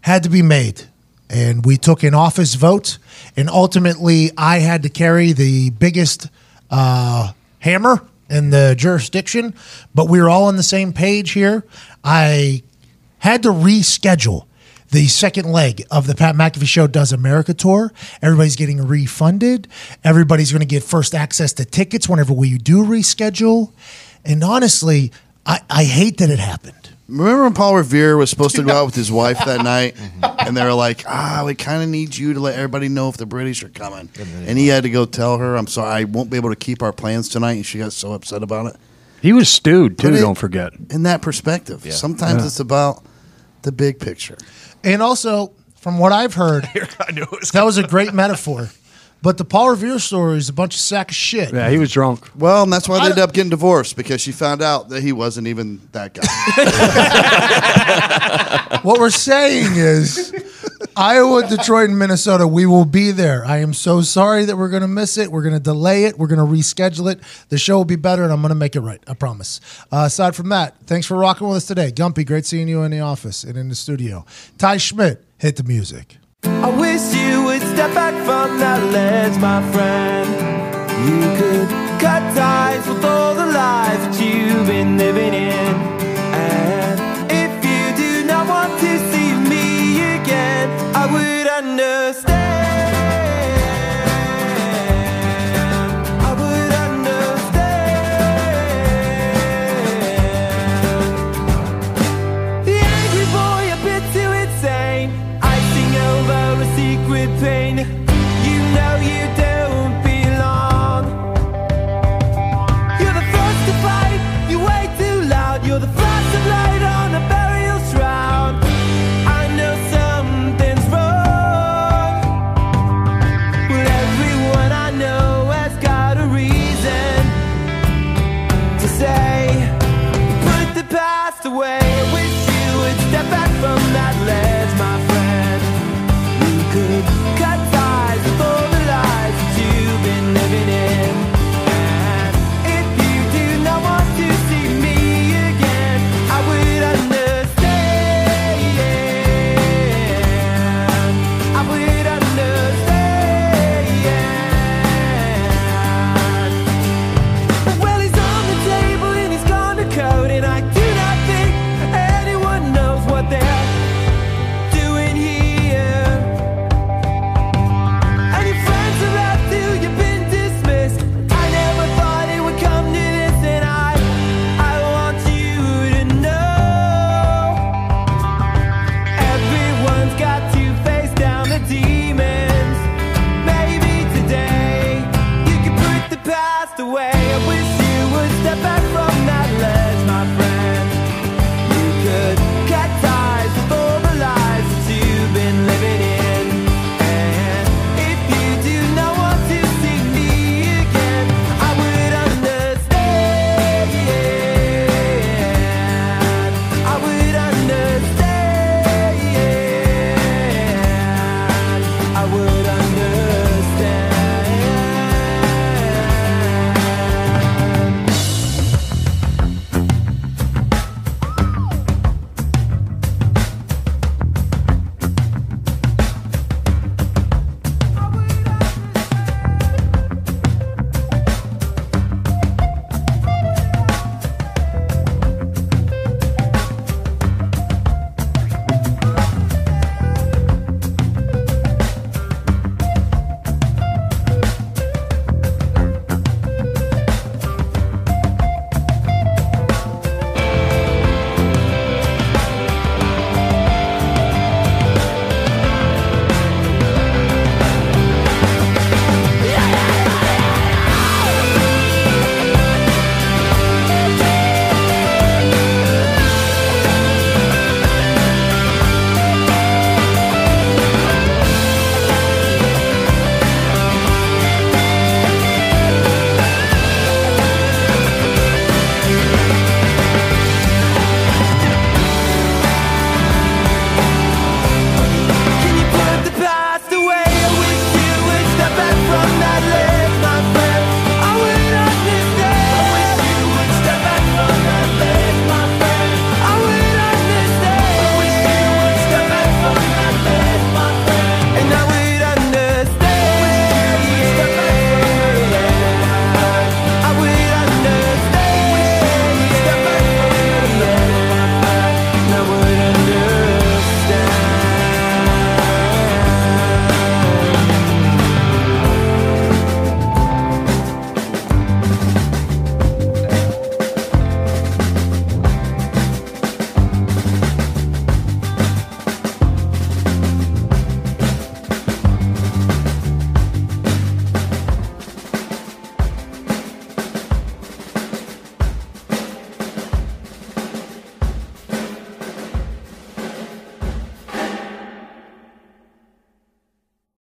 had to be made. And we took an office vote. And ultimately, I had to carry the biggest uh, hammer in the jurisdiction, but we were all on the same page here. I had to reschedule the second leg of the Pat McAfee Show Does America tour. Everybody's getting refunded. Everybody's going to get first access to tickets whenever we do reschedule. And honestly, I, I hate that it happened. Remember when Paul Revere was supposed to go out with his wife that night, and they were like, "Ah, we kind of need you to let everybody know if the British are coming," and he had to go tell her, "I'm sorry, I won't be able to keep our plans tonight," and she got so upset about it. He was stewed too. But it- don't forget. In that perspective, sometimes it's about the big picture. And also, from what I've heard, I knew it was that was a great metaphor But the Paul Revere story is a bunch of sack of shit. Yeah, he was drunk. Well, and that's why they I ended up getting divorced because she found out that he wasn't even that guy. What we're saying is, Iowa, Detroit, and Minnesota, we will be there. I am so sorry that we're going to miss it. We're going to delay it. We're going to reschedule it. The show will be better, and I'm going to make it right. I promise. Uh, aside from that, thanks for rocking with us today. Gumpy, great seeing you in the office and in the studio. Ty Schmidt, hit the music. I wish you would step back that ledge, my friend. You could cut ties with all the lies that you've been living in.